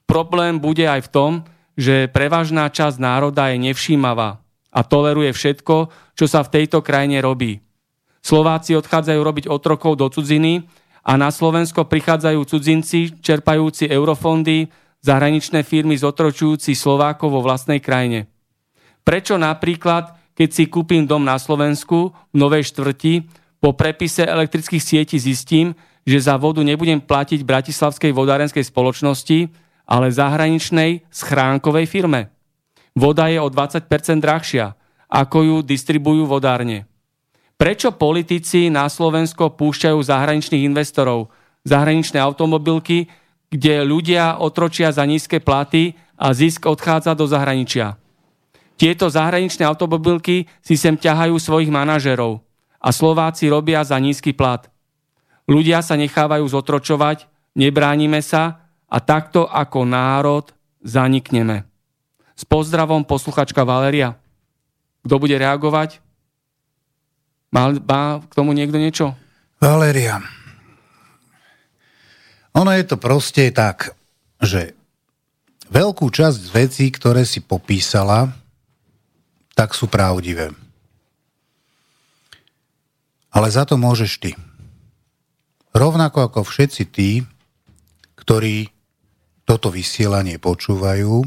Problém bude aj v tom, že prevažná časť národa je nevšímavá a toleruje všetko, čo sa v tejto krajine robí. Slováci odchádzajú robiť otrokov do cudziny a na Slovensko prichádzajú cudzinci, čerpajúci eurofondy, zahraničné firmy zotročujúci Slovákov vo vlastnej krajine. Prečo napríklad, keď si kúpim dom na Slovensku v Novej štvrti, po prepise elektrických sietí zistím, že za vodu nebudem platiť Bratislavskej vodárenskej spoločnosti, ale zahraničnej schránkovej firme. Voda je o 20% drahšia, ako ju distribujú vodárne. Prečo politici na Slovensko púšťajú zahraničných investorov, zahraničné automobilky, kde ľudia otročia za nízke platy a zisk odchádza do zahraničia? Tieto zahraničné automobilky si sem ťahajú svojich manažerov a Slováci robia za nízky plat. Ľudia sa nechávajú zotročovať, nebránime sa a takto ako národ zanikneme. S pozdravom posluchačka Valeria. Kto bude reagovať? Má, má k tomu niekto niečo? Valéria. Ono je to proste tak, že veľkú časť vecí, ktoré si popísala, tak sú pravdivé. Ale za to môžeš ty. Rovnako ako všetci tí, ktorí toto vysielanie počúvajú,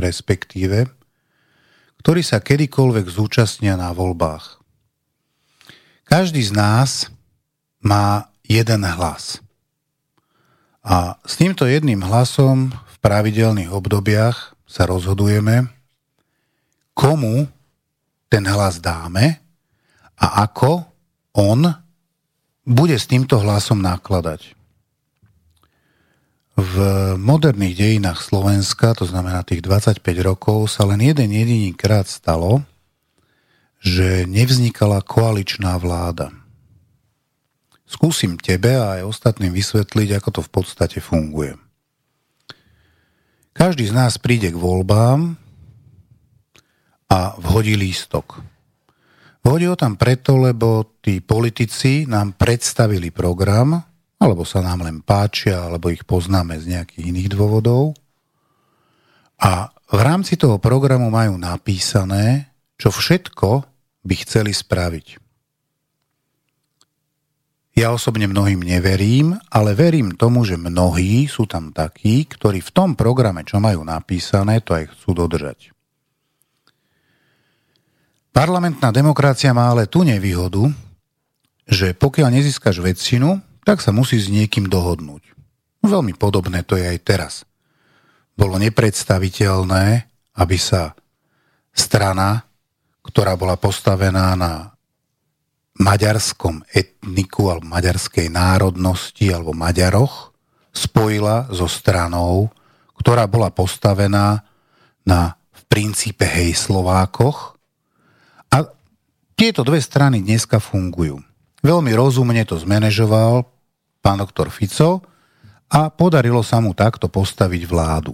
respektíve, ktorí sa kedykoľvek zúčastnia na voľbách. Každý z nás má jeden hlas. A s týmto jedným hlasom v pravidelných obdobiach sa rozhodujeme, komu ten hlas dáme a ako on bude s týmto hlasom nakladať. V moderných dejinách Slovenska, to znamená tých 25 rokov, sa len jeden jediný krát stalo, že nevznikala koaličná vláda. Skúsim tebe a aj ostatným vysvetliť, ako to v podstate funguje. Každý z nás príde k voľbám a vhodí lístok. Vhodí ho tam preto, lebo tí politici nám predstavili program, alebo sa nám len páčia, alebo ich poznáme z nejakých iných dôvodov. A v rámci toho programu majú napísané, čo všetko by chceli spraviť. Ja osobne mnohým neverím, ale verím tomu, že mnohí sú tam takí, ktorí v tom programe, čo majú napísané, to aj chcú dodržať. Parlamentná demokracia má ale tú nevýhodu, že pokiaľ nezískaš väčšinu, tak sa musí s niekým dohodnúť. Veľmi podobné to je aj teraz. Bolo nepredstaviteľné, aby sa strana, ktorá bola postavená na maďarskom etniku alebo maďarskej národnosti alebo Maďaroch spojila so stranou, ktorá bola postavená na v princípe hej Slovákoch. A tieto dve strany dneska fungujú. Veľmi rozumne to zmanéžoval pán doktor Fico a podarilo sa mu takto postaviť vládu.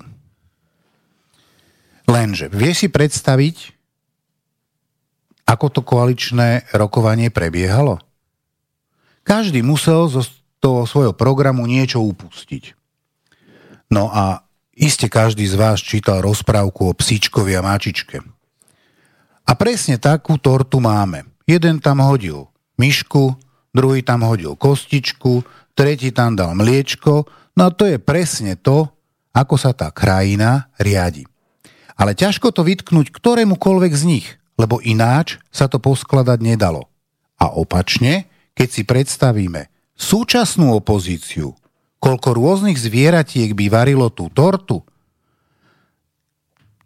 Lenže vie si predstaviť, ako to koaličné rokovanie prebiehalo? Každý musel zo toho svojho programu niečo upustiť. No a iste každý z vás čítal rozprávku o psíčkovi a máčičke. A presne takú tortu máme. Jeden tam hodil myšku, druhý tam hodil kostičku, tretí tam dal mliečko, no a to je presne to, ako sa tá krajina riadi. Ale ťažko to vytknúť ktorémukoľvek z nich lebo ináč sa to poskladať nedalo. A opačne, keď si predstavíme súčasnú opozíciu, koľko rôznych zvieratiek by varilo tú tortu,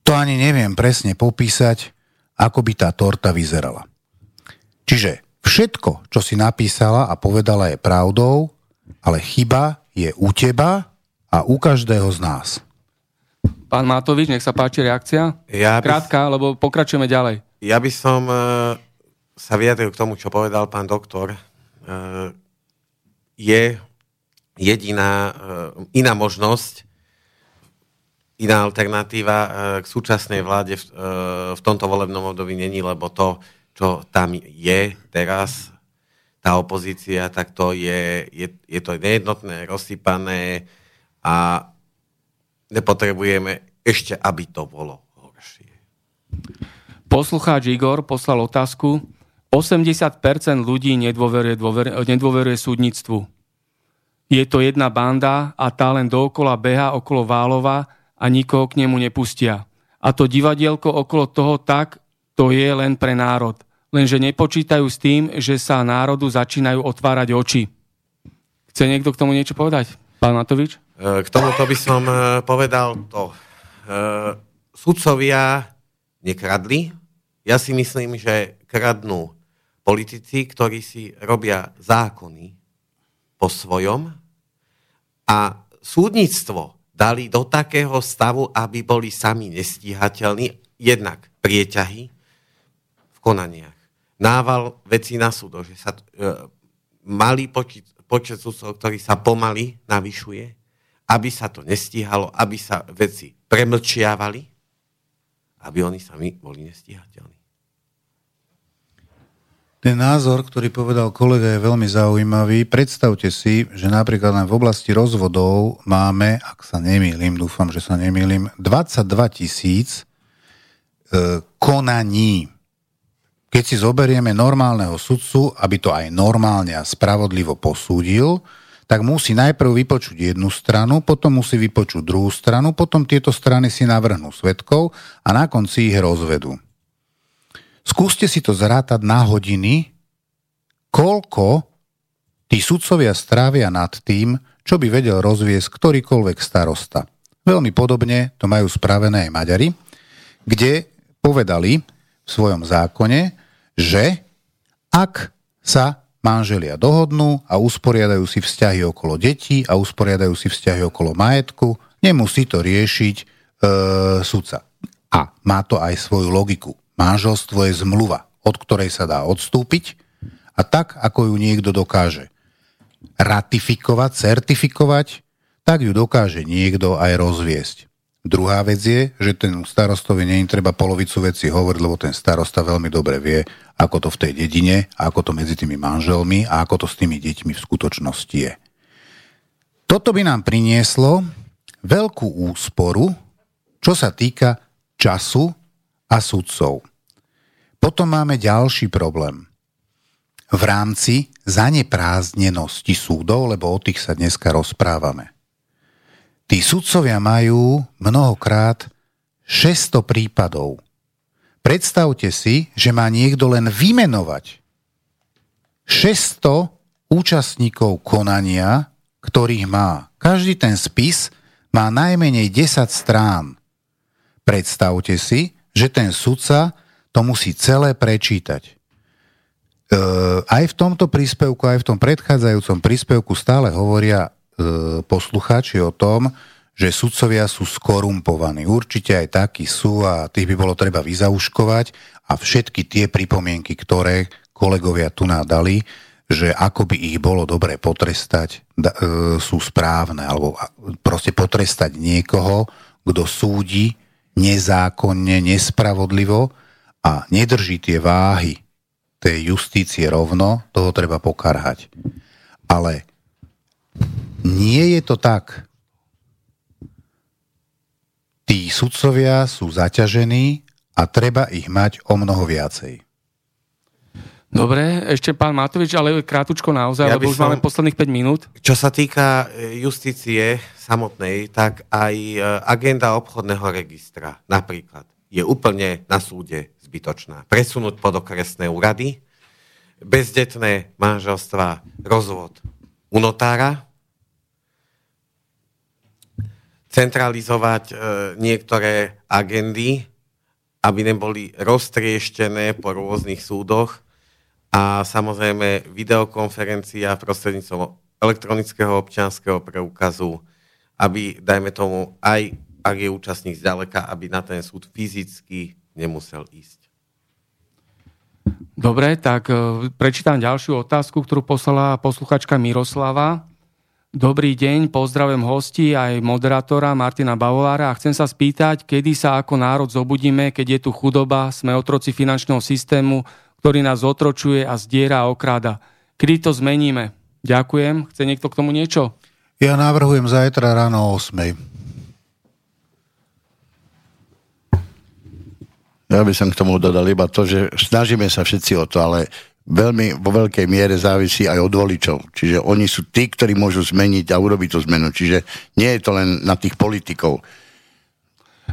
to ani neviem presne popísať, ako by tá torta vyzerala. Čiže všetko, čo si napísala a povedala je pravdou, ale chyba je u teba a u každého z nás. Pán Matovič, nech sa páči reakcia. Ja by... Krátka, lebo pokračujeme ďalej. Ja by som e, sa vyjadril k tomu, čo povedal pán doktor. E, je jediná e, iná možnosť, iná alternatíva k súčasnej vláde v, tomto volebnom období není, lebo to, čo tam je teraz, tá opozícia, tak to je, je, je to nejednotné, rozsypané a nepotrebujeme ešte, aby to bolo horšie. Poslucháč Igor poslal otázku. 80% ľudí nedôveruje, dôver, nedôveruje súdnictvu. Je to jedna banda a tá len dookola beha okolo Válova a nikoho k nemu nepustia. A to divadielko okolo toho tak, to je len pre národ. Lenže nepočítajú s tým, že sa národu začínajú otvárať oči. Chce niekto k tomu niečo povedať? Pán Matovič? E, k tomuto by som e, povedal to. E, sudcovia nekradli, ja si myslím, že kradnú politici, ktorí si robia zákony po svojom a súdnictvo dali do takého stavu, aby boli sami nestíhateľní, jednak prieťahy v konaniach. Nával veci na súdo, že sa e, malý počet, počet súdcov, ktorý sa pomaly navyšuje, aby sa to nestíhalo, aby sa veci premlčiavali, aby oni sami boli nestíhateľní. Ten názor, ktorý povedal kolega, je veľmi zaujímavý. Predstavte si, že napríklad len v oblasti rozvodov máme, ak sa nemýlim, dúfam, že sa nemýlim, 22 tisíc e, konaní. Keď si zoberieme normálneho sudcu, aby to aj normálne a spravodlivo posúdil, tak musí najprv vypočuť jednu stranu, potom musí vypočuť druhú stranu, potom tieto strany si navrhnú svetkov a na konci ich rozvedú. Skúste si to zrátať na hodiny, koľko tí sudcovia strávia nad tým, čo by vedel rozviesť ktorýkoľvek starosta. Veľmi podobne to majú spravené aj Maďari, kde povedali v svojom zákone, že ak sa manželia dohodnú a usporiadajú si vzťahy okolo detí a usporiadajú si vzťahy okolo majetku, nemusí to riešiť e, sudca. A má to aj svoju logiku. Manželstvo je zmluva, od ktorej sa dá odstúpiť a tak, ako ju niekto dokáže ratifikovať, certifikovať, tak ju dokáže niekto aj rozviesť. Druhá vec je, že ten starostovi nie treba polovicu veci hovoriť, lebo ten starosta veľmi dobre vie, ako to v tej dedine, ako to medzi tými manželmi a ako to s tými deťmi v skutočnosti je. Toto by nám prinieslo veľkú úsporu, čo sa týka času a sudcov. Potom máme ďalší problém. V rámci zaneprázdnenosti súdov, lebo o tých sa dneska rozprávame. Tí sudcovia majú mnohokrát 600 prípadov. Predstavte si, že má niekto len vymenovať 600 účastníkov konania, ktorých má. Každý ten spis má najmenej 10 strán. Predstavte si, že ten sudca to musí celé prečítať. E, aj v tomto príspevku, aj v tom predchádzajúcom príspevku stále hovoria poslucháči o tom, že sudcovia sú skorumpovaní. Určite aj takí sú a tých by bolo treba vyzauškovať a všetky tie pripomienky, ktoré kolegovia tu nádali, že ako by ich bolo dobre potrestať, e, sú správne, alebo proste potrestať niekoho, kto súdi nezákonne, nespravodlivo a nedrží tie váhy tej justície rovno, toho treba pokarhať. Ale nie je to tak. Tí sudcovia sú zaťažení a treba ich mať o mnoho viacej. Dobre, ešte pán Matovič, ale krátučko naozaj, ja lebo už som, máme posledných 5 minút. Čo sa týka e, justície samotnej, tak aj e, agenda obchodného registra napríklad je úplne na súde zbytočná. Presunúť pod okresné úrady, bezdetné manželstva, rozvod u notára, centralizovať e, niektoré agendy, aby neboli roztrieštené po rôznych súdoch, a samozrejme videokonferencia prostredníctvom elektronického občianského preukazu, aby, dajme tomu, aj ak je účastník zďaleka, aby na ten súd fyzicky nemusel ísť. Dobre, tak e, prečítam ďalšiu otázku, ktorú poslala posluchačka Miroslava. Dobrý deň, pozdravujem hosti aj moderátora Martina Bavolára a chcem sa spýtať, kedy sa ako národ zobudíme, keď je tu chudoba, sme otroci finančného systému, ktorý nás otročuje a zdiera a okráda. Kedy to zmeníme? Ďakujem. Chce niekto k tomu niečo? Ja navrhujem zajtra ráno o 8. Ja by som k tomu dodal iba to, že snažíme sa všetci o to, ale veľmi vo veľkej miere závisí aj od voličov. Čiže oni sú tí, ktorí môžu zmeniť a urobiť tú zmenu. Čiže nie je to len na tých politikov.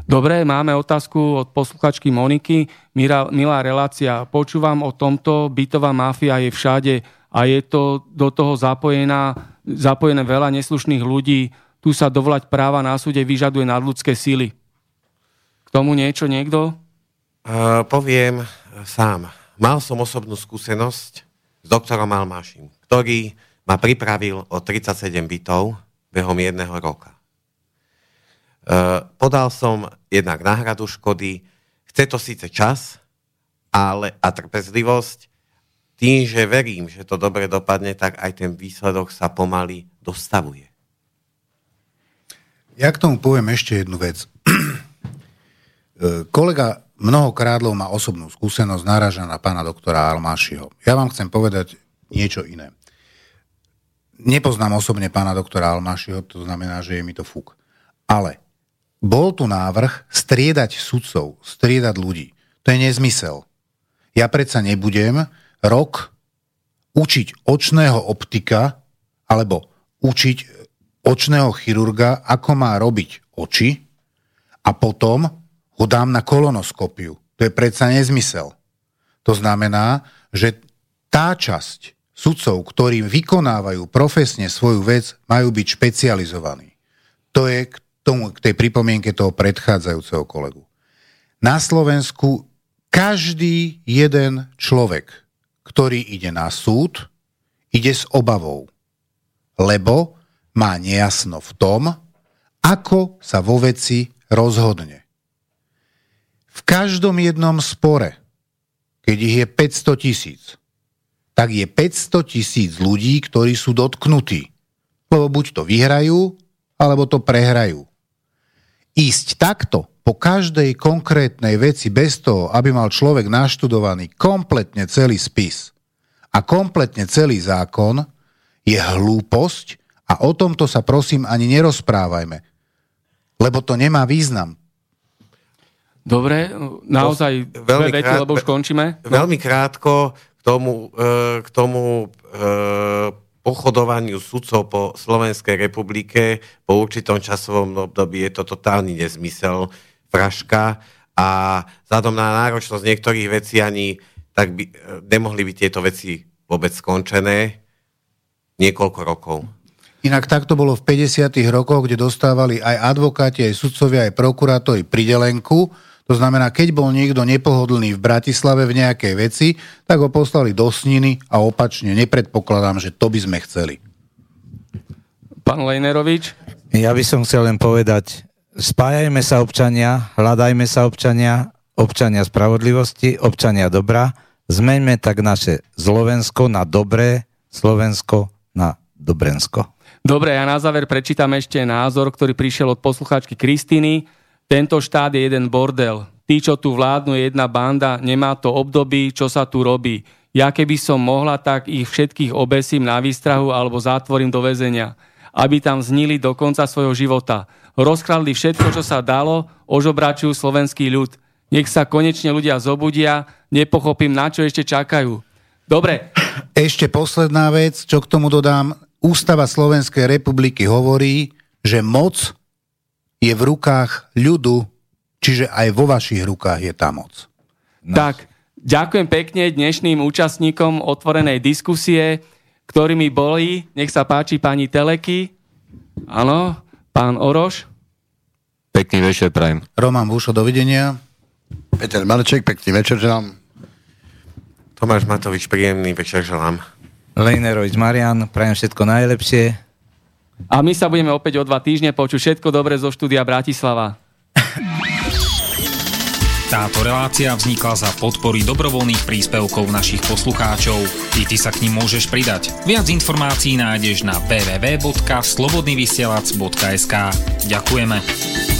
Dobre, máme otázku od posluchačky Moniky. Milá, milá relácia, počúvam o tomto, bytová mafia je všade a je to do toho zapojená, zapojené veľa neslušných ľudí. Tu sa dovolať práva na súde vyžaduje nadľudské síly. K tomu niečo niekto? Uh, poviem sám. Mal som osobnú skúsenosť s doktorom Almášim, ktorý ma pripravil o 37 bytov behom jedného roka. Eh, podal som jednak náhradu škody, chce to síce čas ale, a trpezlivosť, tým, že verím, že to dobre dopadne, tak aj ten výsledok sa pomaly dostavuje. Ja k tomu poviem ešte jednu vec. Eh, kolega mnohokrát má osobnú skúsenosť, náraža na pána doktora Almášiho. Ja vám chcem povedať niečo iné. Nepoznám osobne pána doktora Almášiho, to znamená, že je mi to fúk. Ale bol tu návrh striedať sudcov, striedať ľudí. To je nezmysel. Ja predsa nebudem rok učiť očného optika alebo učiť očného chirurga, ako má robiť oči a potom ho dám na kolonoskopiu. To je predsa nezmysel. To znamená, že tá časť sudcov, ktorí vykonávajú profesne svoju vec, majú byť špecializovaní. To je tomu, k tej pripomienke toho predchádzajúceho kolegu. Na Slovensku každý jeden človek, ktorý ide na súd, ide s obavou, lebo má nejasno v tom, ako sa vo veci rozhodne. V každom jednom spore, keď ich je 500 tisíc, tak je 500 tisíc ľudí, ktorí sú dotknutí. Lebo buď to vyhrajú, alebo to prehrajú ísť takto po každej konkrétnej veci bez toho, aby mal človek naštudovaný kompletne celý spis a kompletne celý zákon, je hlúposť a o tomto sa prosím ani nerozprávajme, lebo to nemá význam. Dobre, naozaj veľmi dve vety, krát, lebo už končíme. No. Veľmi krátko k tomu, e, k tomu e, pochodovaniu sudcov po Slovenskej republike po určitom časovom období je to totálny nezmysel, fraška a vzhľadom na náročnosť niektorých vecí ani tak by, nemohli by tieto veci vôbec skončené niekoľko rokov. Inak takto bolo v 50. rokoch, kde dostávali aj advokáti, aj sudcovia, aj prokurátori pridelenku. To znamená, keď bol niekto nepohodlný v Bratislave v nejakej veci, tak ho poslali do Sniny a opačne. Nepredpokladám, že to by sme chceli. Pán Lejnerovič? Ja by som chcel len povedať, spájajme sa občania, hľadajme sa občania, občania spravodlivosti, občania dobra, zmeňme tak naše Slovensko na dobré, Slovensko na Dobrensko. Dobre, ja na záver prečítam ešte názor, ktorý prišiel od poslucháčky Kristiny. Tento štát je jeden bordel. Tí, čo tu vládnu, je jedna banda, nemá to období, čo sa tu robí. Ja keby som mohla, tak ich všetkých obesím na výstrahu alebo zatvorím do väzenia, aby tam znili do konca svojho života. Rozkradli všetko, čo sa dalo, ožobračujú slovenský ľud. Nech sa konečne ľudia zobudia, nepochopím, na čo ešte čakajú. Dobre. Ešte posledná vec, čo k tomu dodám. Ústava Slovenskej republiky hovorí, že moc je v rukách ľudu, čiže aj vo vašich rukách je tá moc. No. Tak, ďakujem pekne dnešným účastníkom otvorenej diskusie, ktorými boli, nech sa páči pani Teleky, áno, pán Oroš. Pekný večer, prajem. Roman Búšo, dovidenia. Peter Marček, pekný večer želám. Tomáš Matovič, príjemný večer želám. Lejnerovič Marian, prajem všetko najlepšie. A my sa budeme opäť o dva týždne počuť všetko dobré zo štúdia Bratislava. Táto relácia vznikla za podpory dobrovoľných príspevkov našich poslucháčov. I ty sa k ním môžeš pridať. Viac informácií nájdeš na www.slobodnyvysielac.sk Ďakujeme.